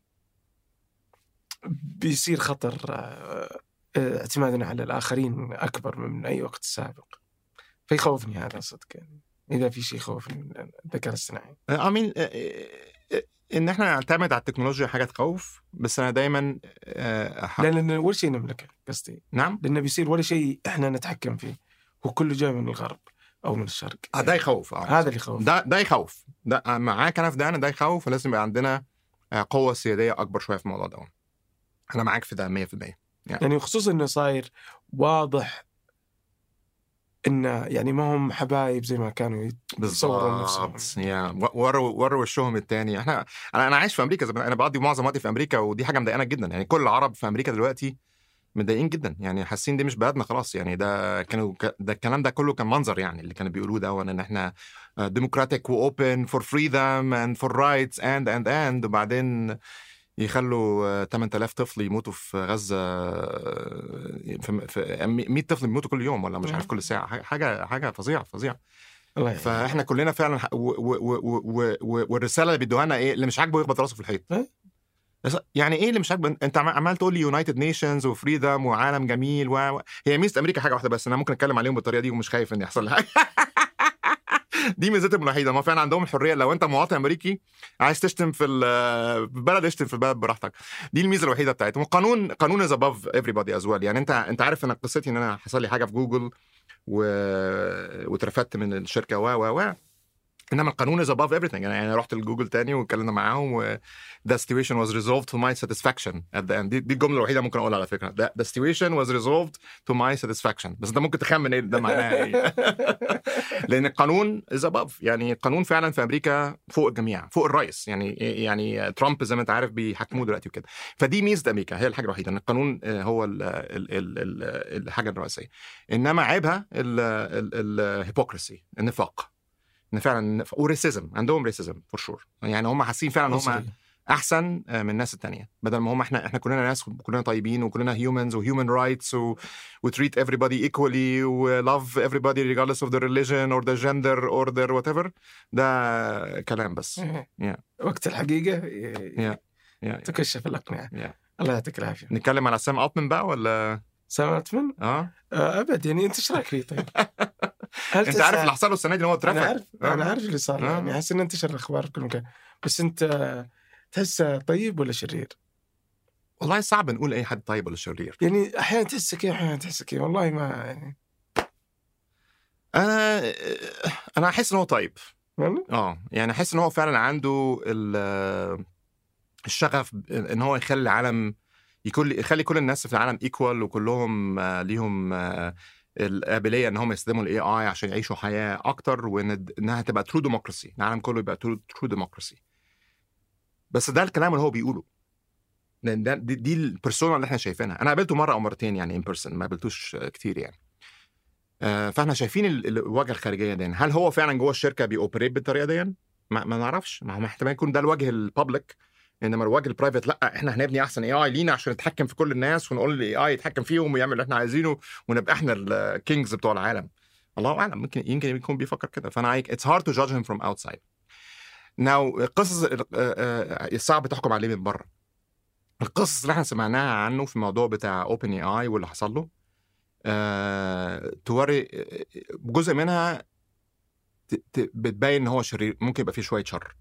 بيصير خطر آه، آه، اعتمادنا على الآخرين أكبر من أي وقت سابق. فيخوفني هذا صدق يعني إذا في شيء يخوفني من الذكاء الاصطناعي. آمين. إن إحنا نعتمد على التكنولوجيا حاجة تخوف بس أنا دايما آه، لا لأن ولا شيء نملكه قصدي. نعم. لأنه بيصير ولا شيء إحنا نتحكم فيه هو كله جاي من الغرب أو من الشرق. آه، ده يخوف آه. هذا اللي يخوف. ده ده يخوف. ده آه، معاك أنا في ده أنا ده يخوف ولازم يبقى عندنا آه، قوة سيادية أكبر شوية في الموضوع ده. أنا معاك في ده 100% يعني خصوصا إنه صاير واضح انه يعني ما هم حبايب زي ما كانوا يتصورون نفسهم. بالظبط يا وروا وروا وشهم التاني. إحنا أنا أنا عايش في أمريكا أنا بقضي معظم وقتي في أمريكا ودي حاجة مضايقانا جدا. يعني كل العرب في أمريكا دلوقتي متضايقين جدا يعني حاسين دي مش بلدنا خلاص يعني ده كانوا ده الكلام ده كله كان منظر يعني اللي كانوا بيقولوه ده ان إحنا democratic و open for freedom and for rights and and and وبعدين يخلوا آه، 8000 طفل يموتوا في غزة آه، في في 100 طفل بيموتوا كل يوم ولا مش عارف كل ساعة حاجه- حاجة فظيعة فظيعة. فإحنا كلنا فعلا والرسالة اللي بيدوها لنا إيه اللي مش عاجبه يخبط راسه في الحيط. بس يعني إيه اللي مش عاجبه؟ أنت عم- عمال تقول لي United Nations و freedom وعالم جميل و... هي ميزة أمريكا حاجة واحدة بس أنا ممكن أتكلم عليهم بالطريقة دي ومش خايف إن يحصل لي حاجة. دي ميزتهم الوحيدة ما فعلا عندهم الحرية لو أنت مواطن أمريكي عايز تشتم في ال- في البلد اشتم في البلد براحتك. دي الميزة الوحيدة بتاعتهم. وقانون قانون is above everybody as well يعني أنت أنت عارف ان قصتي إن أنا حصل لي حاجة في جوجل و... واترفدت من الشركة و و و إنما القانون is above everything. يعني أنا رحت لجوجل تاني واتكلمنا معاهم و the situation was resolved to my satisfaction at the end. دي, دي الجملة الوحيدة ممكن أقولها على فكرة. The, the situation was resolved to my satisfaction. بس انت ممكن تخمن إيه ده معناها إيه. لأن القانون is above. يعني القانون فعلا في أمريكا فوق الجميع فوق الرئيس. يعني يعني ترامب زي ما أنت عارف بيحكموه دلوقتي وكده. فدي ميزة أمريكا. هي الحاجة الوحيدة إن القانون آه، هو ال ال ال ال الحاجة الرئيسية. إنما عيبها ال hypocrisy النفاق. إن فعلا و racism عندهم racism for sure يعني هم حاسين فعلا هم. أحسن آه، من الناس التانية بدل ما هم إحنا إحنا كلنا ناس كلنا طيبين وكلنا humans و human rights و we treat everybody equally و love everybody regardless of their religion or their gender or their whatever ده كلام بس yeah. وقت الحقيقة yeah. yeah. تكشف الاقنعه yeah. الله يعطيك العافية نتكلم على سام التمان بقى ولا سام التمان؟ آه آه، أبد يعني أنت إيش رأيك فيه طيب؟ أنت تسعى- عارف اللي حصل له السنة دي ان هو اترفد أنا عارف آه. أنا عارف اللي صار. يعني احس انه انتشر الأخبار في كل مكان بس أنت تحسه طيب ولا شرير؟ والله صعب نقول أي حد طيب ولا شرير. يعني أحيانا تحسه كذا أحيانا تحسه كذا. والله ما يعني. أنا أنا أحس إن هو طيب. والله؟ آه يعني أحس إن هو فعلا عنده ال- الشغف إن هو يخلي العالم يكون يخلي كل الناس في العالم equal وكلهم آه، ليهم آه، القابليه إن هم يستخدموا ال AI عشان يعيشوا حياة أكتر وإن إنها تبقى true democracy العالم كله يبقى true democracy بس ده الكلام اللي هو بيقوله. لأن ده دي, دي ال persona اللي إحنا شايفينها. أنا قابلته مرة أو مرتين يعني in person ما قابلتوش كتير يعني. آه، فاحنا شايفين ال- ال- الواجهه الخارجية دي. هل هو فعلا جوه الشركة بي operate بالطريقة دي؟ ما, ما نعرفش. ما هو احتمال يكون ده الوجه ال public إنما الوجه ال private لأ إحنا هنبني أحسن AI لينا عشان نتحكم في كل الناس ونقول لل AI يتحكم فيهم ويعمل اللي إحنا عايزينه ونبقى إحنا ال kings بتوع العالم. الله أعلم. ممكن يمكن يكون بيفكر كده. فأنا it's hard to judge him from outside now القصص آه، آه، صعب تحكم عليه من بره. القصص اللي إحنا سمعناها عنه في الموضوع بتاع OpenAI واللي حصل له آه، توري جزء منها بتبين إن هو شرير ممكن يبقى فيه شوية شر.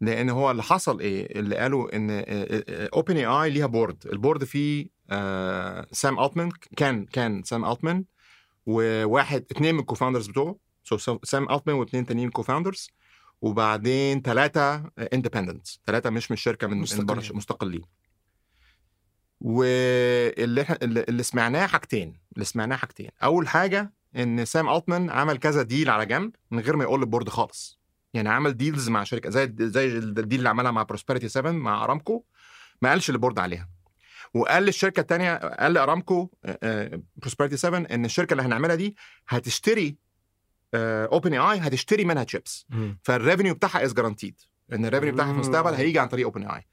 لأن هو اللي حصل إيه؟ اللي قالوا إن OpenAI ليها board ال board فيه آه، سام التمان كان كان سام التمان وواحد اثنين من ال co-founders بتوعه. so سام التمان واثنين تانيين co-founders وبعدين ثلاثة independent ثلاثة مش من الشركة من مستقلين. مستقلين. واللي إحنا اللي سمعناه حاجتين. اللي سمعناه حاجتين. أول حاجة إن سام التمان عمل كذا deal على جنب من غير ما يقول لل board خالص. يعني عمل deals مع شركه زي زي ال deal اللي عملها مع Prosperity 7 مع ارامكو ما قالش لل board عليها. وقال للشركة الثانية قال لأرامكو Prosperity 7 إن الشركة اللي هنعملها دي هتشتري OpenAI هتشتري منها chips فال revenue بتاعها is guaranteed إن ال revenue بتاعها في المستقبل هيجي عن طريق OpenAI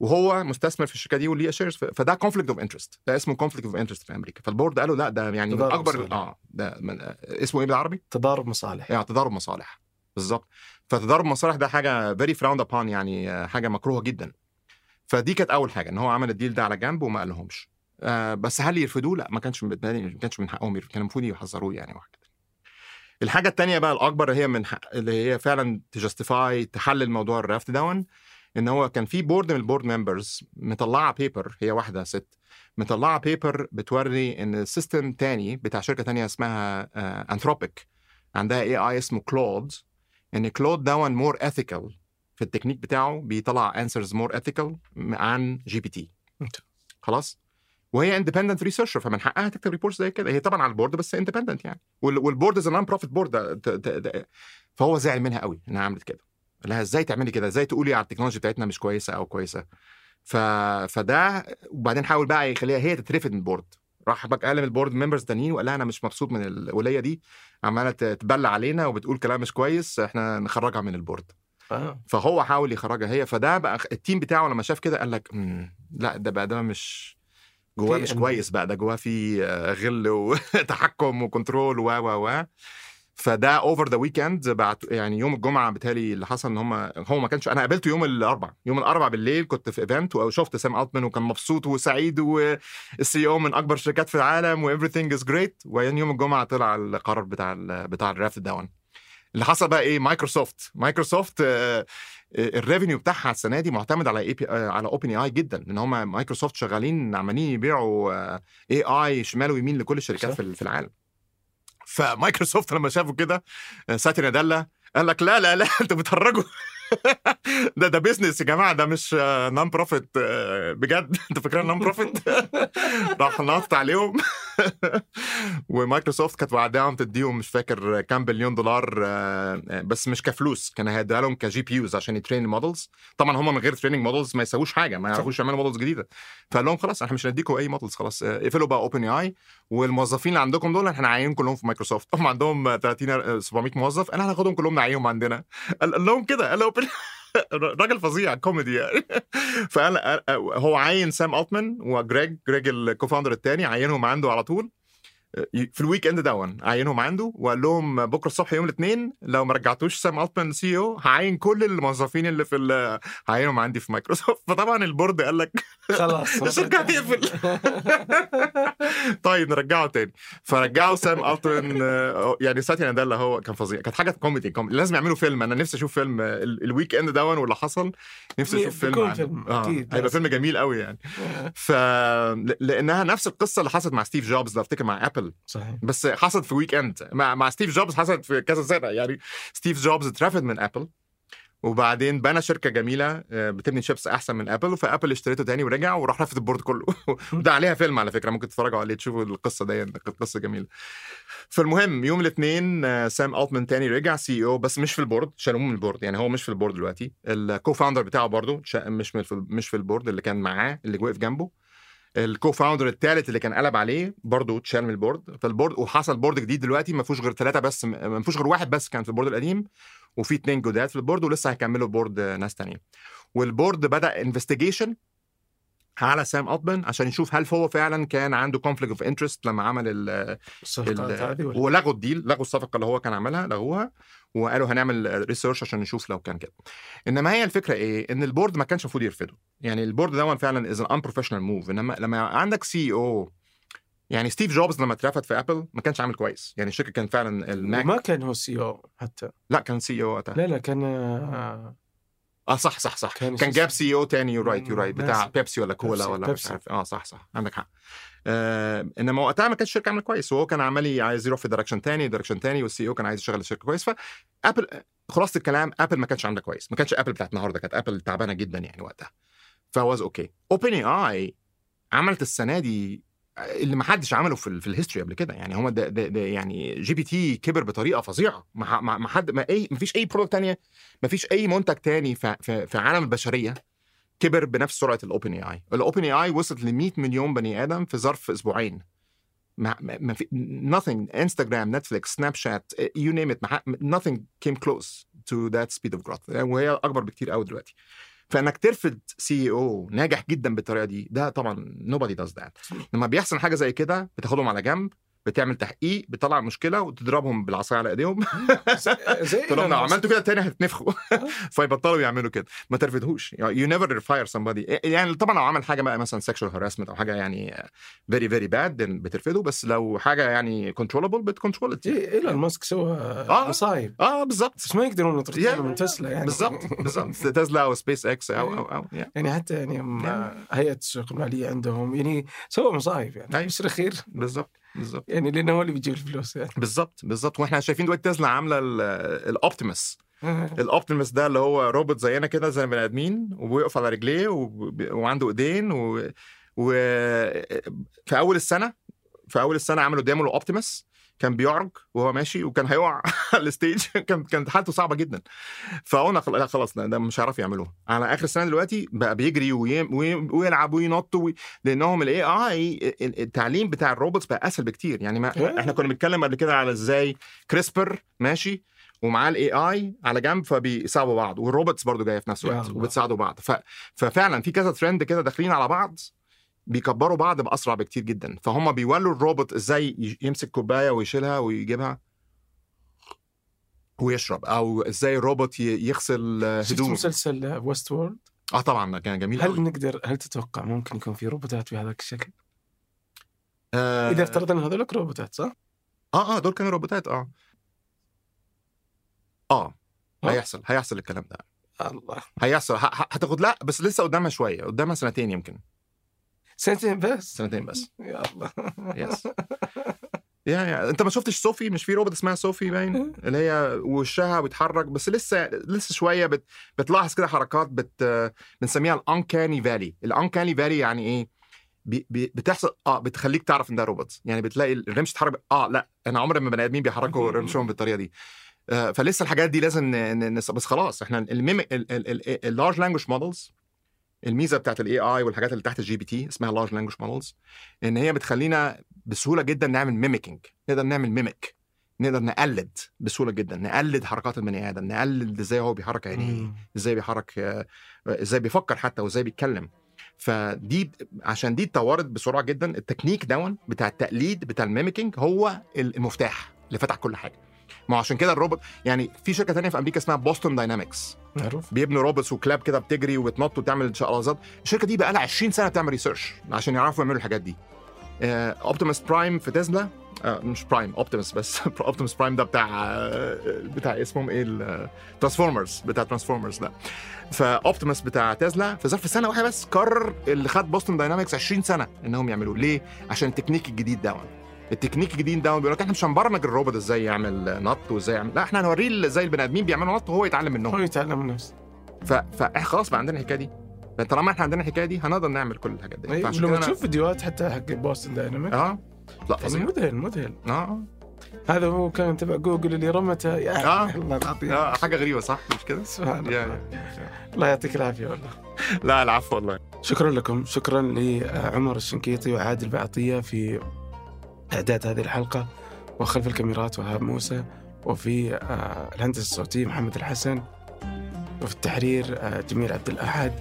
وهو مستثمر في الشركة دي وليه shares فده conflict of interest ده اسمه conflict of interest في أمريكا. فال board قالوا لا ده يعني من اكبر مصالح. آه ده من اسمه إيه بالعربي؟ تضارب مصالح. يعني تضارب مصالح. بالظبط. فتضارب مصالح ده حاجة very frowned upon يعني آه، حاجة مكروهة جدا. فدي كانت أول حاجة إن هو عمل ال deal ده على جنب وما قالهمش. آه بس هل يرفضوه؟ لا ما كانش ما كانش من حقهم كان المفروض يحذروه يعني واحد الحاجة الثانية بقى الأكبر هي من اللي هي فعلا ت justify تحلل موضوع الرفد دون إن هو كان في board من ال board members مطلعة paper هي واحدة ست مطلعة paper بتوري إن system تاني بتاع شركة تانية اسمها Anthropic عندها AI اسمه Claude إن Claude دون more ethical في التكنيك بتاعه بيطلع answers more ethical عن GPT خلاص؟ وهي independent researcher فمن حقها تكتب report زي كده. هي طبعا على ال board بس independent يعني. وال- وال board is non-profit board فهو زعل منها قوي إنها عملت كده. قال لها إزاي تعملي كده؟ إزاي تقولي على التكنولوجيا بتاعتنا مش كويسة أو كويسة؟ ف... فده وبعدين حاول بقى يخليها هي تترفد من ال board راح بقى قال ال board members التانيين وقال لها أنا مش مبسوط من الولية دي. عمالة تبلع علينا وبتقول كلام مش كويس إحنا نخرجها من ال board آه. فهو حاول يخرجها هي. فده بقى ال team بتاعه لما شاف كده قال لك "مم، لا ده بقى ده مش جواه مش كويس بقى ده جواه في آه، غل وتحكم و control و و و. فده over the weekend بعت يعني يوم الجمعة بالتالي اللي حصل إن هم هو ما كانش أنا قابلته يوم الأربعاء يوم الأربعاء بالليل كنت في event وشفت سام التمان وكان مبسوط وسعيد وال CEO من أكبر الشركات في العالم و everything is great وبعدين يوم الجمعة طلع القرار بتاع ال بتاع الرفد دون اللي حصل بقى إيه؟ مايكروسوفت مايكروسوفت آه، ال revenue بتاعها السنة دي معتمد على API على OpenAI جدا لأن هم مايكروسوفت شغالين عمالين يبيعوا AI شمال ويمين لكل الشركات صح. في في العالم فمايكروسوفت لما شافوا كده آه، ساتيا ناديلا قال لك لا لا لا أنتوا بتهرجوا ده ده business يا جماعة ده مش non-profit بجد. أنتوا فاكرين non-profit راح نطت عليهم. ومايكروسوفت كانت وعداهم تديهم مش فاكر كام بليون دولار آه، بس مش كفلوس. كان هيديها لهم ك GPUs عشان ي train ال models طبعا هم من غير training models ما يسووش حاجة ما يعرفوش يعملوا models جديدة. فقال لهم خلاص إحنا مش هنديكم أي models خلاص. آه، اقفلوا بقى OpenAI والموظفين اللي عندكم دول إحنا عايزين كلهم في مايكروسوفت. هم عندهم 30 700 موظف. إحنا هناخدهم كلهم نعينهم عندنا. قال لهم كده قال لهم راجل فظيع كوميدي يعني. فقال هو عين سام ألتمان وجريج جريج ال co-founder الثاني عينهم عنده على طول. في ال weekend دون عينهم عنده. وقال لهم بكرة الصبح يوم الاثنين لو ما رجعتوش سام ألتمان CEO هعين كل الموظفين اللي في هعينهم عندي في مايكروسوفت. فطبعا ال board قال لك خلاص الشركة هتقفل طيب نرجعه تاني. فرجعوا سام ألتمان آه، يعني ساتيا ناديلا هو كان فظيع. كانت حاجة كوميدي كوميدي. لازم يعملوا فيلم. أنا نفسي أشوف فيلم آه، ال- ال weekend دون واللي حصل. نفسي أشوف فيلم آه أكيد، هيبقى. فيلم جميل قوي يعني. ف ل- لأنها نفس القصة اللي حصلت مع ستيف جوبز لو أفتكر مع أبل. صحيح. بس حصلت في weekend مع مع ستيف جوبز حصلت في كذا سنة يعني. ستيف جوبز اترفد من أبل. وبعدين بنى شركة جميلة آه، بتبني شيبس أحسن من ابل فأبل اشترته تاني ورجع وراح رفد ال board كله. وده عليها فيلم على فكرة ممكن تتفرجوا عليه تشوفوا القصة دي قصة جميلة. فالمهم يوم الاثنين آه، سام ألتمان تاني رجع CEO بس مش في ال board شالوه من ال board. يعني هو مش في ال board دلوقتي. ال co-founder بتاعه برضه مش مش في ال board اللي كان معاه اللي وقف جنبه. ال co-founder الثالث اللي كان قلب عليه برضه اتشال من ال board. فال board وحصل board جديد دلوقتي ما فيهوش غير ثلاثة بس ما فيهوش غير واحد بس كان في ال board القديم. وفي اثنين جداد في ال board ولسه هيكملوا ال board ناس تانيين وال board بدأ investigation على سام التمان عشان يشوف هل هو فعلا كان عنده conflict of interest لما عمل ال ولغوا ال deal لغوا الصفقة اللي هو كان عملها لغوها وقالوا هنعمل research عشان نشوف لو كان كده. إنما هي الفكرة إيه؟ إن ال board ما كانش المفروض يرفضه. يعني ال board ده فعلا is an unprofessional move إنما لما عندك CEO يعني ستيف جوبز لما اترفد في أبل ما كانش عامل كويس. يعني الشركة كان فعلا الماك. وما كان هو C EO حتى. لا كان CEO وقتها. لا لا كان آه، آه صح صح صح. كان كان, جاب؟ CEO تاني you're right you're right بتاع. بيبسي ولا كولا بيبسي- ولا مش بيبسي. عارف. آه صح صح. عندك حق. آه إنما وقتها ما كانتش الشركة عاملة كويس. وهو كان عمال عايز يروح في direction تاني direction تاني وال CEO كان عايز يشغل الشركة كويس. فابل خلاصة الكلام ابل ما كانتش عاملة كويس. ما كانتش ابل بتاعت النهارده كانت ابل تعبانة جدا يعني وقتها. فواز أوكي OpenAI عملت السنة دي اللي ما حدش عمله في, في ال history قبل كده. يعني هم ده, ده, ده يعني GPT كبر بطريقة فظيعة. ما حد ما أي ما فيش أي product تانية ما فيش أي منتج تاني في, في, في عالم البشرية كبر بنفس سرعة ال OpenAI ال OpenAI وصلت ل 100 مليون بني آدم في ظرف أسبوعين. ما ما في nothing انستغرام نتفليكس سناب شات you name it nothing came close to that speed of growth. وهي أكبر بكتير قوي دلوقتي. فإنك ترفض CEO ناجح جدا بالطريقة دي ده طبعا nobody does that. لما بيحصل حاجة زي كده بتاخدهم على جنب بتعمل تحقيق بتطلع مشكلة وتضربهم بالعصاية على إيديهم. لهم لو عملتوا كده تاني هتتنفخوا فيبطلوا يعملوا كده. ما ترفضهوش you never fire somebody. يعني طبعا لو عمل حاجة بقى مثلا sexual harassment أو حاجة يعني very very bad بترفضه بس لو حاجة يعني controllable بت control إيه إيلون ماسك سوى آه. مصايب آه بالظبط. بس ما يقدرون يطردونه Yeah. من تسلا يعني. بالظبط بالظبط. تسلا أو سبيس إكس أو أو أو. يعني حتى يعني هيئة السوق المالية عندهم يعني سوى مصايب يعني. أيوة. بس الاخير بالظبط. بالظبط. يعني لأنه هو اللي بيجيب الفلوس يعني. بالظبط بالظبط. وإحنا شايفين دلوقتي تسلا عاملة ال Optimus ال Optimus ده اللي هو روبوت زينا كده زي البني آدمين وبيقف على رجليه وب- وعنده ايدين و... و... في أول السنة في أول السنة عملوا demo Optimus كان بيعرج وهو ماشي وكان هيقع على ال stage. كان كانت حالته صعبة جدا. فقلنا لا خلاص ده مش هيعرفوا يعملوه على آخر السنة دلوقتي بقى بيجري وي... وي... ويلعب وينط وي... لأنهم ال AI التعليم بتاع ال robots بقى أسهل بكتير. يعني ما إحنا كنا بنتكلم قبل كده على إزاي CRISPR ماشي ومعاه ال AI على جنب فبيساعدوا بعض وال robots برضو جاية في نفس الوقت. وبتساعدوا بعض. ف... ففعلا في كذا ترند كده داخلين على بعض. بيكبروا بعض بأسرع بكتير جدا. فهم بيولوا الروبوت إزاي يمسك كوباية ويشيلها ويجيبها ويشرب أو إزاي الروبوت يغسل آه، شفت هدوم مسلسل Westworld آه طبعا كان جميل هل قوي نقدر هل تتوقع ممكن يكون في روبوتات بهذاك الشكل؟ آه إذا افترضنا هذولك روبوتات صح؟ آه آه دول كانوا روبوتات آه. آه آه. هيحصل هيحصل الكلام ده. الله. هيحصل هتاخد لا بس لسه قدامها شوية قدامها سنتين يمكن. سنتين بس؟ سنتين بس. يا الله. yes يا يا انت ما شفتش صوفي؟ مش في روبوت اسمها صوفي باين؟ اللي هي وشها بيتحرك بس لسه لسه شوية بت بتلاحظ كده حركات بت بنسميها ال uncanny valley. ال uncanny valley يعني إيه؟ بي بي بتحصل آه بتخليك تعرف إن ده روبوت. يعني بتلاقي الرمش تتحرك آه لأ أنا عمري ما بني آدمين بيحركوا رمشهم بالطريقة دي. آه فلسه الحاجات دي لازم ن- بس خلاص إحنا ال large language models الميزة بتاعت ال AI والحاجات اللي تحت ال GPT اسمها large language models إن هي بتخلينا بسهولة جدا نعمل mimicking نقدر نعمل mimic نقدر نقلد بسهولة جدا نقلد حركات البني آدم نقلد إزاي هو بيحرك عينيه إزاي بيحرك إزاي بيفكر حتى وإزاي بيتكلم. فدي عشان دي اتطورت بسرعة جدا التكنيك دون بتاع التقليد بتاع ال mimicking هو المفتاح اللي فتح كل حاجة. ما عشان كده الروبوت يعني في شركة تانية في أمريكا اسمها Boston Dynamics معروف. بيبنوا robots وكلاب كده بتجري وبتنط وتعمل شقلازات الشركة دي بقى لها 20 سنة بتعمل research عشان يعرفوا يعملوا الحاجات دي. Optimus Prime في تسلا آه، مش Prime Optimus بس. Optimus Prime ده بتاع آه، بتاع اسمهم إيه Transformers بتاع Transformers ده. ف Optimus بتاع تسلا في ظرف سنة واحدة بس قرر اللي خد Boston Dynamics 20 سنة إنهم يعملوه. ليه؟ عشان التكنيك الجديد ده. التكنيك الجديد ده بيقول لك إحنا مش هنبرمج الروبوت إزاي يعمل نط وإزاي يعمل لا إحنا هنوريه إزاي البني آدمين بيعملوا نط وهو يتعلم منهم. هو يتعلم من نفسه. ف... فاحنا خلاص بقى عندنا الحكاية دي. فطالما إحنا عندنا الحكاية دي هنقدر نعمل كل الحاجات دي. أيوة، فعشان لما أنا- تشوف فيديوهات حتى حق Boston Dynamics آه. لا يعني فظيع. مذهل مذهل. آه. هذا هو كان تبع جوجل اللي رمته. يا آه. الله العظيم. آه، حاجة غريبة صح؟ مش كده؟ سبحان يا- الله. الله يعطيك العافية والله. لا العفو والله. شكرا لكم. شكرا لعمر الشنكيطي وعادل بعطية في إعداد هذه الحلقة وخلف الكاميرات وهاب موسى وفي آه، الهندسة الصوتية محمد الحسن وفي التحرير آه، جميل عبد الأحد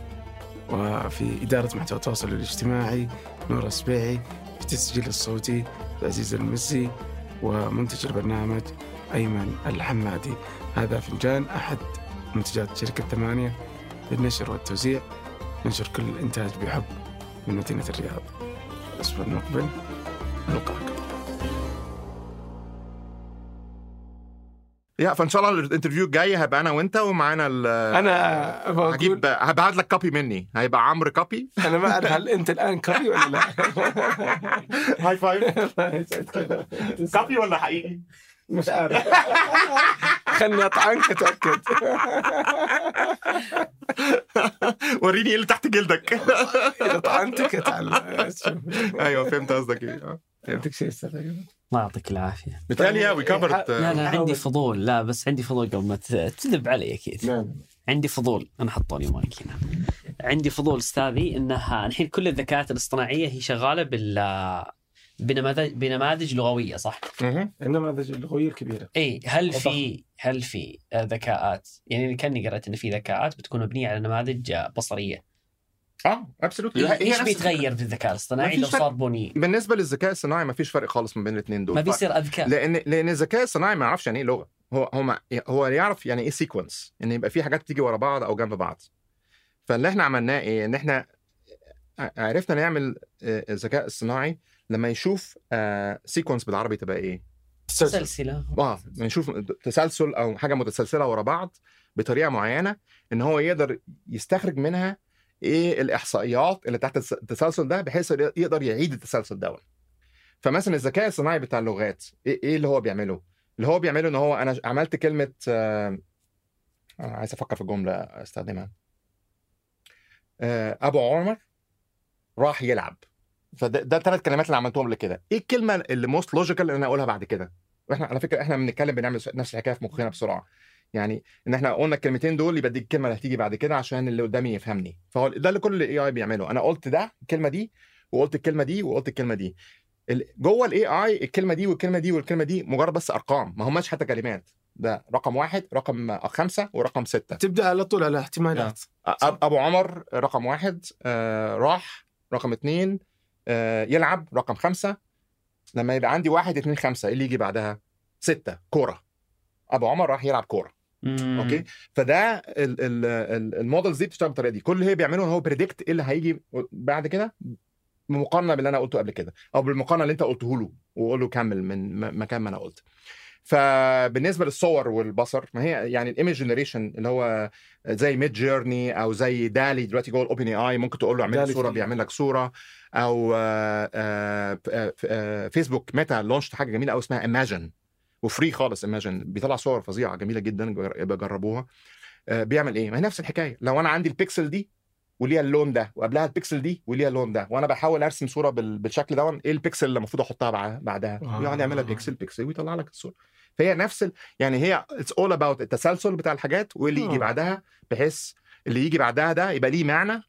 وفي إدارة محتوى التواصل الاجتماعي نور السبيعي في التسجيل الصوتي العزيز المزي ومنتج البرنامج أيمن الحمادي. هذا فنجان أحد منتجات شركة ثمانية للنشر والتوزيع ننشر كل الإنتاج بحب من مدينة الرياض. الأسبوع المقبل نلقاكم يا فإن شاء الله ال interview الجاي هبقى أنا وأنت ومعانا ال أقول هجيب هبعت لك copy مني هيبقى عمرو copy أنا ما أعرف هل أنت الآن copy ولا لا؟ high five copy ولا حقيقي؟ مش عارف خلني أطعنك أتأكد وريني إيه اللي تحت جلدك إذا طعنتك أتعلم أيوه فهمت قصدك إيه. عندك شيء أيمن؟ الله يعطيك العافية. بالتالي وي كفرت لا لا عندي فضول. لا بس عندي فضول قبل ما تذب علي أكيد. عندي فضول. أنا حطوني مايك هنا. عندي فضول أستاذي إنها الحين كل الذكاءات الاصطناعية هي شغالة بال بنماذج بنماذج لغوية صح؟ النماذج اللغوية الكبيرة إي هل في هل في آه، ذكاءات؟ يعني كأني قرأت إن في ذكاءات بتكون مبنية على نماذج آه، بصرية. آه absolutely إيش بيتغير في الذكاء الاصطناعي لو. صار بني؟ بالنسبة للذكاء الصناعي ما فيش فرق خالص ما بين الاثنين دول. ما بيصير أذكى. لأن لأن الذكاء الصناعي ما يعرفش يعني إيه لغة. هو هو هو يعرف يعني إيه sequence إن يبقى في حاجات تيجي ورا بعض أو جنب بعض. فاللي إحنا عملناه إيه؟ إن إحنا عرفنا نعمل آه، الذكاء الصناعي لما يشوف sequence بالعربي تبقى إيه؟ سلسله آه نشوف تسلسل أو حاجة متسلسلة ورا بعض بطريقة معينة إن هو يقدر يستخرج منها إيه الإحصائيات اللي تحت التسلسل ده بحيث يقدر يعيد التسلسل ده فمثلا الذكاء الصناعي بتاع اللغات إيه إيه اللي هو بيعمله؟ اللي هو بيعمله إن هو أنا عملت كلمة آه، آه، عايز أفكر في جملة أستخدمها. آه، أبو عمر راح يلعب. فده ده ثلاث كلمات اللي عملتهم قبل كده. إيه الكلمة اللي most logical اللي أنا أقولها بعد كده؟ وإحنا على فكرة إحنا بنتكلم بنعمل نفس الحكاية في مخنا بسرعة. يعني إن إحنا قلنا الكلمتين دول يبقى دي الكلمة اللي هتيجي بعد كده عشان اللي قدامي يفهمني. فهو ده اللي كل ال AI بيعمله. أنا قلت ده الكلمة دي وقلت الكلمة دي وقلت الكلمة دي. جوه ال AI الكلمة دي والكلمة دي والكلمة دي مجرد بس أرقام. ما هماش حتى كلمات. ده رقم واحد رقم خمسة ورقم ستة. تبدأ على طول على احتمالات. أ- أبو عمر رقم واحد آه راح رقم اثنين آه يلعب رقم خمسة. لما يبقى عندي واحد اتنين خمسة إيه اللي يجي بعدها؟ ستة كورة. أبو عمر راح يلعب كورة. أوكي؟ فده ال- ال- ال- ال models دي بتشتغل بالطريقة دي. كل اللي هي بيعمله إن هو predict إيه اللي هيجي بعد كده مقارنه باللي أنا قلته قبل كده أو بالمقارنة اللي أنت قلته له وقول له كمل من مكان ما أنا قلت. فبالنسبة للصور والبصر ما هي يعني ال image generation اللي هو زي Midjourney أو زي DALL-E دلوقتي جوه ال OpenAI ممكن تقول له اعمل لي صورة. بيعمل لك صورة. أو فيسبوك ميتا launched حاجة جميلة قوي اسمها Imagine و free خالص Imagine بيطلع صور فظيعة جميلة جدا جر- بجربوها آه، بيعمل إيه؟ ما هي نفس الحكاية لو أنا عندي البيكسل دي وليها اللون ده وقبلها البيكسل دي وليها اللون ده وأنا بحاول أرسم صورة بال- بالشكل ده إيه البيكسل اللي المفروض أحطها بع- بعدها آه. ويقعد يعملها pixel pixel ويطلع لك الصورة فهي نفس ال... يعني هي it's all about التسلسل بتاع الحاجات واللي يجي آه. بعدها بحيث اللي يجي بعدها ده يبقى ليه معنى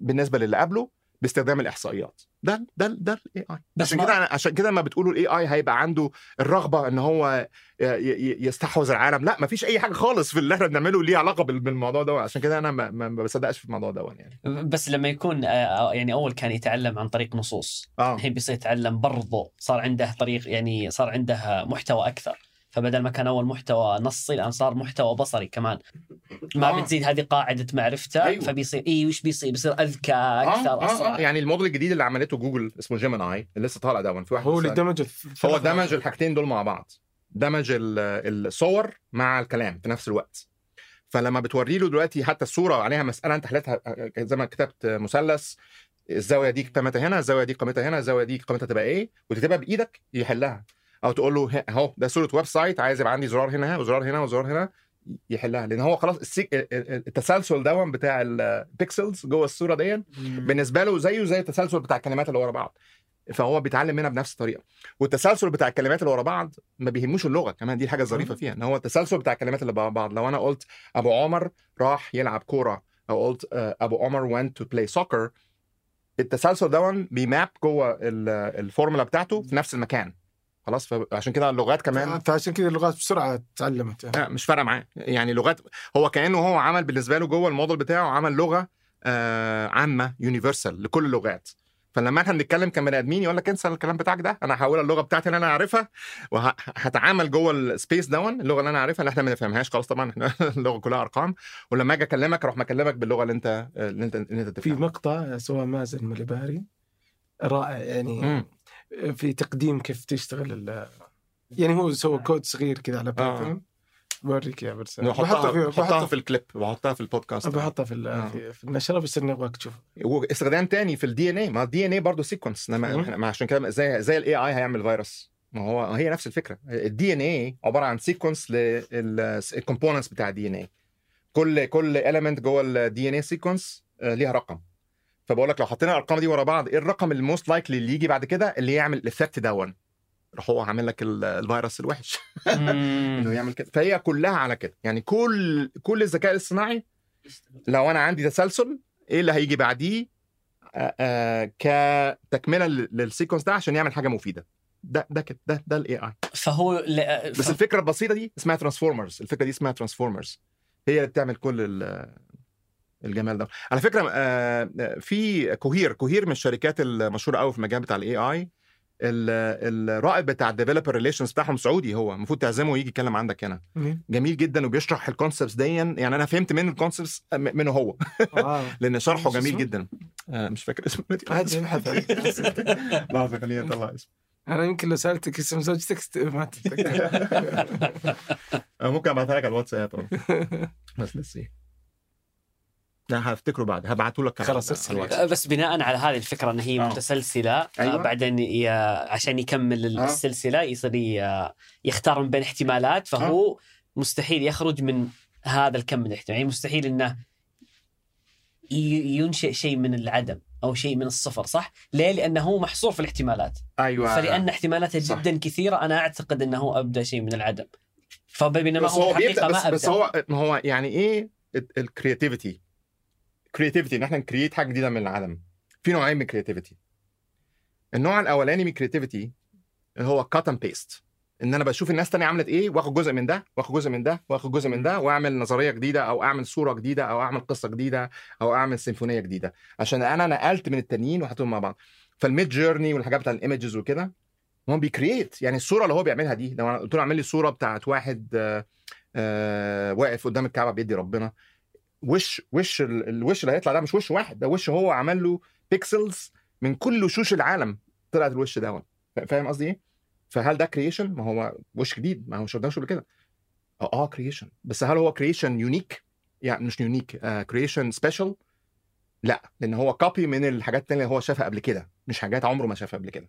بالنسبة للي قبله باستخدام الإحصائيات. ده ده ده ال AI عشان ما- كده عشان كده لما بتقولوا ال AI هيبقى عنده الرغبة إن هو يستحوذ العالم. لا مفيش أي حاجة خالص في اللي إحنا بنعمله ليه علاقة بال- بالموضوع ده عشان كده أنا ما, ما ما بصدقش في الموضوع ده يعني. بس لما يكون آه، يعني أول كان يتعلم عن طريق نصوص. آه. الحين بيصير يتعلم برضه صار عنده طريق يعني صار عنده محتوى أكثر. فبدل ما كان أول محتوى نصي الآن صار محتوى بصري كمان. ما آه. بتزيد هذه قاعدة معرفته أيوة. فبيصير اي وش بيصير؟ بيصير أذكى أكثر آه آه أسرع. آه يعني الموديل الجديد اللي عملته جوجل اسمه Gemini اللي لسه طالع ده في واحد هو اللي دمج هو دمج الحاجتين دول مع بعض. دمج ال- الصور مع الكلام في نفس الوقت. فلما بتوري له دلوقتي حتى الصورة عليها مسألة أنت حلتها زي ما كتبت مثلث الزاوية دي قيمتها هنا الزاوية دي قيمتها هنا الزاوية دي قيمتها تبقى إيه؟ وتكتبها بإيدك يحلها. أو تقول له اهو ده صورة website عايز يبقى عندي زرار هنا وزرار هنا وزرار هنا يحلها. لأن هو خلاص ال seq ال- ال- التسلسل دون بتاع ال pixels جوه الصورة دي بالنسبة له زيه زي التسلسل بتاع الكلمات اللي ورا بعض. فهو بيتعلم منها بنفس الطريقة. والتسلسل بتاع الكلمات اللي ورا بعض ما بيهموش اللغة كمان دي الحاجة الظريفة فيها إن هو التسلسل بتاع الكلمات اللي ورا بعض لو أنا قلت أبو عمر راح يلعب كورة أو قلت آه، أبو عمر went to play soccer التسلسل دون بي map جوه ال- الفورمولا بتاعته في نفس المكان. خلاص فعشان كده اللغات كمان فعشان كده اللغات بسرعة تعلمت يعني. لا مش فارقة معاه يعني لغات هو كأنه هو عمل بالنسبة له جوه الموديل بتاعه عمل لغة آه عامة universal لكل اللغات. فلما إحنا بنتكلم كبني آدمين يقول لك انسى الكلام بتاعك ده أنا هحول اللغة بتاعتي اللي أنا عارفها وهتعامل جوه ال space دون اللغة اللي أنا عارفها اللي إحنا ما نفهمهاش خالص طبعا. إحنا اللغة كلها أرقام. ولما أجي أكلمك أروح مكلمك باللغة اللي انت اللي انت اللي انت في تفهمها مقطع سواه مازن مليباري رائع يعني. مم. في تقديم كيف تشتغل ال يعني هو سوى كود صغير كذا على بايثون بوريك يا برسل بحطها في بحطها في الكليب بحطها في البودكاست. بحطها في ال- في, في النشره بس اني ابغاك تشوف واستخدام تاني في ال DNA ما ال DNA برضه sequence. ما عشان كده زي زي ال AI هيعمل فيروس. ما هو هي نفس الفكرة. ال DNA عبارة عن sequence لل components بتاع ال DNA كل كل element جوه ال DNA sequence ليها رقم. فبقول لك لو حطينا الأرقام دي ورا بعض إيه الرقم ال most likely اللي يجي بعد كده؟ اللي يعمل ال effect دون راح هو عامل لك ال- الفيروس الوحش. إنه يعمل كده. فهي كلها على كده. يعني كل كل الذكاء الاصطناعي لو أنا عندي تسلسل إيه اللي هيجي بعديه؟ آه، آه، كتكملة لل- لل sequence ده عشان يعمل حاجة مفيدة. ده ده كده. ده ده ال AI فهو ل... بس الفكرة البسيطة دي اسمها transformers الفكرة دي اسمها transformers هي اللي بتعمل كل ال- الجمال ده. على فكرة آه، آه، في Cohere Cohere من الشركات المشهورة قوي في المجال بتاع ال AI الرائد بتاع ال developer relations بتاعهم سعودي هو المفروض تعزمه ويجي يتكلم عندك هنا. جميل جدا وبيشرح ال concepts دي يعني أنا فهمت منه ال concepts منه هو. آه. لأن شرحه جميل؟ جدا. آه، مش فاكر اسمه عادي ابحث. لحظه خليني اطلع اسمه. أنا يمكن لو سالتك اسم زوجتك ما آه، ممكن أبعتها لك على الواتساب. بس لسه لا هفتكره بعد هبعته لك خلاص. بس بناء على هذه الفكرة إن هي آه. متسلسلة أيوة. أيوة. بعدين ي... عشان يكمل آه. السلسلة يصير ي... يختار من بين احتمالات فهو آه. مستحيل يخرج من هذا الكم من الاحتمال يعني مستحيل إنه ي... ينشئ شيء من العدم أو شيء من الصفر صح؟ ليه؟ لأنه هو محصور في الاحتمالات أيوه فلأن احتمالاته صح. جدا كثيرة أنا أعتقد إنه أبدأ شيء من العدم فبينما بس هو هو في بيبدأ الحقيقة بس, ما أبدأ بس هو ما هو يعني إيه ال creativity creativity إن إحنا ن create حاجة جديدة من العدم في نوعين من ال creativity النوع الأولاني من ال creativity اللي هو cut and paste إن أنا بشوف الناس تانية عملت إيه واخد جزء من ده واخد جزء من ده واخد جزء من ده وأعمل نظرية جديدة أو أعمل صورة جديدة أو أعمل قصة جديدة أو أعمل سيمفونية جديدة. عشان أنا نقلت من التانيين وحطيتهم مع بعض. فال Midjourney والحاجات بتاع ال images وكده هو بي create يعني الصورة اللي هو بيعملها دي لو أنا قلت له اعمل لي صورة بتاعت واحد آه، آه، واقف قدام الكعبة بيدي ربنا وش وش ال- الوش اللي هيطلع ده؟ مش وش واحد ده وش هو عمل له pixels من كل وشوش العالم طلعت الوش ده فا- فاهم قصدي إيه؟ فهل ده creation ما هو مش جديد ما هو مش قدامش قبل كده. آه creation بس هل هو creation unique يعني مش unique creation special لا لأن هو copy من الحاجات التانية اللي هو شافها قبل كده مش حاجات عمره ما شافها قبل كده.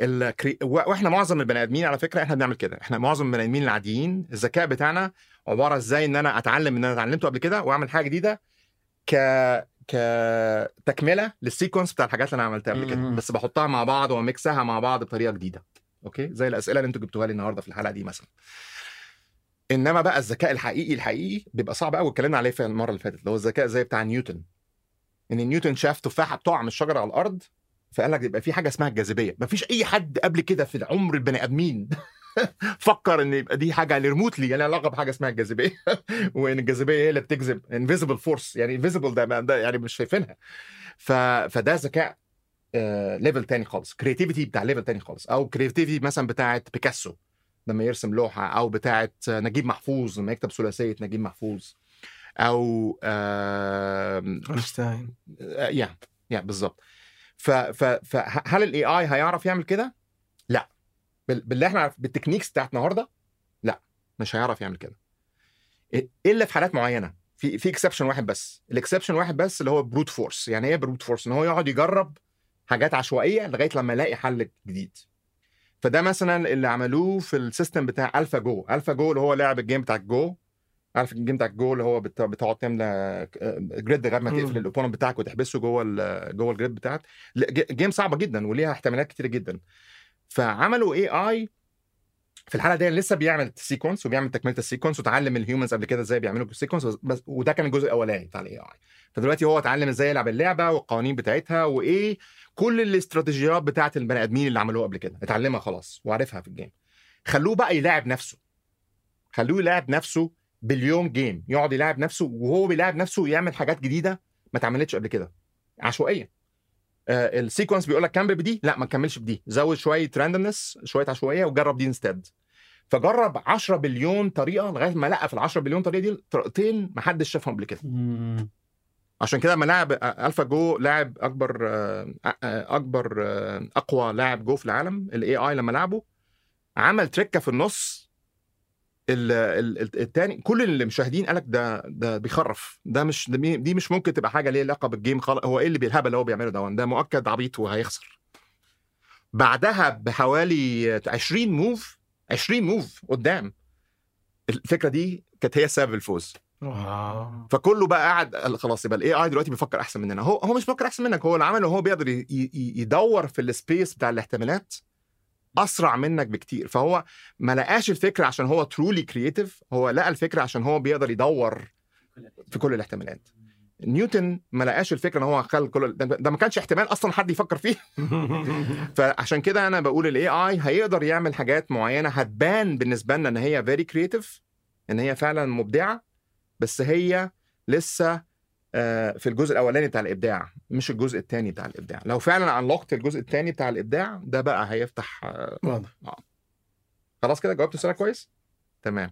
ال crea... وإحنا معظم البني آدمين على فكرة إحنا بنعمل كده. إحنا معظم البني آدمين العاديين الذكاء بتاعنا عبارة إزاي إن أنا أتعلم إن أنا اتعلمته قبل كده وأعمل حاجة جديدة ك كتكمله لل sequence بتاع الحاجات اللي أنا عملتها قبل كده. بس بحطها مع بعض و mix ها مع بعض بطريقة جديدة. okay؟ زي الأسئلة اللي أنتوا جبتوها لي النهارده في الحلقة دي مثلا. إنما بقى الذكاء الحقيقي الحقيقي بيبقى صعب قوي اتكلمنا عليه في المرة اللي فاتت اللي هو الذكاء زي بتاع نيوتن. إن نيوتن شاف تفاحة بتقع من الشجرة على الأرض فقال لك يبقى في حاجة اسمها الجاذبية. مفيش أي حد قبل كده في عمر البني آدمين فكر إن يبقى دي حاجة remotely يعني علاقة بحاجة اسمها الجاذبية. وإن الجاذبية هي اللي بتجذب invisible force يعني invisible ده, ده يعني مش شايفينها. ف... فده ذكاء level تاني خالص creativity بتاع level تاني خالص أو creativity مثلا بتاعت بيكاسو لما يرسم لوحة أو بتاعت نجيب محفوظ لما يكتب ثلاثية نجيب محفوظ أو أينشتاين. آه، يا يا بالظبط. فهل ال AI هيعرف يعمل كده؟ لا. باللي إحنا عارف بال techniques بتاعت النهارده لا مش هيعرف يعمل كده. إيه- الا في حالات معينة؟ في في exception واحد بس. ال exception واحد بس اللي هو brute force يعني إيه brute force إن هو يقعد يجرب حاجات عشوائية لغاية لما يلاقي حل جديد. فده مثلا اللي عملوه في ال system بتاع AlphaGo AlphaGo اللي هو لعب الجيم بتاع الجو عارف الجيم بتاع الجو اللي هو بت- بتقعد تملى grid لغاية ما. تقفل ال opponent بتاعك وتحبسه جوه جوه ال grid بتاعك. game صعبة جدا وليها احتمالات كتيرة جدا. فعملوا AI في الحاله دي لسه بيعمل sequence وبيعمل تكملة ال sequence وتعلم ال humans قبل كده إزاي بيعملوا ال sequence بس وده كان الجزء الأولاني بتاع ال AI فدلوقتي هو اتعلم إزاي يلعب اللعبة والقوانين بتاعتها وإيه كل الاستراتيجيات بتاعت البني آدمين اللي عملوها قبل كده. اتعلمها خلاص وعارفها في ال game خلوه بقى يلاعب نفسه. خلوه يلاعب نفسه بليون game يقعد يلاعب نفسه وهو بيلاعب نفسه يعمل حاجات جديدة ما اتعملتش قبل كده. عشوائيه آه ال sequence بيقول لك كمل بدي. لا ما تكملش بدي. زود شوية randomness شوية عشوائية وجرب دي instead فجرب 10 بليون طريقة لغاية ما لقى في ال 10 بليون طريقة دي طريقتين ما حدش شافهم قبل كده. عشان كده لما لاعب آه، AlphaGo لاعب أكبر آه، آه، أكبر آه، أقوى لاعب جو في العالم ال AI لما لعبه عمل تريكة في النص ال- ال- ال- التاني كل المشاهدين قالك ده ده بيخرف. ده مش دي مش ممكن تبقى حاجة ليها علاقة بال game خالص. هو إيه اللي بالهبل اللي هو بيعمله ده؟ ده مؤكد عبيط وهيخسر. بعدها بحوالي 20 move 20 move قدام. الفكرة دي كانت هي سبب الفوز فكله بقى قاعد خلاص يبقى ال AI دلوقتي بيفكر أحسن مننا. هو هو مش بيفكر أحسن منك هو اللي عمله هو بيقدر يدور في ال space بتاع الاحتمالات. أسرع منك بكتير. فهو ما لقاش الفكرة عشان هو truly creative هو لقى الفكرة عشان هو بيقدر يدور في كل الاحتمالات. نيوتن ما لقاش الفكرة إن هو خل كل ده, ما كانش احتمال أصلا حد يفكر فيه. فعشان كده أنا بقول ال AI هيقدر يعمل حاجات معينة هتبان بالنسبة لنا إن هي very creative إن هي فعلا مبدعة بس هي لسه في الجزء الأولاني بتاع الإبداع مش الجزء الثاني بتاع الإبداع. لو فعلا انلوكت الجزء الثاني بتاع الإبداع ده بقى هيفتح آه، واضح. خلاص كده جاوبت السؤال كويس؟ تمام.